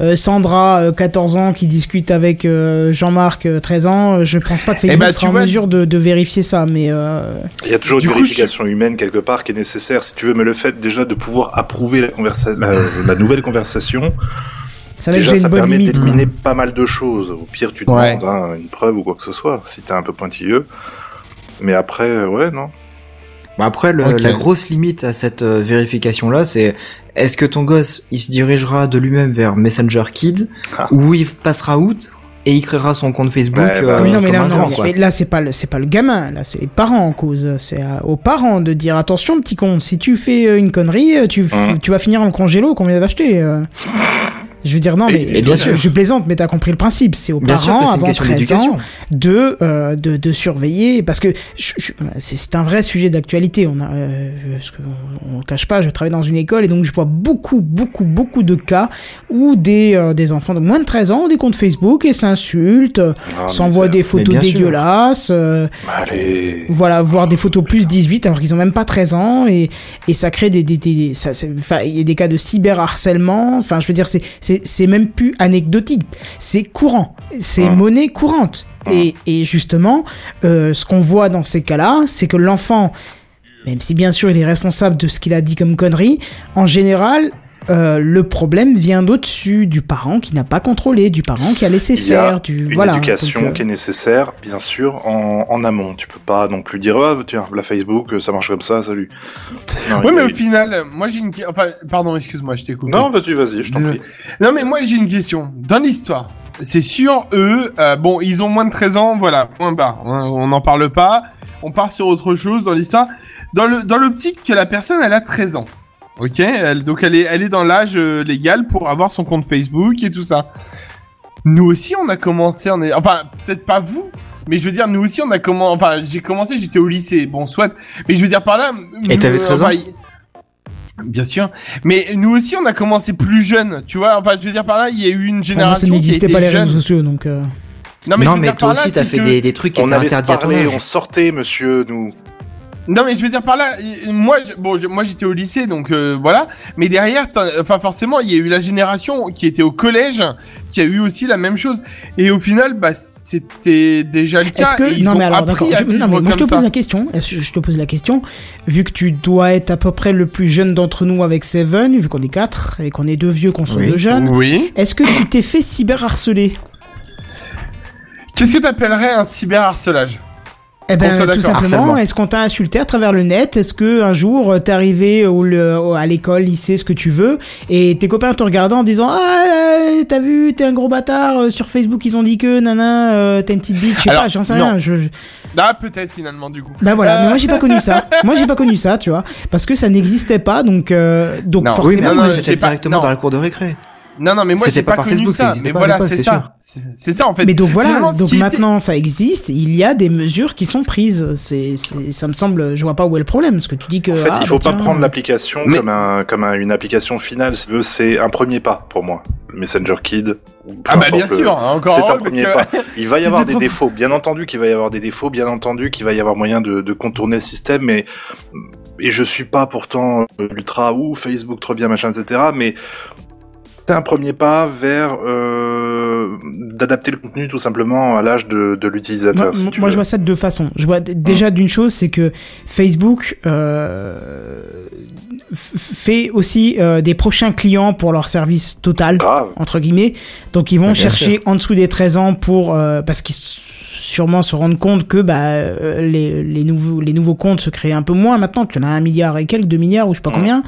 euh, Sandra, euh, 14 ans, qui discute avec euh, Jean-Marc, euh, 13 ans, je pense pas que Facebook bah, sera tu en vois- mesure de, de vérifier ça, mais... Euh... Il y a toujours Du une coup, vérification humaine quelque part qui est nécessaire, si tu veux, mais le fait déjà de pouvoir approuver la, conversa la, la nouvelle conversation, Ça va être déjà ça permet limite. d'éliminer pas mal de choses. Au pire, tu Ouais. demandes hein, une preuve ou quoi que ce soit, si t'es un peu pointilleux. Mais après, ouais, non. Bah après, le- la grosse limite à cette euh, vérification-là, c'est est-ce que ton gosse, il se dirigera de lui-même vers Messenger Kids, Ah. ou il passera out et il créera son compte Facebook Ouais, bah euh, Ah oui, non, mais là, non, grand, mais- là, c'est pas le, c'est pas le gamin, là, c'est les parents en cause. C'est aux parents de dire attention, petit con, si tu fais euh, une connerie, tu, f- Hein. tu vas finir en congélo qu'on vient d'acheter. Euh. Je veux dire, non, mais, bien sûr. je plaisante, mais t'as compris le principe. C'est aux Bien parents, avant question 13 d'éducation. ans, de, euh, de, de surveiller, parce que c'est un vrai sujet d'actualité. On a, euh, parce que on, on le cache pas, je travaille dans une école et donc je vois beaucoup, beaucoup, beaucoup de cas où des, euh, des enfants de moins de 13 ans ont des comptes Facebook et s'insultent, Ah, s'envoient mais des photos dégueulasses, euh, Allez. voilà, voir des photos plus 18 alors qu'ils ont même pas 13 ans et, et ça crée des, des, des ça, il y a des cas de cyberharcèlement, enfin, je veux dire, c'est, c'est, même plus anecdotique, c'est courant, c'est Hum. monnaie courante. Et, et justement, euh, ce qu'on voit dans ces cas-là, c'est que l'enfant, même si bien sûr il est responsable de ce qu'il a dit comme connerie, en général, euh, le problème vient d'au-dessus du parent qui n'a pas contrôlé, du parent qui a laissé Il y a faire, du Une voilà. éducation donc, euh, qui est nécessaire, bien sûr, en, en amont. Tu peux pas non plus dire, ah, tiens, la Facebook, ça marche comme ça, salut. Non, Ouais, mais au final, moi j'ai une, enfin, pardon, excuse-moi, je t'ai coupé. Non, vas-y, vas-y, je t'en prie. Non, mais moi j'ai une question. Dans l'histoire, c'est sûr, eux, euh, bon, ils ont moins de 13 ans, voilà, point barre. On n'en parle pas. On part sur autre chose dans l'histoire. Dans le dans l'optique que la personne, elle a 13 ans. Ok, elle, donc elle est elle est dans l'âge euh, légal pour avoir son compte Facebook et tout ça. Nous aussi, on a commencé, on est, enfin, peut-être pas vous. Mais je veux dire, nous aussi, on a commencé. Enfin, j'ai commencé, j'étais au lycée. Bon, soit. Mais je veux dire par là. Et t'avais euh, 13 ans enfin, Bien sûr. Mais nous aussi, on a commencé plus jeune, tu vois. Enfin, je veux dire par là, il y a eu une pour moi, ça génération qui n'existait était pas les jeune. réseaux sociaux, donc. euh, Non, non, je veux mais toi aussi, t'as fait que- des, des trucs qui On étaient allait se interdits à ton âge. on sortait, monsieur, nous. Non, mais je veux dire par là, moi, je- bon, je- moi j'étais au lycée, donc euh, voilà. Mais derrière, enfin forcément, il y a eu la génération qui était au collège, qui a eu aussi la même chose. Et au final, bah, c'était déjà le cas. Est-ce et que ils non ont mais alors appris d'accord, à je- non, vivre mais moi je te pose ça. la question. Que je te pose la question vu que tu dois être à peu près le plus jeune d'entre nous avec Seven, vu qu'on est quatre et qu'on est deux vieux contre Oui. deux jeunes. Oui. Est-ce que tu t'es fait cyberharceler? Qu'est-ce que t'appellerais un cyberharcelage? Eh ben tout simplement, est-ce qu'on t'a insulté à travers le net? Est-ce que un jour euh, t'es arrivé au, le- au- à l'école, lycée, ce que tu veux, et tes copains te regardaient en disant ah euh, t'as vu t'es un gros bâtard euh, sur Facebook ils ont dit que nana euh, t'as une petite bite, je sais Alors, pas, j'en sais non. rien. Je, je- Ah, peut-être finalement du coup. Ben voilà, Euh. mais moi j'ai pas connu ça. Moi j'ai pas connu ça, tu vois, parce que ça n'existait pas, donc euh, donc Non. Oui, forcément. mais non, après, non, c'était pas- directement dans la cour de récré. Non, non, mais moi C'était j'ai pas pas, par Facebook, ça Mais pas voilà, c'est ça. C'est ça en fait. Mais donc voilà, donc était- maintenant ça existe, il y a des mesures qui sont prises. C'est, c'est- ça me semble, je vois pas où est le problème, parce que tu dis que. En fait, ah, il faut bah, pas tiens, prendre l'application Mais- comme un comme un- une application finale. si tu veux, C'est un premier pas pour moi. Messenger Kid. Ah bah bien le- sûr, hein, encore C'est un premier que- pas. Il va y avoir des défauts. Bien entendu qu'il va y avoir des défauts. Bien entendu qu'il va y avoir moyen de, de contourner le système. Mais et je suis pas pourtant ultra ou Facebook trop bien machin etc. Mais un premier pas vers euh, d'adapter le contenu tout simplement à l'âge de, de l'utilisateur. Moi, si moi, je vois ça de deux façons. Je vois déjà d'une chose, c'est que Facebook euh, fait aussi euh, des prochains clients pour leur service total grave. entre guillemets. Donc ils vont Ah, chercher en dessous des 13 ans pour euh, parce qu'ils sûrement se rendent compte que bah euh, les, les nouveaux les nouveaux comptes se créent un peu moins maintenant qu'il y en a un milliard et quelques deux milliards ou je sais pas Ouais. combien.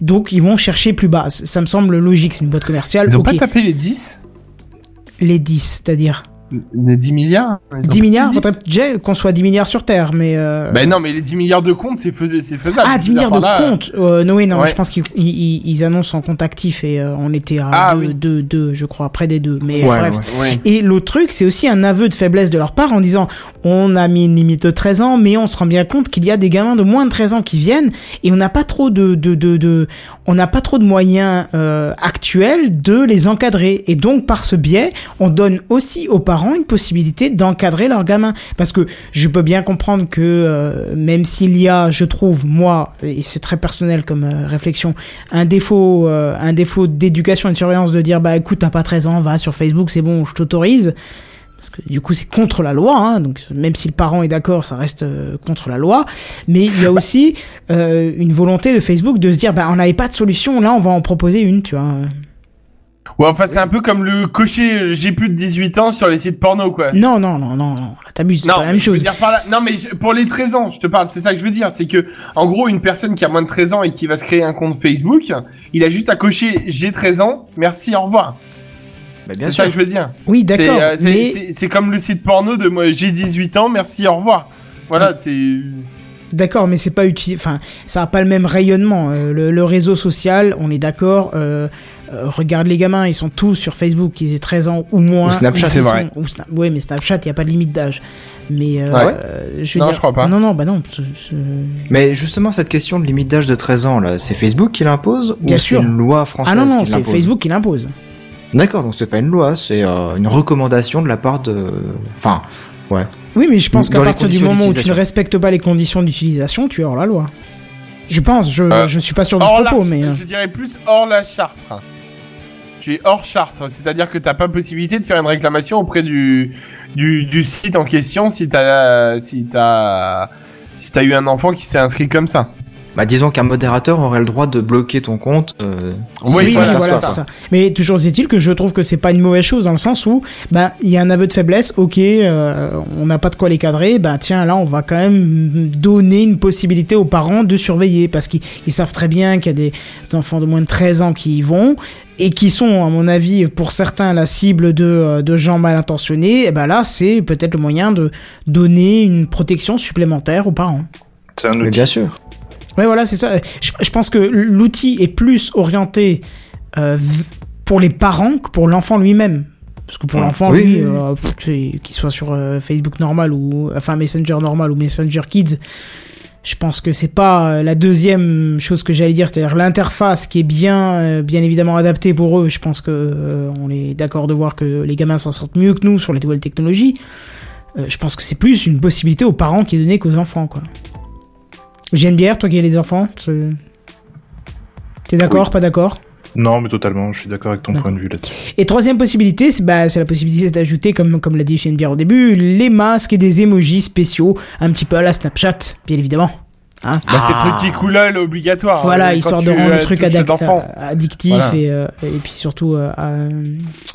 Donc ils vont chercher plus bas. Ça me semble logique c'est une boîte commerciale. Ils ont ok. pas tapé les 10 les 10 c'est-à-dire? 10 milliards Ils ont 10 pas milliards dit faudrait déjà qu'on soit 10 milliards sur terre mais euh, Ben non, mais les 10 milliards de comptes, c'est fais- c'est faisable. ah, Je 10 veux dire, milliards de là, comptes euh, Noé, non, Ouais. je pense qu'ils ils, ils annoncent en compte actif et euh, on était à Ah, 2, oui. 2, 2, je crois, près des deux. Mais Ouais, bref. ouais. Ouais. Et l'autre truc, c'est aussi un aveu de faiblesse de leur part en disant on a mis une limite de 13 ans, mais on se rend bien compte qu'il y a des gamins de moins de 13 ans qui viennent et on n'a pas trop de, de, de, de- on n'a pas trop de moyens de les encadrer. Et donc par ce biais, on donne aussi aux parents une possibilité d'encadrer leurs gamins. Parce que je peux bien comprendre que euh, même s'il y a, je trouve, moi, et c'est très personnel comme euh, réflexion, un défaut, euh, un défaut d'éducation et de surveillance de dire bah écoute t'as pas 13 ans, va sur Facebook, c'est bon, je t'autorise. Parce que du coup c'est contre la loi, hein, donc même si le parent est d'accord, ça reste euh, contre la loi. Mais il y a aussi euh, une volonté de Facebook de se dire bah on n'avait pas de solution, là on va en proposer une, tu vois. Ouais, enfin, c'est un peu comme le cocher euh, j'ai plus de 18 ans sur les sites porno, quoi. Non non non non non, là t'abuses, c'est Non, pas la même chose. dire par là- non, mais je- pour les 13 ans, je te parle, c'est ça que je veux dire. C'est que, en gros, une personne qui a moins de 13 ans et qui va se créer un compte Facebook, il a juste à cocher j'ai 13 ans, merci, au revoir. Bah, bien C'est sûr. ça que je veux dire. Oui C'est d'accord, euh, c'est- mais c'est- c'est comme le site porno de moi, j'ai 18 ans, merci, au revoir. Voilà, c'est. D'accord, mais c'est pas utile. Enfin, ça a pas le même rayonnement. Euh, le, le réseau social, on est d'accord. Euh, euh, regarde les gamins, ils sont tous sur Facebook, ils aient 13 ans ou moins. Ou Snapchat, c'est sont- vrai. ou Sna- ouais, mais Snapchat, il y a pas de limite d'âge. Mais Ah ouais euh, je veux Non, dire- je crois pas. Non, non, bah non. c'est- c'est- Mais justement, cette question de limite d'âge de 13 ans, là, c'est Facebook qui l'impose Bien ou sûr. c'est une loi française Ah non, non, qui c'est l'impose? Facebook qui l'impose. D'accord, donc c'est pas une loi, c'est euh, une recommandation de la part de... Enfin, ouais. Oui, mais je pense qu'à partir du moment où tu ne respectes pas les conditions d'utilisation, tu es hors la loi. Je pense, je, Euh, je suis pas sûr de ce la, propos, mais. euh, je dirais plus hors la charte. Tu es hors charte, c'est-à-dire que t'as pas possibilité de faire une réclamation auprès du du, du site en question si t'as si t'as si t'as eu un enfant qui s'est inscrit comme ça. Bah disons qu'un modérateur aurait le droit de bloquer ton compte. Euh, Oui, Oui, s'il voilà, voilà, ça. Mais toujours est-il que je trouve que c'est pas une mauvaise chose dans le sens où, ben, il y a un aveu de faiblesse, ok, euh, on n'a pas de quoi les cadrer, ben tiens, là, on va quand même donner une possibilité aux parents de surveiller parce qu'ils ils savent très bien qu'il y a des enfants de moins de 13 ans qui y vont et qui sont, à mon avis, pour certains, la cible de, euh, de gens mal intentionnés, et ben là, c'est peut-être le moyen de donner une protection supplémentaire aux parents. C'est un Mais outil. bien sûr. Ouais, voilà, c'est ça. Je, je pense que l'outil est plus orienté euh, pour les parents que pour l'enfant lui-même. Parce que pour Ouais. l'enfant, Oui, lui, oui, oui. euh, qu'il soit sur euh, Facebook normal ou enfin Messenger normal ou Messenger Kids, je pense que c'est pas la deuxième chose que j'allais dire, c'est-à-dire l'interface qui est bien, bien évidemment adaptée pour eux. Je pense que euh, on est d'accord de voir que les gamins s'en sortent mieux que nous sur les nouvelles technologies. Euh, je pense que c'est plus une possibilité aux parents qui est donnée qu'aux enfants, quoi. J'ai une bière, toi qui as les enfants. T'es d'accord, pas d'accord? Non, mais totalement, je suis d'accord avec ton D'accord. point de vue là-dessus. Et troisième possibilité, c'est bah, c'est la possibilité d'ajouter, comme, comme l'a dit Shane Bière au début, les masques et des emojis spéciaux, un petit peu à la Snapchat, bien évidemment. Hein Bah, c'est le truc qui coule là, obligatoire. voilà, Euh, quand histoire de rendre euh, le truc addic- euh, addictif Voilà. et, euh, et puis surtout euh, à, euh,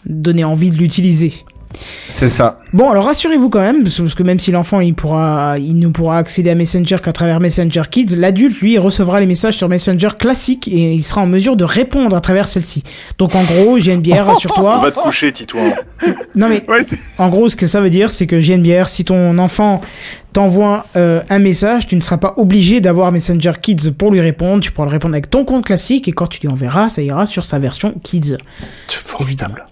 donner envie de l'utiliser. C'est ça. Bon, alors rassurez-vous quand même, parce que même si l'enfant il pourra, il ne pourra accéder à Messenger qu'à travers Messenger Kids, l'adulte lui recevra les messages sur Messenger classique et il sera en mesure de répondre à travers celle-ci. Donc en gros, j'ai une bière, rassure-toi. Va te coucher, Titouan. Non mais Ouais, en gros, ce que ça veut dire, c'est que JNBR, si ton enfant t'envoie euh, un message, tu ne seras pas obligé d'avoir Messenger Kids pour lui répondre. Tu pourras le répondre avec ton compte classique et quand tu lui enverras, ça ira sur sa version Kids. C'est formidable.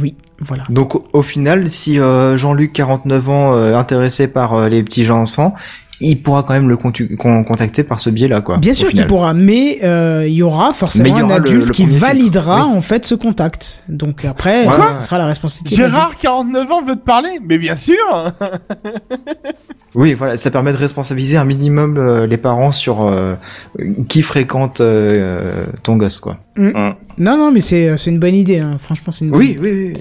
Oui, voilà. Donc au, final, si euh, Jean-Luc, 49 ans, euh, intéressé par euh, les petits gens enfants, il pourra quand même le contacter par ce biais-là, quoi. Bien sûr qu'il pourra, mais euh, il y aura forcément il y aura un adulte le qui validera oui. en fait ce contact. Donc après, euh, ce sera la responsabilité. Gérard, 49 ans, veut te parler Mais bien sûr Oui, voilà, ça permet de responsabiliser un minimum euh, les parents sur euh, qui fréquente euh, ton gosse, quoi. Non, non, mais c'est c'est une bonne idée. hein. Franchement, c'est une. bonne Oui, oui, oui.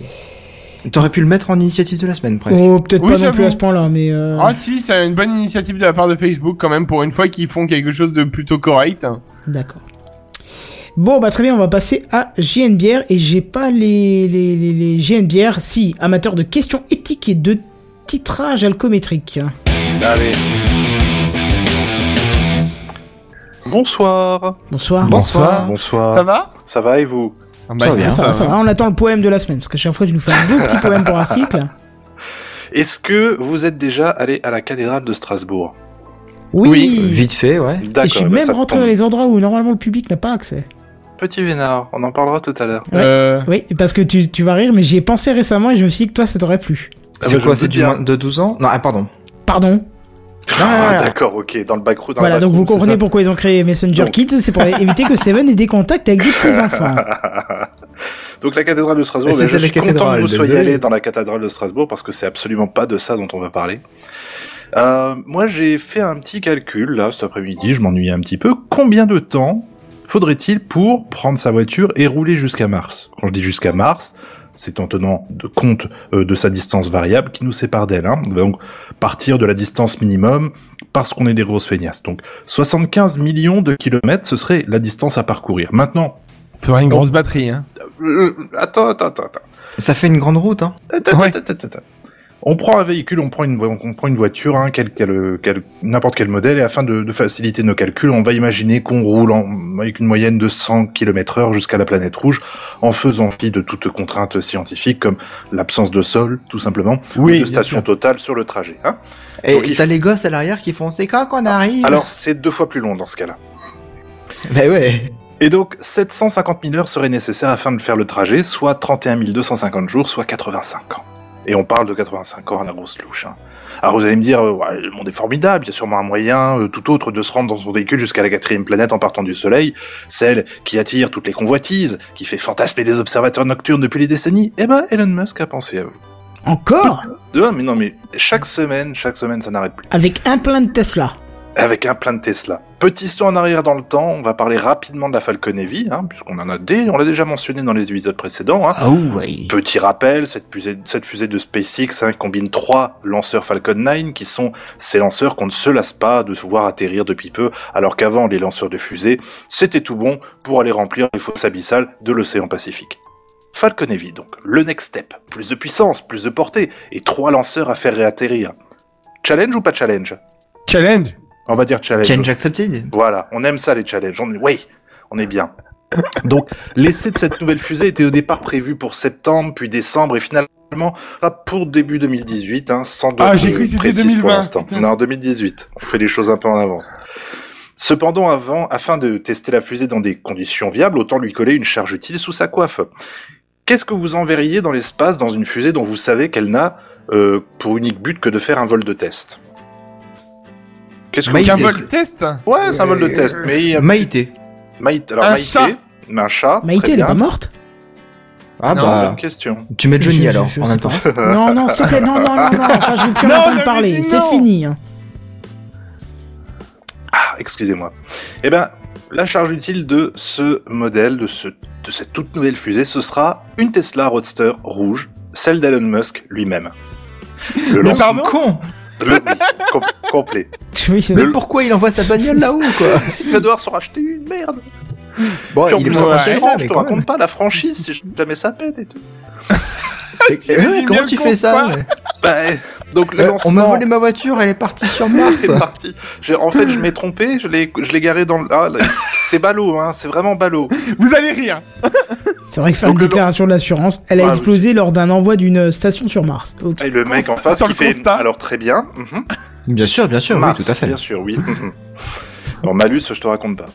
T'aurais pu le mettre en initiative de la semaine, presque. Oh, peut-être Oui, pas non j'avoue. plus à ce point-là, mais. euh, Ah si, c'est une bonne initiative de la part de Facebook quand même, pour une fois qu'ils font quelque chose de plutôt correct. D'accord. Bon, bah très bien, on va passer à JNBR et j'ai pas les, les, les, les JNBR, si, amateurs de questions éthiques et de titrage alcométrique. Allez. Bonsoir. Bonsoir. Bonsoir. Bonsoir. Ça va? Ça va et vous? Bah, Ça va bien, Ça va, ça va, on attend le poème de la semaine, parce qu'à chaque fois tu nous fais un beau petit poème pour article. Est-ce que vous êtes déjà allé à la cathédrale de Strasbourg Oui, Vite fait, ouais. Et D'accord. je suis bah, même rentré tombe. dans les endroits où normalement le public n'a pas accès. Petit Vénard, on en parlera tout à l'heure. Ouais. Euh... Oui, parce que tu, tu vas rire, mais j'y ai pensé récemment et je me suis dit que toi ça t'aurait plu. Ah C'est bah, quoi, c'est du de 12 ans? Non, ah, pardon. Pardon? Ah, Ah. d'accord, ok, dans le backroom. dans voilà, le donc vous comprenez pourquoi ils ont créé Messenger Donc. Kids, c'est pour éviter que Seven ait des contacts avec des petits enfants. Donc la cathédrale de Strasbourg, ben, je suis content que vous soyez désolé. allé dans la cathédrale de Strasbourg parce que c'est absolument pas de ça dont on va parler. Euh, moi, j'ai fait un petit calcul là cet après-midi. Je m'ennuyais un petit peu. Combien de temps faudrait-il pour prendre sa voiture et rouler jusqu'à Mars? Quand je dis jusqu'à Mars, c'est en tenant de compte euh, de sa distance variable qui nous sépare d'elle. Hein. Donc partir de la distance minimum parce qu'on est des grosses feignasses. Donc 75 millions de kilomètres, ce serait la distance à parcourir. Maintenant, Faudrait une grosse batterie, hein. euh, attends, attends, attends, attends. Ça fait une grande route, hein. Attends, Ouais. attends, attends, attends. On prend un véhicule, on prend une, vo- on prend une voiture, hein, quel, quel- quel- n'importe quel modèle, et afin de, de faciliter nos calculs, on va imaginer qu'on roule en- avec une moyenne de 100 km heure jusqu'à la planète rouge, en faisant fi de toute contrainte scientifique, comme l'absence de sol, tout simplement, ou de station sûr. totale sur le trajet. Hein. Et t'as f- les gosses à l'arrière qui font c'est quand qu'on arrive? Alors, c'est deux fois plus long dans ce cas-là. Bah ouais. Et donc, 750 000 heures seraient nécessaires afin de faire le trajet, soit 31 250 jours, soit 85 ans. Et on parle de 85 ans à la grosse louche. Hein. Alors vous allez me dire, euh, ouais, le monde est formidable, il y a sûrement un moyen euh, tout autre de se rendre dans son véhicule jusqu'à la quatrième planète en partant du Soleil, celle qui attire toutes les convoitises, qui fait fantasmer les observateurs nocturnes depuis les décennies. Eh ben, Elon Musk a pensé à vous. Encore? Ah, mais non, mais chaque semaine, chaque semaine, ça n'arrête plus. Avec un plein de Tesla. Avec un plein de Tesla. Petit saut en arrière dans le temps, on va parler rapidement de la Falcon Heavy, hein, puisqu'on en a dé, on l'a déjà mentionné dans les épisodes précédents. Hein. Oh ouais. Petit rappel, cette fusée, cette fusée de SpaceX hein, combine trois lanceurs Falcon 9 qui sont ces lanceurs qu'on ne se lasse pas de se voir atterrir depuis peu, alors qu'avant les lanceurs de fusée, c'était tout bon pour aller remplir les fosses abyssales de l'océan Pacifique. Falcon Heavy donc, le next step, plus de puissance, plus de portée, et trois lanceurs à faire réatterrir. Challenge ou pas challenge? Challenge On va dire challenge. Change accepted. Voilà, on aime ça les challenges. On... Oui, on est bien. Donc, l'essai de cette nouvelle fusée était au départ prévu pour septembre, puis décembre, et finalement pas pour début 2018, hein, sans Ah, j'ai cru que c'était précise 2020, pour l'instant. Non, 2018. On fait les choses un peu en avance. Cependant, avant, afin de tester la fusée dans des conditions viables, autant lui coller une charge utile sous sa coiffe. Qu'est-ce que vous enverriez dans l'espace dans une fusée dont vous savez qu'elle n'a euh, pour unique but que de faire un vol de test? Qu'est-ce que Maïté. Qu'un vous vol test Ouais, c'est un vol de test, mais Maïté. Maïté, alors Un Maïté, chat. mais un chat. Maïté, elle est bien. pas morte Ah Non, bah. Bonne question. Tu mets Johnny Je- alors, je en même temps. Non, non, s'il te plaît, non, non, non, non, ça je veux plus entendre parler, c'est fini. hein. Ah, excusez-moi. Eh ben, la charge utile de ce modèle, de, ce, de cette toute nouvelle fusée, ce sera une Tesla Roadster rouge, celle d'Elon Musk lui-même. Le Mais lancement pardon con le, com- complet. Oui, Mais Le- pourquoi il envoie sa bagnole là-haut, quoi? Il va devoir s'en racheter une, merde. Bon, Puis en il est plus, je te raconte même. pas la franchise si jamais ça pète et tout. Et- et ouais, bien comment tu fais ça ouais Bah, donc le Euh, On m'a volé ma voiture, elle est partie sur Mars. C'est parti. J'ai- En fait, je m'ai trompé, je l'ai, je l'ai garé dans le. Ah, là, c'est ballot, hein, c'est vraiment ballot. Vous allez rire. C'est vrai que faire Donc, une déclaration d'assurance, elle a Ouais, explosé lors d'un envoi d'une station sur Mars. Et le mec en face sur qui le fait. constat. Alors très bien. mhm. Bien sûr, bien sûr, Mars, oui, tout à fait. Bien sûr, oui. mhm. Alors Malus, je te raconte pas.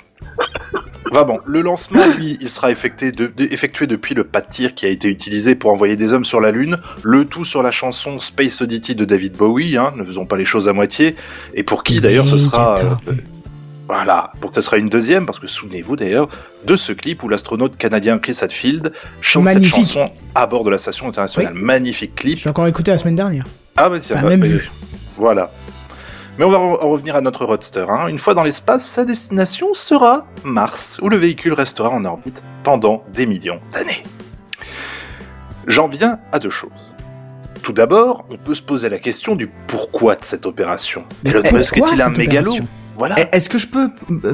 Va bon, le lancement, lui, il sera effectué, de- de- effectué depuis le pas de tir qui a été utilisé pour envoyer des hommes sur la Lune, le tout sur la chanson Space Oddity de David Bowie, hein, ne faisons pas les choses à moitié, et pour qui d'ailleurs ce sera... euh, voilà, pour que ce sera une deuxième, parce que souvenez-vous d'ailleurs de ce clip où l'astronaute canadien Chris Hadfield chante Magnifique. cette chanson à bord de la station internationale. Magnifique clip. J'ai encore écouté la semaine dernière. Ah bah tiens, Enfin, même vu. Voilà. Mais on va en revenir à notre roadster. Hein. Une fois dans l'espace, sa destination sera Mars, où le véhicule restera en orbite pendant des millions d'années. J'en viens à deux choses. Tout d'abord, on peut se poser la question du pourquoi de cette opération. Elon Musk est-il un mégalo? Voilà. Eh, Est-ce que je peux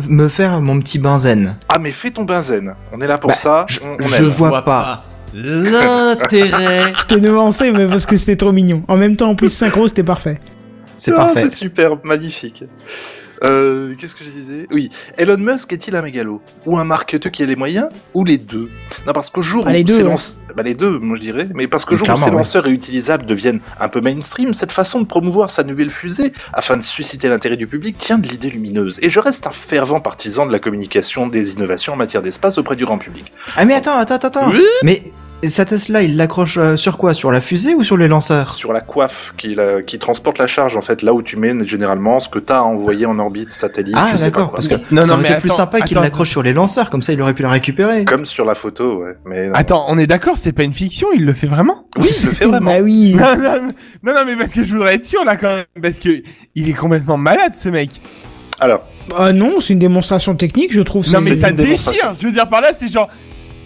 me faire mon petit benzène Ah mais fais ton benzène. On est là pour Bah, ça. Je, on, on je aime. vois pas. l'intérêt. Je t'ai devancé, mais parce que c'était trop mignon. En même temps, en plus, synchro, c'était parfait. C'est Ah, parfait. C'est super, magnifique. Euh, Qu'est-ce que je disais? Oui, Elon Musk est-il un mégalo? Ou un marketeur qui a les moyens? Ou les deux? Non, parce qu'au jour où ces ouais. lance- bah, les deux, moi je dirais, mais parce qu'au jour où ouais. lanceurs réutilisables deviennent un peu mainstream, cette façon de promouvoir sa nouvelle fusée, afin de susciter l'intérêt du public, tient de l'idée lumineuse. Et je reste un fervent partisan de la communication des innovations en matière d'espace auprès du grand public. Ah mais attends, attends, attends. Oui? Mais sa Tesla, il l'accroche euh, sur quoi? Sur la fusée ou sur les lanceurs? Sur la coiffe qui, la- qui transporte la charge, en fait, là où tu mets généralement ce que t'as à envoyer en orbite satellite. Ah je sais pas d'accord, quoi. parce que Non, ça non, aurait été plus sympa qu'il l'accroche sur les lanceurs, comme ça il aurait pu la récupérer. Comme sur la photo, ouais. Mais non. Attends, on est d'accord, c'est pas une fiction, il le fait vraiment? Oui, je le fais vraiment. Bah oui. non, non, non, non, mais parce que je voudrais être sûr là quand même, parce que il est complètement malade ce mec. Alors, Ah non, c'est une démonstration technique, je trouve. Non mais ça déchire. Je veux dire par là, c'est genre,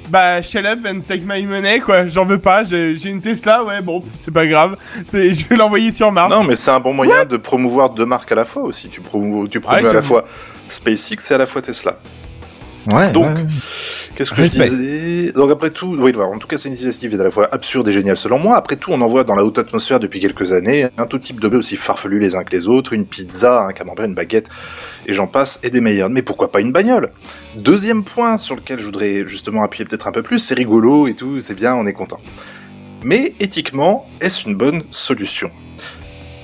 bah shut up and take my money quoi. J'en veux pas. J'ai une Tesla, ouais, bon, c'est pas grave. Je vais l'envoyer sur Mars. non, mais c'est un bon moyen de promouvoir deux marques à la fois aussi. Tu promous, tu Ouais, à la fois SpaceX et à la fois Tesla. Ouais. Donc, ouais. Qu'est-ce que Respect. je disais? Donc après tout, oui, voilà, en tout cas, c'est une initiative qui est à la fois absurde et géniale selon moi. Après tout, on en voit dans la haute atmosphère depuis quelques années un tout type d'objets aussi farfelus les uns que les autres, une pizza, un camembert, une baguette, et j'en passe, et des meilleurs. Mais pourquoi pas une bagnole? Deuxième point sur lequel je voudrais justement appuyer peut-être un peu plus, c'est rigolo et tout, c'est bien, on est content. Mais éthiquement, est-ce une bonne solution?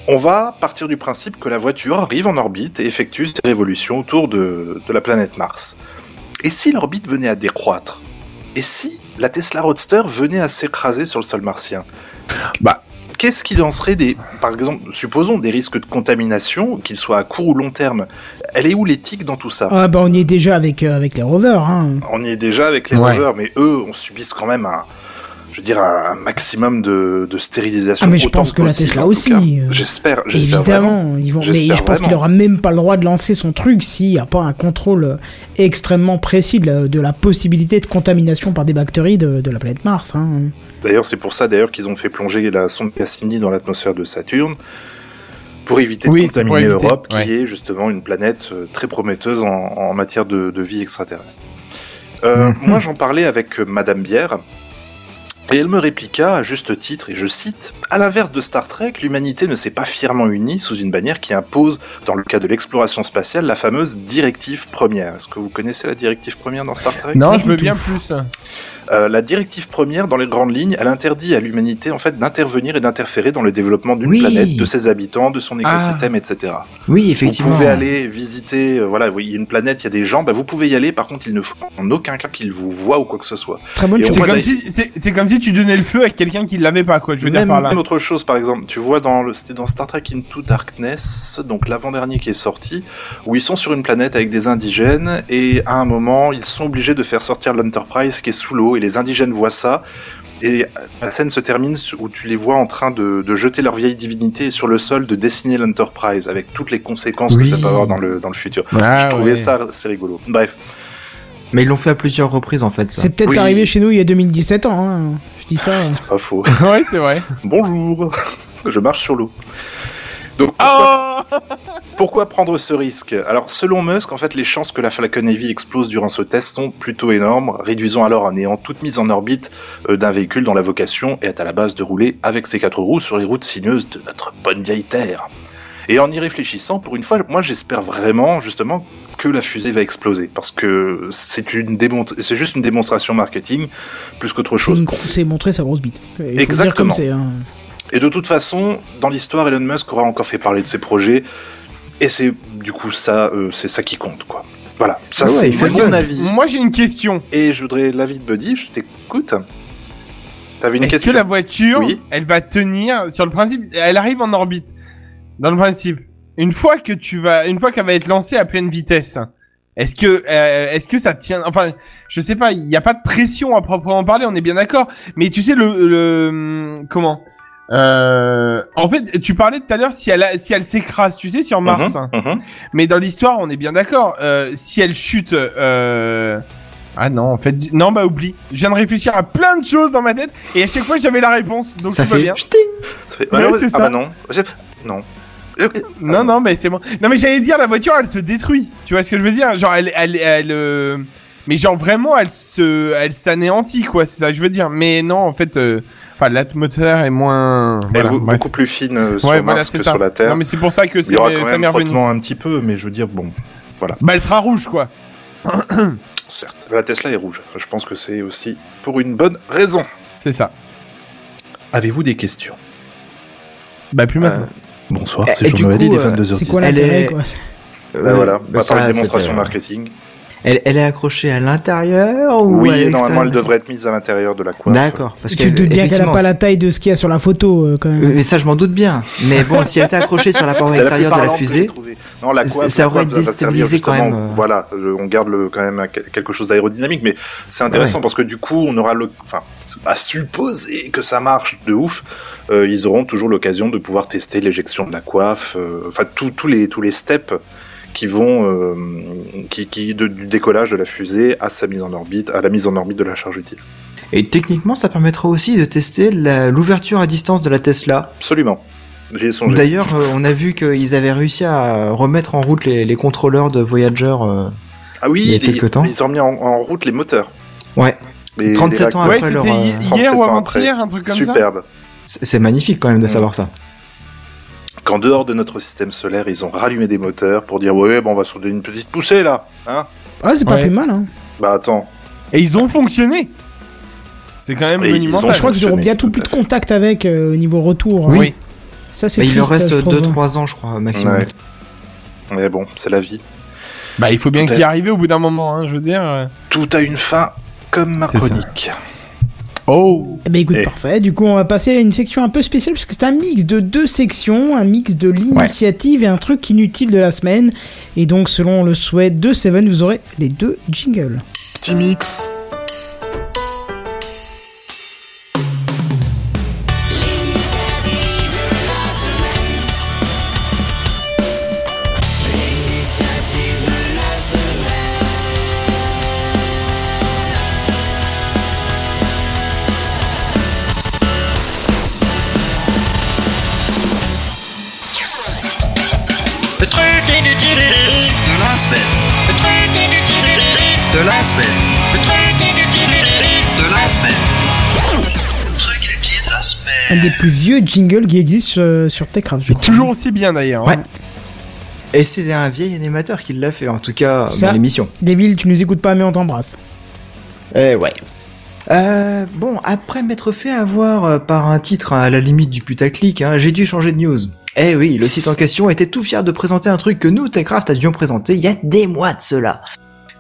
On va partir du principe que la voiture arrive en orbite et effectue ses révolutions autour de, de la planète Mars. Et si l'orbite venait à décroître? Et si la Tesla Roadster venait à s'écraser sur le sol martien? Bah. Qu'est-ce qu'il en serait des, par exemple, supposons des risques de contamination, qu'ils soient à court ou long terme Elle est où l'éthique dans tout ça? Ah bah on y est déjà avec, euh, avec les rovers. Hein. On y est déjà avec les Ouais. rovers, mais eux, on subisse quand même un, je veux dire, un, un maximum de, de stérilisation. Ah mais je pense que la possible, Tesla en tout aussi. euh, J'espère, j'espère vraiment. Évidemment, ils vont. Mais je pense qu'il vraiment. aura même pas le droit de lancer son truc s'il n'y a pas un contrôle extrêmement précis de la, de la possibilité de contamination par des bactéries de, de la planète Mars. Hein. D'ailleurs, c'est pour ça d'ailleurs qu'ils ont fait plonger la sonde Cassini dans l'atmosphère de Saturne pour éviter Oui, de contaminer éviter, Europe, qui ouais. est justement une planète euh, très prometteuse en, en matière de, de vie extraterrestre. Euh, Mhm. Moi, j'en parlais avec Madame Bière. Et elle me répliqua à juste titre, et je cite, À l'inverse de Star Trek, l'humanité ne s'est pas fièrement unie sous une bannière qui impose, dans le cas de l'exploration spatiale, la fameuse directive première. Est-ce que vous connaissez la directive première dans Star Trek? Non, je veux bien plus. Euh, la directive première, dans les grandes lignes, elle interdit à l'humanité en fait d'intervenir et d'interférer dans le développement d'une Oui. planète, de ses habitants, de son écosystème, etc. Oui, Vous effectivement. pouvez aller visiter, euh, voilà, oui, il y a une planète, il y a des gens, bah, vous pouvez y aller. Par contre, il ne faut en aucun cas qu'ils vous voient ou quoi que ce soit. Très bonne. C'est comme si, comme tu donnais le feu à quelqu'un qui l'avait pas, quoi. Je veux dire même, par là. même autre chose, par exemple, tu vois dans le, c'était dans Star Trek Into Darkness, donc l'avant-dernier qui est sorti, où ils sont sur une planète avec des indigènes et à un moment ils sont obligés de faire sortir l'Enterprise qui est sous l'eau et les indigènes voient ça. Et la scène se termine où tu les vois en train de, de jeter leur vieille divinité sur le sol, de dessiner l'Enterprise avec toutes les conséquences Oui. que ça peut avoir dans le, dans le futur. Ah, Je trouvais ouais. ça assez rigolo. Bref, Mais ils l'ont fait à plusieurs reprises en fait. C'est peut-être Oui. arrivé chez nous il y a 2017 ans. Hein. Je dis ça. c'est pas faux. ouais, c'est vrai. Bonjour, je marche sur l'eau. Donc, Oh Pourquoi prendre ce risque? Alors, selon Musk, en fait, les chances que la Falcon Heavy explose durant ce test sont plutôt énormes, réduisant alors à néant toute mise en orbite euh, d'un véhicule dont la vocation est à la base de rouler avec ses quatre roues sur les routes sinueuses de notre bonne vieille Terre. Et en y réfléchissant, pour une fois, moi j'espère vraiment, justement, que la fusée va exploser, parce que c'est une c'est juste une démonstration marketing, plus qu'autre chose. C'est montrer sa grosse bite. Il faut le dire Exactement. comme c'est. hein. Et de toute façon, dans l'histoire, Elon Musk aura encore fait parler de ses projets, et c'est du coup ça, euh, c'est ça qui compte, quoi. Voilà, ça ouais, c'est il fait mon avis. Moi, j'ai une question. Et je voudrais l'avis de Buddy, je t'écoute. T'avais une Est-ce question que la voiture, Oui. elle va tenir sur le principe, elle arrive en orbite? Dans le principe, une fois que tu vas, une fois qu'elle va être lancée à pleine vitesse, est-ce que, euh, est-ce que ça tient, enfin, je sais pas, il n'y a pas de pression à proprement parler, on est bien d'accord. Mais tu sais le, le, comment? Euh, en fait, tu parlais tout à l'heure si elle, a- si elle s'écrase, tu sais, sur Mars. Mhm, mhm. Mais dans l'histoire, on est bien d'accord. Euh, si elle chute, euh... ah non, en fait, non, bah oublie. Je viens de réfléchir à plein de choses dans ma tête et à chaque fois j'avais la réponse, donc Ça tout va fait bien. ch'ting. Ça fait- Ouais, Alors, c'est ah ça. bah non. J'ai- Non. Non, non, mais c'est bon. Non, mais j'allais dire la voiture, elle se détruit. Tu vois ce que je veux dire? Genre, elle, elle, elle, euh, mais genre vraiment, elle se, elle s'anéantit quoi. C'est ça que je veux dire. Mais non, en fait, euh, enfin, l'atmosphère est moins. Elle est Voilà, beaucoup plus fine euh, sur Ouais, Mars voilà, que ça. sur la Terre. Non, mais c'est pour ça que Il c'est y aura quand même frottement un petit peu, mais je veux dire, bon, Bah, elle sera rouge quoi. certes. La Tesla est rouge. Je pense que c'est aussi pour une bonne raison. C'est ça. Avez-vous des questions? Bah, plus maintenant. Bonsoir, et c'est Jean-Noël, il est euh, 22h10. C'est quoi l'intérêt est- quoi? Euh, Bah voilà, bah on va ça, parler de démonstration marketing. Elle, elle est accrochée à l'intérieur ou Oui, normalement, elle devrait être mise à l'intérieur de la coiffe. D'accord, parce que Tu te doutes bien qu'elle a effectivement, pas la taille de ce qu'il y a sur la photo euh, quand même. Mais ça, je m'en doute bien. Mais bon, si elle était accrochée sur la paroi extérieure de la fusée. Non, la ça- coiffe, ça la aurait servir déstabilisé quand même, euh. Voilà, euh, on garde le, quand même quelque chose d'aérodynamique, mais c'est intéressant parce que du coup, on aura le, enfin, à supposer que ça marche de ouf, euh, ils auront toujours l'occasion de pouvoir tester l'éjection de la coiffe, euh, enfin tous tous les tous les steps qui vont euh, qui, qui de- du décollage de la fusée à sa mise en orbite, à la mise en orbite de la charge utile. et techniquement, ça permettra aussi de tester l'ouverture à distance de la Tesla. Absolument. J'y ai songé. D'ailleurs, euh, on a vu qu'ils avaient réussi à remettre en route les, les contrôleurs de Voyager. euh, Ah oui, il y a ils- quelques temps. ils ont mis en, en route les moteurs. Ouais, Les- 37 les ans. Ouais, après c'était leur, hi- hier 37 ou ans avant-hier, après. un truc comme ça. Superbe. c'est c'est magnifique quand même de Ouais. savoir ça. Qu'en dehors de notre système solaire, ils ont rallumé des moteurs pour dire ouais, bon, on va se donner une petite poussée là, hein Ouais, c'est pas Ouais. plus mal. Hein. Bah attends, Et ils ont fonctionné. C'est quand même Et monumental. ont Je crois qu'ils auront bientôt tout plus de contact avec euh, au niveau retour. Oui. Ouais. Ça c'est Mais il leur reste je trouve. 2-3 ans, je crois, maximum. Ouais. mais bon, c'est la vie. Bah, il faut bien qu'il y arrive au bout d'un moment, hein, je veux dire. Tout a une fin, comme ma chronique. Oh Eh ben écoute, Eh. parfait. Du coup, on va passer à une section un peu spéciale parce que c'est un mix de deux sections, un mix de l'initiative et un truc inutile de la semaine. Et donc, selon le souhait de Seven, vous aurez les deux jingles. Petit mix. Un des plus vieux jingles qui existe sur Techcraft, je crois. Toujours aussi bien d'ailleurs. Ouais. hein. Et c'est un vieil animateur qui l'a fait, en tout cas Ça. dans l'émission. Débile, tu nous écoutes pas, mais on t'embrasse. Eh ouais. Euh, bon, après m'être fait avoir euh, par un titre à la limite du putaclic, hein, j'ai dû changer de news. Eh oui, le site en question était tout fier de présenter un truc que nous, Techcraft, avions présenté il y a des mois de cela.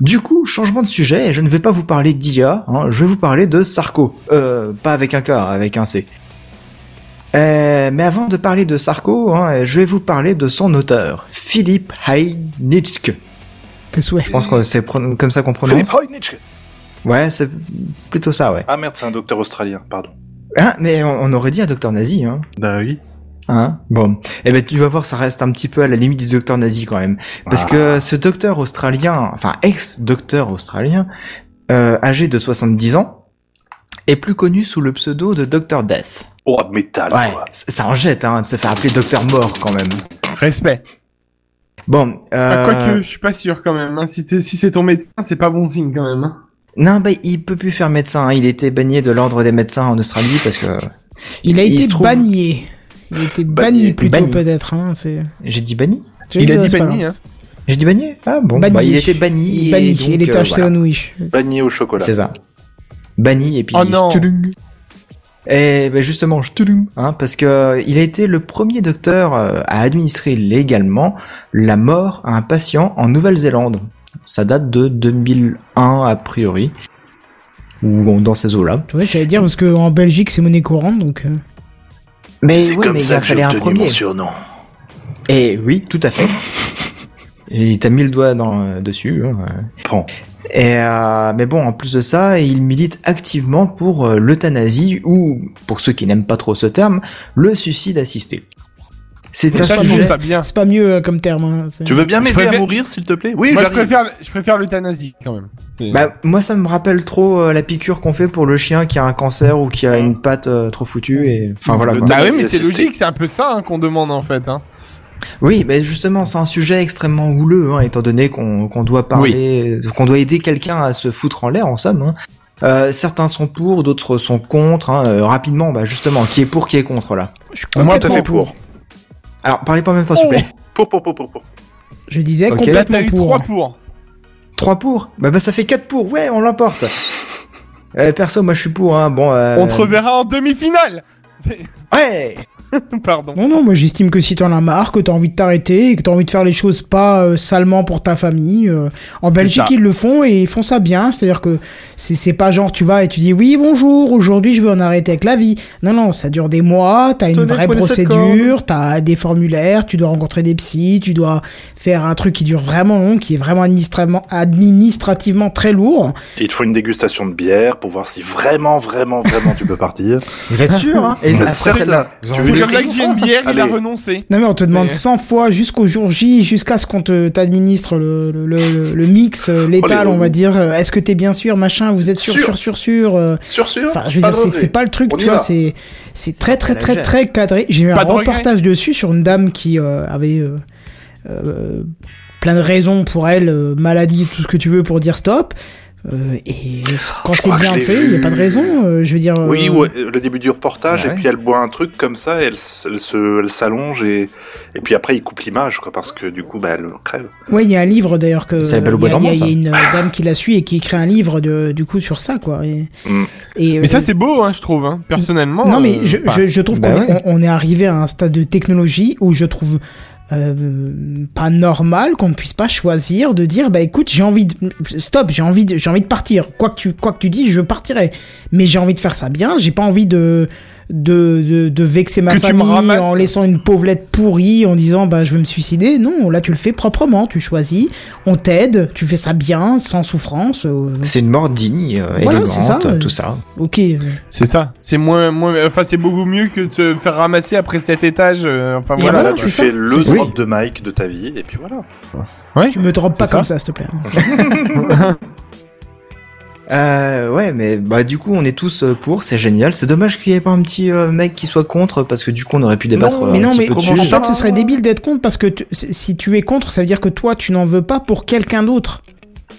Du coup, changement de sujet, et je ne vais pas vous parler d'IA, hein, je vais vous parler de Sarko. Euh, pas avec un K, avec un C. Euh, mais avant de parler de Sarko, hein, je vais vous parler de son auteur, Philippe Heinitschke. Tes souhaits. Je pense que c'est comme ça qu'on Philippe prononce. Heinitschke. Ouais, c'est plutôt ça, ouais. Ah merde, c'est un docteur australien, pardon. Hein, mais on, on aurait dit un docteur nazi, hein. Bah oui. Hein? Bon. Eh ben, tu vas voir, ça reste un petit peu à la limite du docteur nazi quand même. Parce Ah. que ce docteur australien, enfin, ex-docteur australien, euh, âgé de 70 ans, est plus connu sous le pseudo de Dr. Death. Oh, métal, Ouais, ça en jette, hein, de se faire appeler docteur mort quand même. Respect. Bon, Ah, euh... Quoique, je suis pas sûr quand même. hein. Si, c'est ton médecin, c'est pas bon signe quand même. hein. non, bah, il peut plus faire médecin. hein. Il était banni de l'ordre des médecins en Australie parce que Il a Il été trouve- banni. Il a été Banni. banni plutôt Banni. peut-être. Hein, c'est... j'ai dit banni. Il a dit banni, hein. J'ai dit banni. Ah bon, Banni. bah, il était banni. et Banni. donc, il était euh, acheté voilà. au Wish. Banni au chocolat. C'est ça. Banni et puis Oh non. Et ben justement, hein, parce que euh, il a été le premier docteur euh, à administrer légalement la mort à un patient en Nouvelle-Zélande. Ça date de 2001 a priori, ou dans ces eaux-là. Tu vois, j'allais dire parce qu'en Belgique c'est monnaie courante donc. euh, Mais C'est oui, comme mais il ça a fallu un premier. mon surnom. Et oui, tout à fait. Et t'as mis le doigt dans, euh, dessus. hein. Bon. Et euh, mais bon, en plus de ça, il milite activement pour euh, l'euthanasie ou, pour ceux qui n'aiment pas trop ce terme, le suicide assisté. C'est un Ça, sujet. C'est pas mieux euh, comme terme. Hein, Tu veux bien m'aider préfère- à mourir, s'il te plaît? Oui, Moi, je préfère, je préfère l'euthanasie quand même. Bah, moi, ça me rappelle trop euh, la piqûre qu'on fait pour le chien qui a un cancer ou qui a une patte euh, trop foutue et, enfin voilà. Bah oui, mais c'est logique, c'est un peu ça hein, qu'on demande en fait. Hein. Oui, mais justement, c'est un sujet extrêmement houleux, hein, étant donné qu'on qu'on doit parler, qu'on doit aider quelqu'un à se foutre en l'air, en somme. Hein. Euh, certains sont pour, d'autres sont contre. Hein. Euh, rapidement, bah justement, qui est pour, qui est contre là? Moi, tout à fait pour. Alors, parlez pas en même temps, s'il vous plaît. Pour, pour, pour, pour, pour. Je disais Ok. Là, complètement t'as eu pour. trois pour. Trois pour? Bah, bah ça fait quatre pour, ouais, on l'emporte. Euh, perso, moi je suis pour, hein. Bon, euh... On te reverra en demi-finale. Ouais. Pardon. Non, non, moi j'estime que si t'en as marre, que t'as envie de t'arrêter et que t'as envie de faire les choses pas euh, salement pour ta famille, euh, en Belgique ils le font et ils font ça bien, c'est-à-dire que c'est c'est pas genre tu vas et tu dis oui bonjour, aujourd'hui je veux en arrêter avec la vie. Non, non, ça dure des mois, t'as une Tenez, vraie procédure, t'as des formulaires, tu dois rencontrer des psys, tu dois faire un truc qui dure vraiment long, qui est vraiment administrativement, administrativement très lourd. Et il te faut une dégustation de bière pour voir si vraiment, vraiment, vraiment tu peux partir. Vous êtes sûr, hein? Et après en Tu C'est veux comme ça que il a renoncé. Non mais on te demande C'est- 100 fois jusqu'au jour J, jusqu'à ce qu'on te t'administre le, le, le, le mix euh, létal, Oh, les on va dire. euh, Est-ce que t'es bien sûr, machin, vous êtes sûr, Sûr. sûr, sûr, sûr. euh, Sûr, sûr Enfin, je veux dire, c'est pas le truc, On tu vois, c'est c'est très très très la très cadré. J'ai vu un reportage dessus sur une dame qui euh, avait euh, euh, plein de raisons pour elle, euh, maladie, tout ce que tu veux pour dire stop. Euh, et quand c'est bien fait, il y a pas de raison. euh, je veux dire. Oui, euh, ouais, le début du reportage, Ouais. et puis elle boit un truc comme ça, et elle, se, elle s'allonge, et, et puis après il coupe l'image, quoi, parce que du coup, bah, elle crève. Ouais, il y a un livre d'ailleurs que il y y y a une dame qui la suit et qui écrit un livre de, du coup sur ça quoi. Et, Mm. et, Mais euh, ça, c'est beau, hein, je trouve, hein, personnellement. non mais euh, je, je, je trouve bah qu'on ouais. est, on, on est arrivé à un stade de technologie où je trouve euh, pas normal qu'on ne puisse pas choisir de dire bah écoute j'ai envie de stop j'ai envie de, j'ai envie de partir. Quoi que tu quoi que tu dis je partirai. Mais j'ai envie de faire ça bien j'ai pas envie de de, de, de vexer ma Que famille en laissant une pauvrette pourrie en disant bah je vais me suicider non là tu le fais proprement tu choisis on t'aide tu fais ça bien sans souffrance euh, C'est une mort digne, euh, Voilà, élégante, ça, euh. tout ça. ok C'est ça. C'est moins, moins, enfin, c'est beaucoup mieux que de se faire ramasser après cet étage. enfin, voilà. voilà, Là, tu ça, fais le drop de Mike de ta vie, et puis voilà. Ouais. tu me droppes pas ça. comme ça s'il te plaît hein. Euh, ouais, mais bah du coup on est tous euh, pour, c'est génial. C'est dommage qu'il y ait pas un petit euh, mec qui soit contre parce que du coup on aurait pu débattre Non, euh, mais un non, petit mais peu en dessus. fait, ce serait débile d'être contre parce que tu- si tu es contre, ça veut dire que toi, tu n'en veux pas pour quelqu'un d'autre.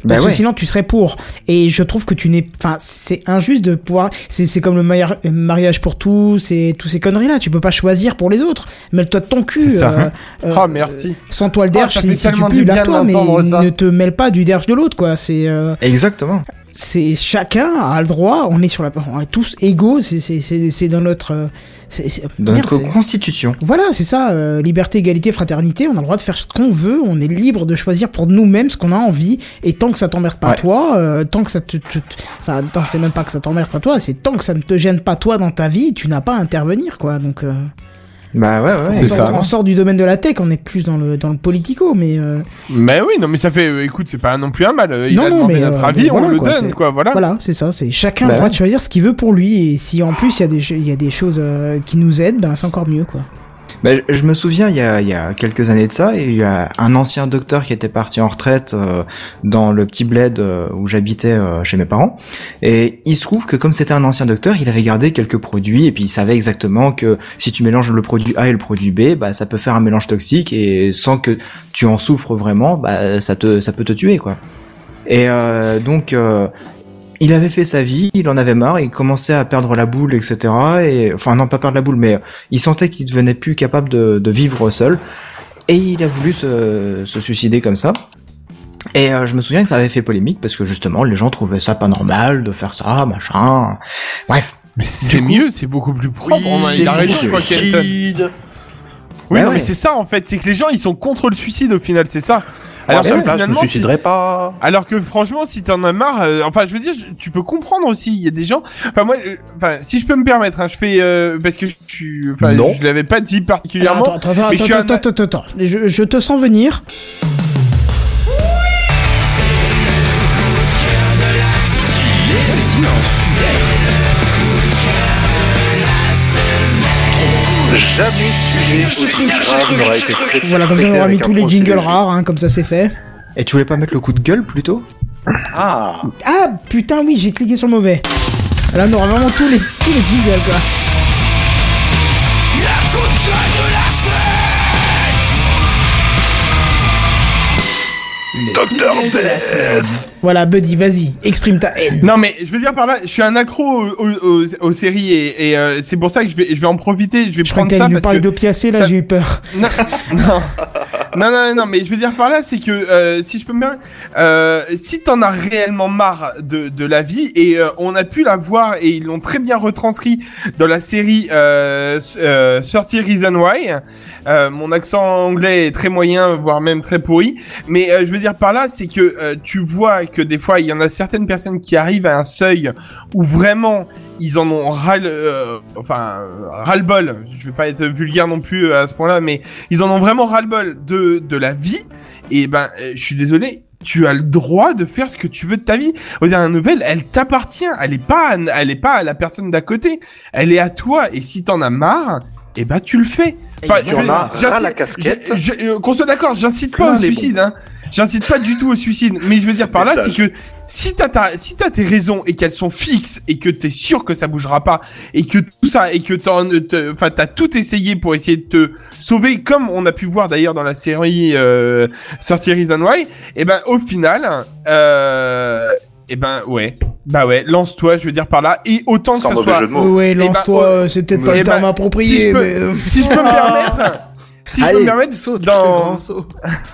Bah ouais. que sinon, tu serais pour. Et je trouve que tu n'es, enfin, c'est injuste de pouvoir. C'est c'est comme le maria- mariage pour tous et tous ces conneries là. Tu peux pas choisir pour les autres. Mêle-toi de ton cul. C'est ça. euh, euh, Ah, merci. Sans toi le Ah, derge, ça si, tu bien lave-toi, mais ça. ne te mêle pas du derge de l'autre, quoi. C'est. euh, Exactement. C'est chacun a le droit. On est sur la, on est tous égaux. C'est c'est c'est c'est dans notre. euh, c'est- c'est- Dans merde, notre constitution. voilà, c'est ça, euh, liberté, égalité, fraternité, on a le droit de faire ce qu'on veut, on est libre de choisir pour nous-mêmes ce qu'on a envie, et tant que ça t'emmerde pas Ouais. toi, euh, tant que ça te... te- te- Enfin, c'est même pas que ça t'emmerde pas toi, c'est tant que ça ne te gêne pas toi dans ta vie, tu n'as pas à intervenir, quoi, donc... Euh, Bah ouais, C'est sort, ça. on sort du domaine de la tech, on est plus dans le, dans le politico, mais... euh, Mais oui, non, mais ça fait, euh, écoute, c'est pas non plus un mal. euh, Il Non, a non, demandé mais, notre euh, avis, mais on voilà, le quoi, donne, quoi, voilà. Voilà, c'est ça, c'est chacun a Bah le droit ouais. de choisir ce qu'il veut pour lui, et si en plus il y, a des, il y a des choses euh, qui nous aident, ben c'est encore mieux, quoi. Je- je me souviens, il y, a, il y a quelques années de ça, il y a un ancien docteur qui était parti en retraite euh, dans le petit bled euh, où j'habitais euh, chez mes parents. Et il se trouve que comme c'était un ancien docteur, il avait gardé quelques produits et puis il savait exactement que si tu mélanges le produit A et le produit B, bah ça peut faire un mélange toxique et sans que tu en souffres vraiment, bah ça te ça peut te tuer quoi. Et euh, donc euh, il avait fait sa vie, il en avait marre, il commençait à perdre la boule, etc. Et enfin non pas perdre la boule, mais il sentait qu'il devenait plus capable de, de vivre seul. Et il a voulu se, se suicider comme ça. Et euh, je me souviens que ça avait fait polémique parce que justement les gens trouvaient ça pas normal de faire ça, machin. Bref. Mais c'est mieux, c'est beaucoup plus propre. Oui, on a- c'est il a raison. Oui, Bah non, mais ouais. c'est ça en fait, c'est que les gens ils sont contre le suicide au final, c'est ça. Alors sa que place, je me finalement, si- suiciderais pas. Alors que franchement, si t'en as marre, euh, enfin, je veux dire, je- tu peux comprendre aussi. Il y a des gens. Enfin, moi, euh, enfin, si je peux me permettre, hein, je fais euh, parce que je suis. Enfin, Non. je l'avais pas dit particulièrement. Attends, attends, mais je suis attends, un- attends, attends, attends. Je, je te sens venir. Jamais sujet aussi grave n'aura été traité. Voilà, comme ça on aura mis tous les jingles rares, hein, comme ça c'est fait. Et tu voulais pas mettre le coup de gueule plutôt? Ah, Ah putain, oui, j'ai cliqué sur le mauvais. Là, on aura vraiment tous les, tous les jingles quoi. Docteur Death. Voilà, Buddy, vas-y, exprime ta haine. Non, mais je veux dire par là, je suis un accro aux, aux- aux- aux séries et, et, euh, c'est pour ça que je vais, je vais en profiter. Je vais Je crois prendre que ça parce parler que d'opiacés, là, ça- j'ai eu peur. non, non, non, non, non, mais je veux dire par là, c'est que euh, si je peux me permettre, euh, si t'en as réellement marre de, de la vie et euh, on a pu la voir et ils l'ont très bien retranscrit dans la série euh, euh, 30 Reason Why. Euh, mon accent anglais est très moyen, voire même très pourri. Mais euh, je veux dire par là, c'est que euh, tu vois que des fois, il y en a certaines personnes qui arrivent à un seuil où vraiment ils en ont ras le, euh, enfin euh, ras le bol. Je vais pas être vulgaire non plus à ce point-là, mais ils en ont vraiment ras le bol de de la vie. Et ben, je suis désolé. Tu as le droit de faire ce que tu veux de ta vie. Aux dernières nouvelles, elle t'appartient. Elle est pas, à- elle est pas à la personne d'à côté. Elle est à toi. Et si t'en as marre, eh ben tu le fais. Enfin, tu en as la casquette. euh, Qu'on soit d'accord, j'incite pas au suicide. Hein. J'incite pas du tout au suicide. Mais je veux dire par là, c'est que si t'as ta, si t'as tes raisons et qu'elles sont fixes et que t'es sûr que ça bougera pas et que tout ça et que t'en, enfin t'as tout essayé pour essayer de te sauver, comme on a pu voir d'ailleurs dans la série euh, 30 Reasons Why, et ben au final, euh, et ben ouais, bah ouais, lance-toi, je veux dire par là, et autant Sans que ça soit, jeu de Ouais, mots. ouais, Eh ben, lance-toi, oh, c'est peut-être pas eh le terme ben, approprié, si je peux- mais... euh, si je peux me permettre. Si je peux me permettre, saute, dans- saut.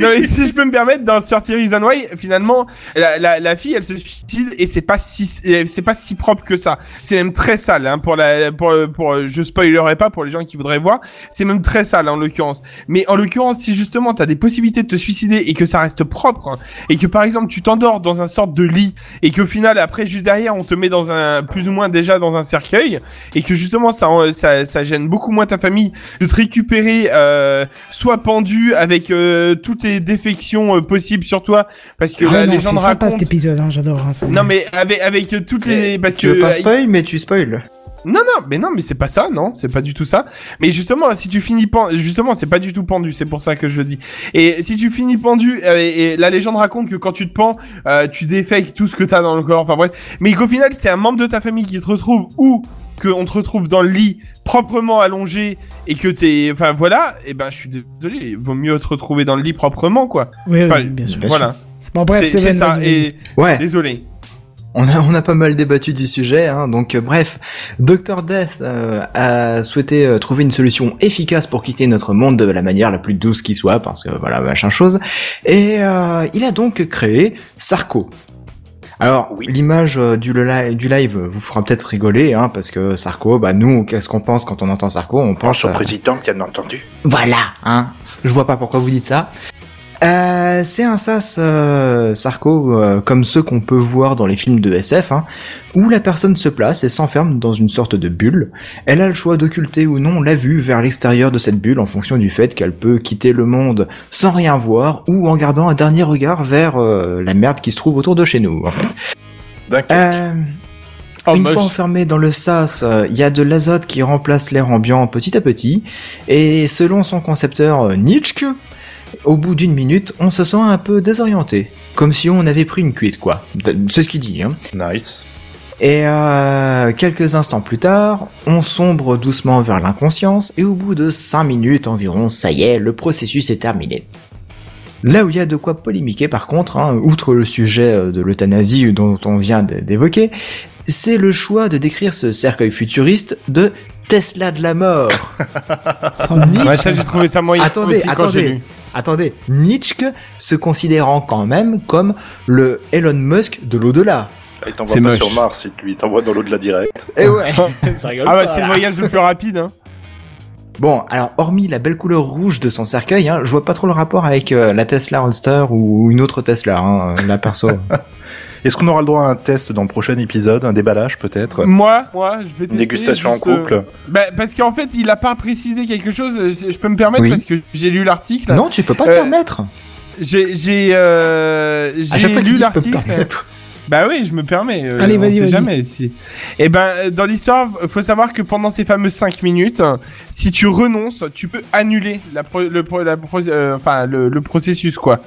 non mais si je peux me permettre dans Sur Reason Why finalement la, la, la fille elle se suicide et c'est pas si c'est pas si propre que ça. C'est même très sale hein, pour la pour pour je spoilerai pas pour les gens qui voudraient voir c'est même très sale en l'occurrence. Mais en l'occurrence si justement t'as des possibilités de te suicider et que ça reste propre hein, et que par exemple tu t'endors dans un sorte de lit et qu'au final après juste derrière on te met dans un plus ou moins déjà dans un cercueil et que justement ça ça, ça gêne beaucoup moins ta famille de te récupérer euh, soit pendu avec euh, toutes les défections euh, possibles sur toi parce que Ah la non, légende c'est sympa raconte cet épisode, hein, j'adore. hein, non mais avec avec toutes les parce Tu que veux pas spoil, mais tu spoil. non non mais non mais c'est pas ça non c'est pas du tout ça mais justement si tu finis pendu justement c'est pas du tout pendu c'est pour ça que je le dis et si tu finis pendu euh, et, et la légende raconte que quand tu te pends euh, tu défèques tout ce que t'as dans le corps enfin bref mais qu'au final c'est un membre de ta famille qui te retrouve ou que on te retrouve dans le lit proprement allongé et que t'es enfin voilà et ben je suis désolé il vaut mieux te retrouver dans le lit proprement quoi Oui, bien sûr. bien voilà Bon, bref, c'est ça et Ouais. désolé On a, on a pas mal débattu du sujet, hein, donc euh, bref, Dr Death euh, a souhaité euh, trouver une solution efficace pour quitter notre monde de la manière la plus douce qui soit, parce que voilà, machin chose, et euh, il a donc créé Sarko. Alors, Oui. l'image euh, du, li- du live vous fera peut-être rigoler, hein, parce que Sarko, bah nous, qu'est-ce qu'on pense quand on entend Sarko? On pense Pense au à- président, bien entendu. Voilà, hein. Je vois pas pourquoi vous dites ça. Euh, c'est un sas euh, Sarko euh, comme ceux qu'on peut voir dans les films de SF, hein, où la personne se place et s'enferme dans une sorte de bulle. Elle a le choix d'occulter ou non la vue vers l'extérieur de cette bulle en fonction du fait qu'elle peut quitter le monde sans rien voir ou en gardant un dernier regard vers euh, la merde qui se trouve autour de chez nous. En fait. Euh, Oh, Une moche. fois enfermé dans le sas, euh, il y a de l'azote qui remplace l'air ambiant petit à petit, et selon son concepteur euh, Nietzsche, au bout d'une minute, on se sent un peu désorienté, comme si on avait pris une cuite, quoi. C'est ce qu'il dit, hein. Nice. Et euh, quelques instants plus tard, on sombre doucement vers l'inconscience, et au bout de 5 minutes environ, ça y est, le processus est terminé. Là où il y a de quoi polémiquer par contre, hein, outre le sujet euh, de l'euthanasie dont on vient d'évoquer, c'est le choix de décrire ce cercueil futuriste de Tesla de la mort. Oh, Ouais, ça, j'ai trouvé ça moyen. attendez, aussi attendez, lu. attendez. Nietzsche se considérant quand même comme le Elon Musk de l'au-delà. Il t'envoie C'est pas moche. sur Mars, il- lui, il t'envoie dans l'au-delà direct. Et ouais, ça rigole Ah bah, c'est le voyage le plus rapide, hein. Bon, alors hormis la belle couleur rouge de son cercueil, hein, je vois pas trop le rapport avec euh, la Tesla Roadster ou une autre Tesla, hein, euh, la perso. Est-ce qu'on aura le droit à un test dans le prochain épisode, un déballage peut-être? Moi, moi, je vais tester. Une dégustation en juste, euh, couple Bah, parce qu'en fait, il a pas précisé quelque chose. Je peux me permettre Oui. parce que j'ai lu l'article. non, tu peux pas te Euh, permettre. J'ai, j'ai, euh, j'ai lu l'article. Bah oui, je me permets. euh, Allez, on vas-y, sait vas-y. jamais si. Et ben, euh, dans l'histoire, faut savoir que pendant ces fameuses 5 minutes, si tu renonces, tu peux annuler la, pro- le, pro- la pro- euh, enfin, le, le processus, quoi.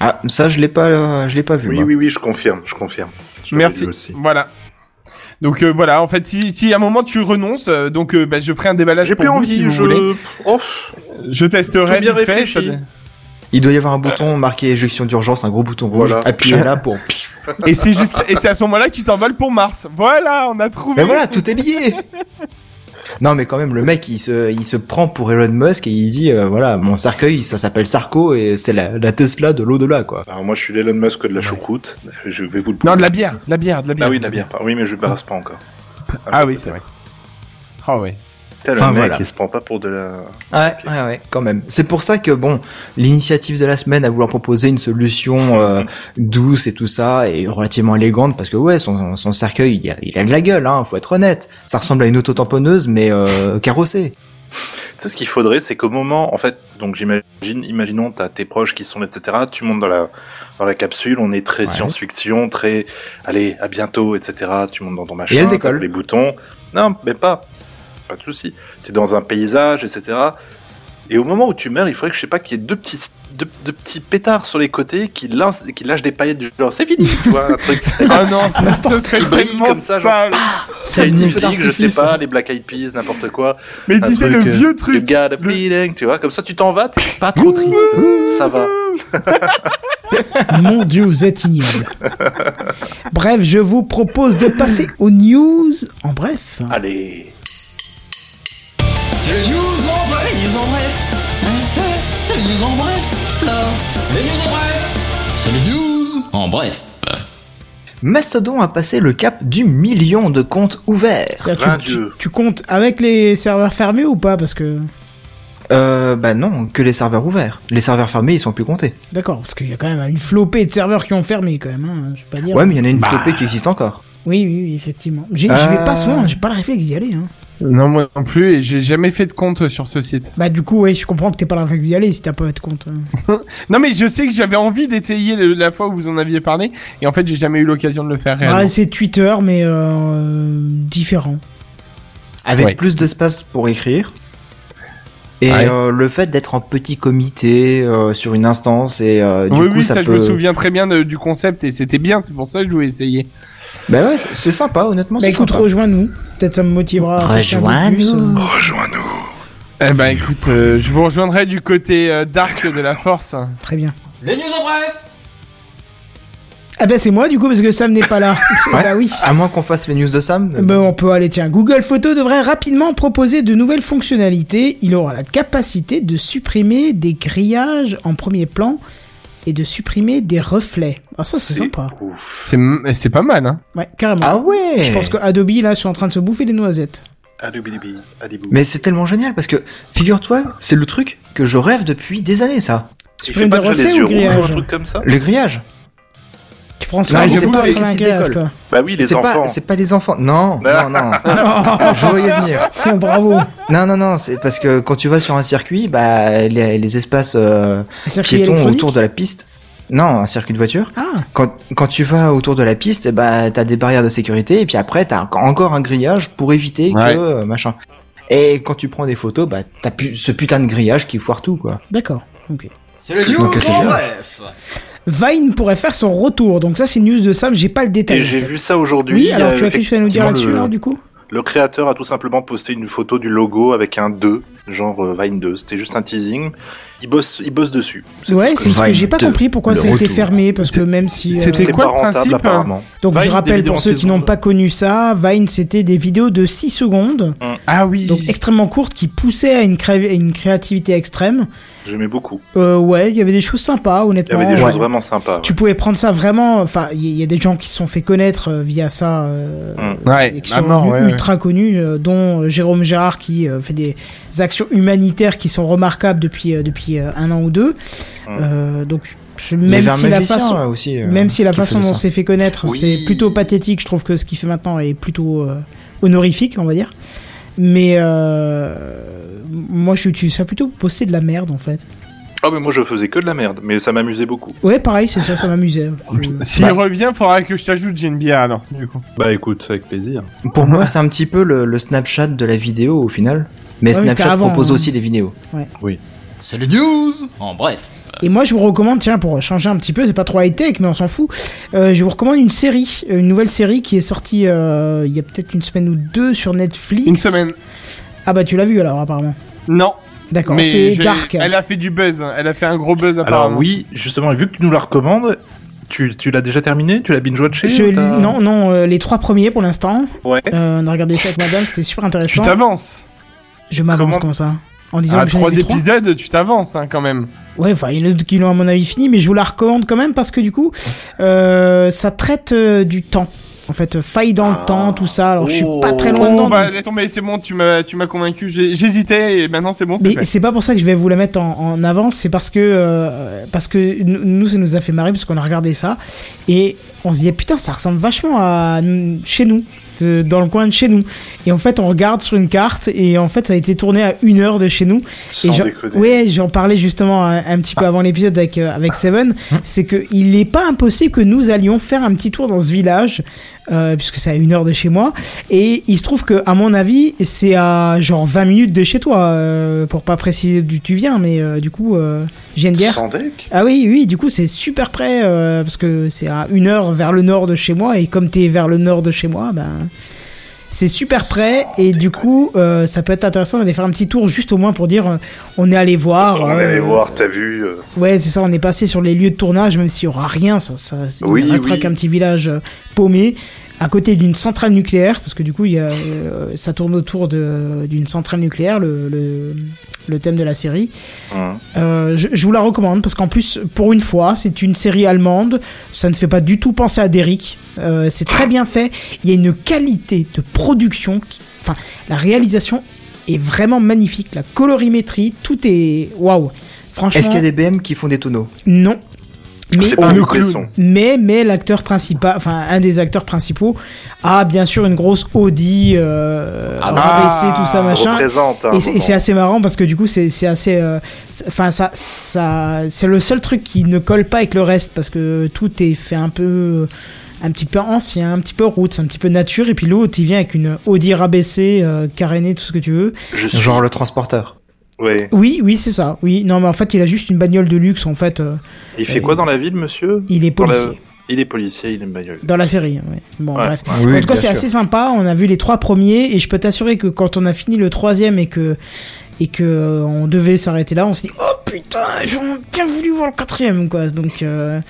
Ah, ça je l'ai pas, euh, je l'ai pas vu. Oui, moi. oui, oui, je confirme, je confirme. Je Merci. aussi. Voilà. Donc euh, voilà, en fait, si, si à un moment tu renonces, euh, donc euh, bah, je ferai un déballage J'ai pour plus vous, envie, si vous je... voulez. Oh, Je testerai bien vite fait. Il doit y avoir un bouton marqué éjection d'urgence, un gros bouton rouge. Voilà. Appuyez là pour. Et c'est juste, et c'est à ce moment-là que tu t'envoles pour Mars. Voilà, on a trouvé. Mais voilà, tout est lié. non, mais quand même, le mec, il se, il se prend pour Elon Musk et il dit, euh, voilà, mon cercueil, ça s'appelle Sarko et c'est la, la Tesla de l'au-delà, quoi. Alors moi je suis l'Elon Musk de la choucroute, je vais vous le Non, de la bière, de la bière, de la bière. Ah oui, de la bière. Oui, mais je ne pas encore. Ah oui, c'est vrai. Ah oui. Tel Enfin, un mec voilà. qui se prend pas pour de la... Ouais, ouais, ouais, quand même. C'est pour ça que bon, l'initiative de la semaine à vouloir proposer une solution euh, douce et tout ça et relativement élégante parce que ouais, son, son cercueil, il a, il a de la gueule, hein, faut être honnête. Ça ressemble à une auto-tamponneuse mais euh, carrossée. Tu sais, ce qu'il faudrait, c'est qu'au moment, en fait, donc j'imagine, imaginons, t'as tes proches qui sont là, etc., tu montes dans la, dans la capsule, on est très Ouais. science-fiction, très, allez, à bientôt, etc., tu montes dans ton machin, elle tapes décolle. les boutons. Non, mais pas. Pas de souci. T'es dans un paysage, etc. Et au moment où tu meurs, il faudrait que, je sais pas, qu'il y ait deux petits, deux, deux petits pétards sur les côtés qui lancent, qui lâchent des paillettes du genre, c'est fini, tu vois, un truc. Ah non, ça serait qui brille comme ça, genre. sale. C'est une musique, je sais pas, les Black Eyed Peas, n'importe quoi. Mais Un tu sais, truc, le euh, vieux You truc. got a Le- feeling, tu vois, comme ça tu t'en vas, t'es pas trop triste, ça va. Mon dieu, vous êtes ignoble. Bref, je vous propose de passer aux news. En bref. Allez. C'est les news en bref, les news en bref. Hein, C'est les news en bref, Flo. Les news en bref. C'est les news en bref. Mastodon a passé le cap du million de comptes ouverts. Tu, tu, dieux. tu comptes avec les serveurs fermés ou pas Parce que. Euh, bah non, que les serveurs ouverts. Les serveurs fermés, ils sont plus comptés. D'accord, parce qu'il y a quand même une flopée de serveurs qui ont fermé quand même. Hein, je vais pas dire. Ouais, mais il y en a une Bah. flopée qui existe encore. Oui, oui, oui, effectivement. J'y vais pas Euh. souvent, j'ai pas le réflexe d'y aller. Hein. Non, moi non plus, et j'ai jamais fait de compte sur ce site. Bah, du coup, ouais, je comprends que t'es pas le réflexe d'y aller si t'as pas de compte. Non, mais je sais que j'avais envie d'essayer la fois où vous en aviez parlé, et en fait, j'ai jamais eu l'occasion de le faire réellement. Ouais, c'est Twitter, mais euh, différent. Avec Ouais. plus d'espace pour écrire. Et Ouais. euh, le fait d'être en petit comité euh, sur une instance et euh, du oui, coup oui, ça, ça, peut. je me souviens très bien de- du concept, et c'était bien, c'est pour ça que je voulais essayer. Bah ouais, c'est sympa, honnêtement. Bah écoute, rejoins-nous. Peut-être ça me motivera. Rejoins-nous. euh. Rejoins-nous. Eh ben, écoute, euh, je vous rejoindrai du côté euh, dark de la force. Très bien. Les news en bref. Ah bah c'est moi du coup parce que Sam n'est pas là. Ouais. Bah oui. À moins qu'on fasse les news de Sam. Bah, on peut aller, tiens. Google Photos devrait rapidement proposer de nouvelles fonctionnalités. Il aura la capacité de supprimer des grillages en premier plan et de supprimer des reflets. Ah, ça, c'est sympa. Ouf. C'est pas mal, hein. Ouais, carrément. Ah ouais. Je pense que Adobe, là, sont en train de se bouffer les noisettes. Mais c'est tellement génial parce que figure-toi, c'est le truc que je rêve depuis des années, ça. Supprimer pas des reflets ou ou un truc comme ça Le grillage. Avec fais les un petites grillage, écoles. quoi. Bah oui, les c'est enfants. pas, c'est pas les enfants. Non, non, non. Je voyais venir. tiens, bravo. Non, non, non. C'est parce que quand tu vas sur un circuit, bah les, les espaces euh, piétons autour de la piste. Non, un circuit de voiture. Ah, Quand, quand tu vas autour de la piste, bah, t'as des barrières de sécurité, et puis après, t'as enco- encore un grillage pour éviter Ouais. que euh, machin. Et quand tu prends des photos, bah, t'as pu- ce putain de grillage qui foire tout, quoi. d'accord. Ok. C'est le news bref. Vine pourrait faire son retour. Donc ça, c'est une news de Sam. J'ai pas le détail. J'ai vu ça aujourd'hui. Oui, alors tu as quelque chose à nous dire là-dessus, le- alors, du coup? Le créateur a tout simplement posté une photo du logo avec un 2, genre euh, Vine 2. C'était juste un teasing. Il bosse, il bosse dessus. C'est Ouais, tout ce que j'ai pas 2, compris pourquoi ça a été fermé, parce que C'est- même si... euh, c'était C'était quoi pas le rentable principe, apparemment. Donc Vine, je rappelle pour ceux qui n'ont pas connu ça, Vine c'était des vidéos de 6 secondes, Ah oui. donc extrêmement courtes, qui poussaient à une, cré- une créativité extrême. J'aimais beaucoup. Euh, ouais, il y avait des choses sympas, Il y honnêtement. avait des Ouais. choses vraiment sympas. ouais. Tu pouvais prendre ça vraiment, enfin, il y, y a des gens qui se sont fait connaître euh, via ça, euh, Mm. Ouais, et qui sont mort, devenus ouais, ouais. ultra connus, euh, dont euh, Jérôme Gérard qui euh, fait des actions humanitaires qui sont remarquables depuis euh, depuis euh, un an ou deux. Mm. Euh, donc je- même si la magicien, façon, là, aussi. euh, même si la façon dont ça. c'est fait connaître, Oui. c'est plutôt pathétique, je trouve que ce qu'il fait maintenant est plutôt euh, honorifique, on va dire. Mais euh, moi, j'utilise ça plutôt poster de la merde, en fait. Ah mais moi je faisais que de la merde, mais ça m'amusait beaucoup. Ouais, pareil, c'est ça, ça m'amusait. Je- S'il Bah. revient, faudra que je t'ajoute GNBA alors, du coup. Bah écoute, avec plaisir. Pour moi, c'est un petit peu le, le Snapchat de la vidéo, au final. Mais Ouais, Snapchat avant, propose hein. aussi des vidéos. C'est le news en bref. Et moi, je vous recommande, tiens, pour changer un petit peu, c'est pas trop high-tech, mais on s'en fout. euh, je vous recommande une série, une nouvelle série qui est sortie euh, il y a peut-être une semaine ou deux sur Netflix. Une semaine. Ah bah tu l'as vu alors, apparemment. Non. D'accord, Mais c'est Dark. Elle a fait du buzz. Elle a fait un gros buzz Alors apparemment. oui, justement, vu que tu nous la recommandes, tu, tu l'as déjà terminé Tu l'as binge-watché non, non, euh, les trois premiers pour l'instant. Ouais. Euh, on a regardé ça avec madame, c'était super Tu intéressant. t'avances. Je m'avance Comment- comme ça. En disant À que j'en ai trois vu trois. épisodes, tu t'avances hein, quand même. Ouais, enfin, il y en a d'autres qui l'ont à mon avis fini, mais je vous la recommande quand même parce que du coup, euh, ça traite euh, du temps. En fait, euh, faille dans Ah. le temps, tout ça. Alors, je suis pas très loin Oh, dedans. bah laisse tomber, c'est bon, tu m'as, tu m'as convaincu. J'ai- J'hésitais et maintenant c'est bon, c'est Mais fait. c'est pas pour ça que je vais vous la mettre en, en avance, c'est parce que euh, parce que nous- nous ça nous a fait marrer parce qu'on a regardé ça et on se dit putain ça ressemble vachement à nous- chez nous de- dans le coin de chez nous. Et en fait on regarde sur une carte et en fait ça a été tourné à une heure de chez nous. Sans et déconner. ouais j'en parlais justement un, un petit peu avant l'épisode avec euh, avec Seven. C'est que il est pas impossible que nous allions faire un petit tour dans ce village euh, puisque c'est à une heure de chez moi. Et il se trouve que à mon avis c'est à genre 20 minutes de chez toi euh, pour pas préciser d'où tu viens mais euh, du coup euh, j'ai une deck ah oui oui du coup c'est super près parce que c'est à une heure vers le nord de chez moi et comme t'es vers le nord de chez moi ben c'est super près et du coup euh, ça peut être intéressant d'aller faire un petit tour juste au moins pour dire euh, on est allé voir On est allé euh, voir, t'as vu Ouais, c'est ça, on est passé sur les lieux de tournage, même s'il y aura rien, ça, ça c'est- Oui, il restera oui. qu'un petit village paumé, à côté d'une centrale nucléaire, parce que du coup, il y a, euh, ça tourne autour d'une centrale nucléaire, le, le, le thème de la série. Euh, je, je vous la recommande, parce qu'en plus, pour une fois, c'est une série allemande, ça ne fait pas du tout penser à Derrick, euh, c'est très bien fait, il y a une qualité de production, qui, enfin, la réalisation est vraiment magnifique, la colorimétrie, tout est... Waouh. Franchement... Est-ce qu'il y a des BM qui font des tonneaux? Non. Mais, mais, mais l'acteur principal, enfin, un des acteurs principaux a bien sûr une grosse Audi, euh, Ah, rabaissée, tout ça, machin. Représente. hein, Et c'est assez marrant parce que du coup, c'est c'est assez. euh, Enfin, ça, ça, c'est le seul truc qui ne colle pas avec le reste parce que tout est fait un peu. Un petit peu ancien, un petit peu roots, un petit peu nature, et puis l'autre il vient avec une Audi rabaissée, euh, carénée, tout ce que tu veux. Je suis... Genre le transporteur. Ouais. Oui, oui, c'est ça. Oui, non, mais en fait, il a juste une bagnole de luxe. En fait, euh, Il fait quoi dans la ville, monsieur? Il est policier. Il est policier, il aime bagnole. Dans la série, ouais. Bon, Ouais. bref. Oui, en tout cas, c'est assez sympa. On a vu les trois premiers et je peux t'assurer que quand on a fini le troisième et que et que euh, on devait s'arrêter là, on s'est dit oh putain, j'aurais bien voulu voir le quatrième quoi. Donc euh,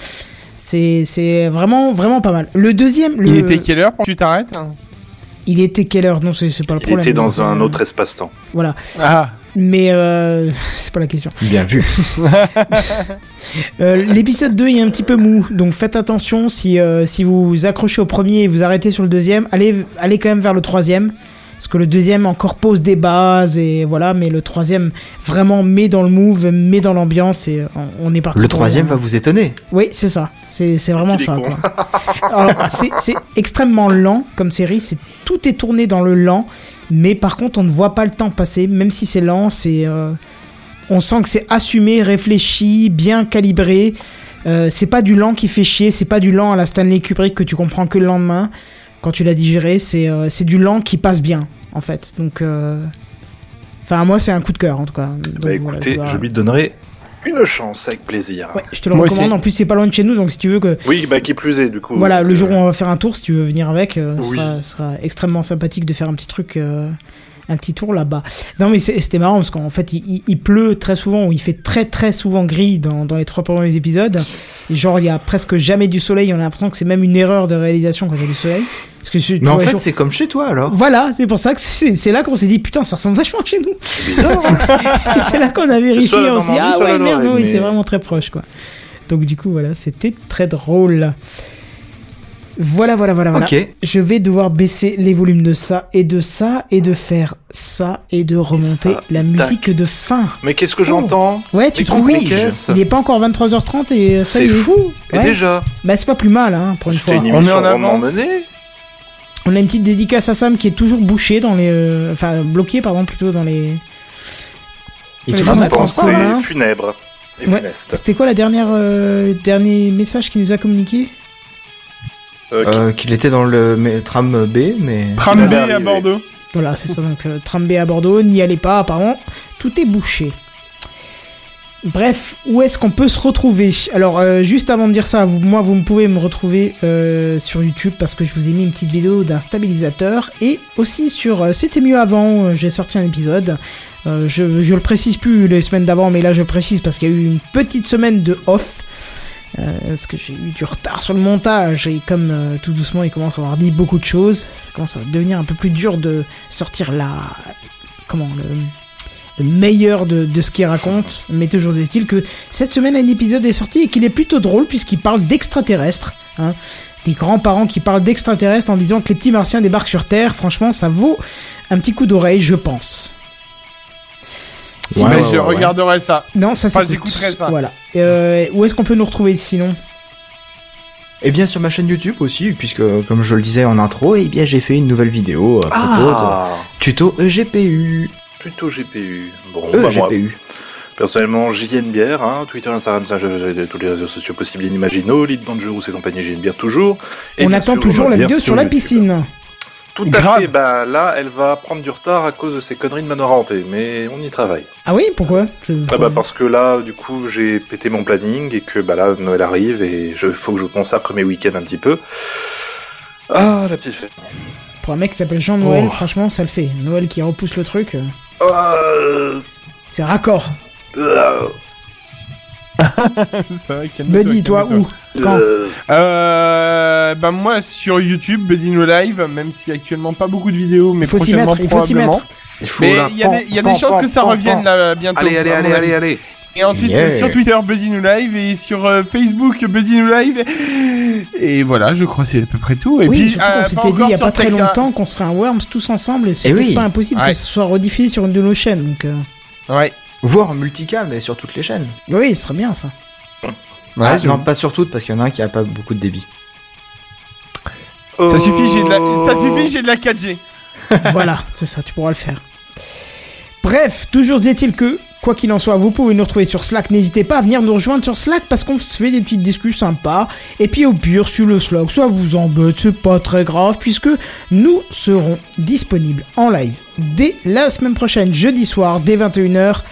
c'est c'est vraiment vraiment pas mal. Le deuxième, le... Il était quelle heure pour que tu t'arrêtes? Hein il était quelle heure? Non, c'est c'est pas le Il problème. était dans un autre espace-temps. Voilà, Ah, mais euh, c'est pas la question. Bien vu. Euh, L'épisode 2 est un petit peu mou, donc faites attention si, euh, si vous vous accrochez au premier et vous arrêtez sur le deuxième, allez, allez quand même vers le troisième. Parce que le deuxième encore pose des bases et voilà, mais le troisième vraiment met dans le move, met dans l'ambiance et on, on est parti. Le troisième va vous étonner. Oui, c'est ça. C'est c'est vraiment ça. c'est extrêmement lent comme série. C'est tout est tourné dans le lent, mais par contre, on ne voit pas le temps passer. Même si c'est lent, c'est euh, on sent que c'est assumé, réfléchi, bien calibré. Euh, c'est pas du lent qui fait chier, c'est pas du lent à la Stanley Kubrick que tu comprends que le lendemain quand tu l'as digéré. C'est euh, c'est du lent qui passe bien en fait. Donc, enfin moi c'est un coup de cœur en tout cas. Donc, Bah écoutez, je lui donnerai une chance avec plaisir. Ouais, je te le Moi recommande. aussi. En plus c'est pas loin de chez nous, donc si tu veux que Oui, bah qui plus est, du coup. voilà le euh, jour où on va faire un tour, si tu veux venir avec, euh, ce Oui. sera, ce sera extrêmement sympathique de faire un petit truc. euh, un petit tour là-bas. Non mais c'était marrant parce qu'en fait il, il- il pleut très souvent ou il fait très très souvent gris dans, dans les trois premiers épisodes. Et genre il y a presque jamais du soleil. On a l'impression que c'est même une erreur de réalisation quand il y a du soleil. Parce que Mais en fait, c'est comme chez toi alors. voilà, c'est pour ça que c'est là qu'on s'est dit putain ça ressemble vachement à chez nous. Et c'est là qu'on a vérifié, on s'est dit ah ouais merde, Lorraine, oui mais- c'est vraiment très proche quoi. Donc du coup voilà, c'était très drôle. Voilà, voilà, voilà, voilà. Ok. Je vais devoir baisser les volumes de ça et de ça et de faire ça et de remonter ça, la musique de fin. Mais qu'est-ce que j'entends Ouais, tu trouves Il est pas encore 23h30 et euh, ça C'est y est. fou Et Ouais. déjà Bah c'est pas plus mal hein, pour une C'était fois. une On est émission en avance. On a une petite dédicace à Sam qui est toujours bouchée dans les euh, enfin bloquée pardon plutôt dans les Et Mais toujours c'est- Pensée hein. funèbre et Ouais. funeste. C'était quoi la dernière euh, dernier message qu'il nous a communiqué? Euh, qui- Euh, qu'il était dans le mais- tram B, mais. Tram B à. Bordeaux. Voilà, c'est ça donc euh, tram B à Bordeaux, n'y allez pas apparemment, tout est bouché. Bref, où est-ce qu'on peut se retrouver? Alors, euh, juste avant de dire ça, vous- moi, vous me pouvez me retrouver euh, sur YouTube parce que je vous ai mis une petite vidéo d'un stabilisateur et aussi sur euh, C'était mieux avant, euh, j'ai sorti un épisode. Euh, je, je le précise plus les semaines d'avant, mais là je le précise parce qu'il y a eu une petite semaine de off. Euh, parce que j'ai eu du retard sur le montage et comme euh, tout doucement il commence à avoir dit beaucoup de choses, ça commence à devenir un peu plus dur de sortir la comment le, le meilleur de, de ce qu'il raconte. Mais toujours est-il que cette semaine un épisode est sorti et qu'il est plutôt drôle puisqu'il parle d'extraterrestres. Hein, des grands-parents qui parlent d'extraterrestres en disant que les petits martiens débarquent sur Terre. Franchement, ça vaut un petit coup d'oreille, je pense. Ouais, je regarderai ça. Non, ça Enfin, c'est j'écouterai ça. Voilà. Euh, où est-ce qu'on peut nous retrouver sinon? Et bien sur ma chaîne YouTube aussi, puisque comme je le disais en intro, eh bien j'ai fait une nouvelle vidéo à propos Ah de tuto EGPU. Plutôt GPU. Bon, E bah, moi, EGPU. personnellement, JN Bière, hein, Twitter, Instagram, ça, je- je- tous les réseaux sociaux possibles et inimaginaux, Lead Dangerous et compagnie, JN Bière toujours. Et On attend sûr, toujours la vidéo sur la YouTube. piscine. Tout à Grave. fait, bah là, elle va prendre du retard à cause de ces conneries de Manor Hanté, mais on y travaille. Ah oui, pourquoi? Je- Ah bah parce que là, du coup, j'ai pété mon planning et que bah là, Noël arrive et je faut que je consacre mes week-ends un petit peu. Ah, la petite fête. Pour un mec qui s'appelle Jean-Noël, Oh. franchement, ça le fait. Noël qui repousse le truc, euh, Euh, c'est raccord. euh, C'est vrai, Buddy, toi, où Quand euh, Euh, bah moi sur YouTube, Buddy No Live, même si actuellement pas beaucoup de vidéos, mais Il faut s'y prochainement mettre, il faut s'y mettre. Il Mais y a des, il y a des chances que ça revienne là bientôt. Allez, allez, allez, allez, allez. Et ensuite Yeah. sur Twitter Buddy No Live et sur euh, Facebook Buddy No Live. Et voilà, je crois que c'est à peu près tout. Et oui, puis surtout euh, qu'on s'était dit il y a pas très longtemps qu'on se ferait un Worms tous ensemble et c'est Eh oui. pas impossible Ouais. que ce soit rediffusé sur une de nos chaînes. Donc, euh, Ouais. Voire en multicam et sur toutes les chaînes. oui, ce serait bien ça. Ouais, Ah, je- non, pas sur toutes parce qu'il y en a un qui a pas beaucoup de débit. Ça suffit, j'ai de la, ça Oh. suffit, j'ai de la 4G. voilà, c'est ça, tu pourras le faire. Bref, toujours est-il que, quoi qu'il en soit, vous pouvez nous retrouver sur Slack. N'hésitez pas à venir nous rejoindre sur Slack parce qu'on se fait des petites discussions sympas. Et puis au pire, sur le Slack, ça vous embête, c'est pas très grave puisque nous serons disponibles en live dès la semaine prochaine, jeudi soir, dès 21h.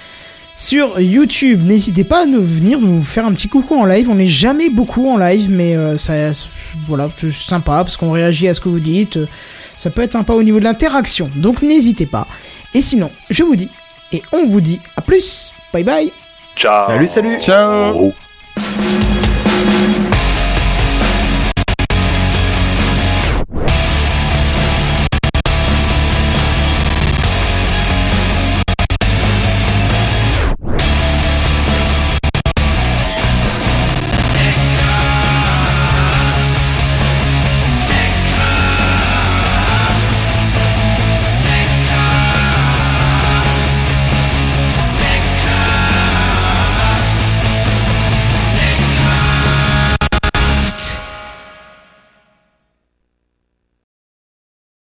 Sur YouTube, n'hésitez pas à nous venir nous faire un petit coucou en live. On n'est jamais beaucoup en live, mais euh, ça, voilà, c'est sympa parce qu'on réagit à ce que vous dites. Ça peut être sympa au niveau de l'interaction, donc n'hésitez pas. Et sinon, je vous dis, et on vous dit à plus. Bye bye. Ciao. Salut, salut. Ciao.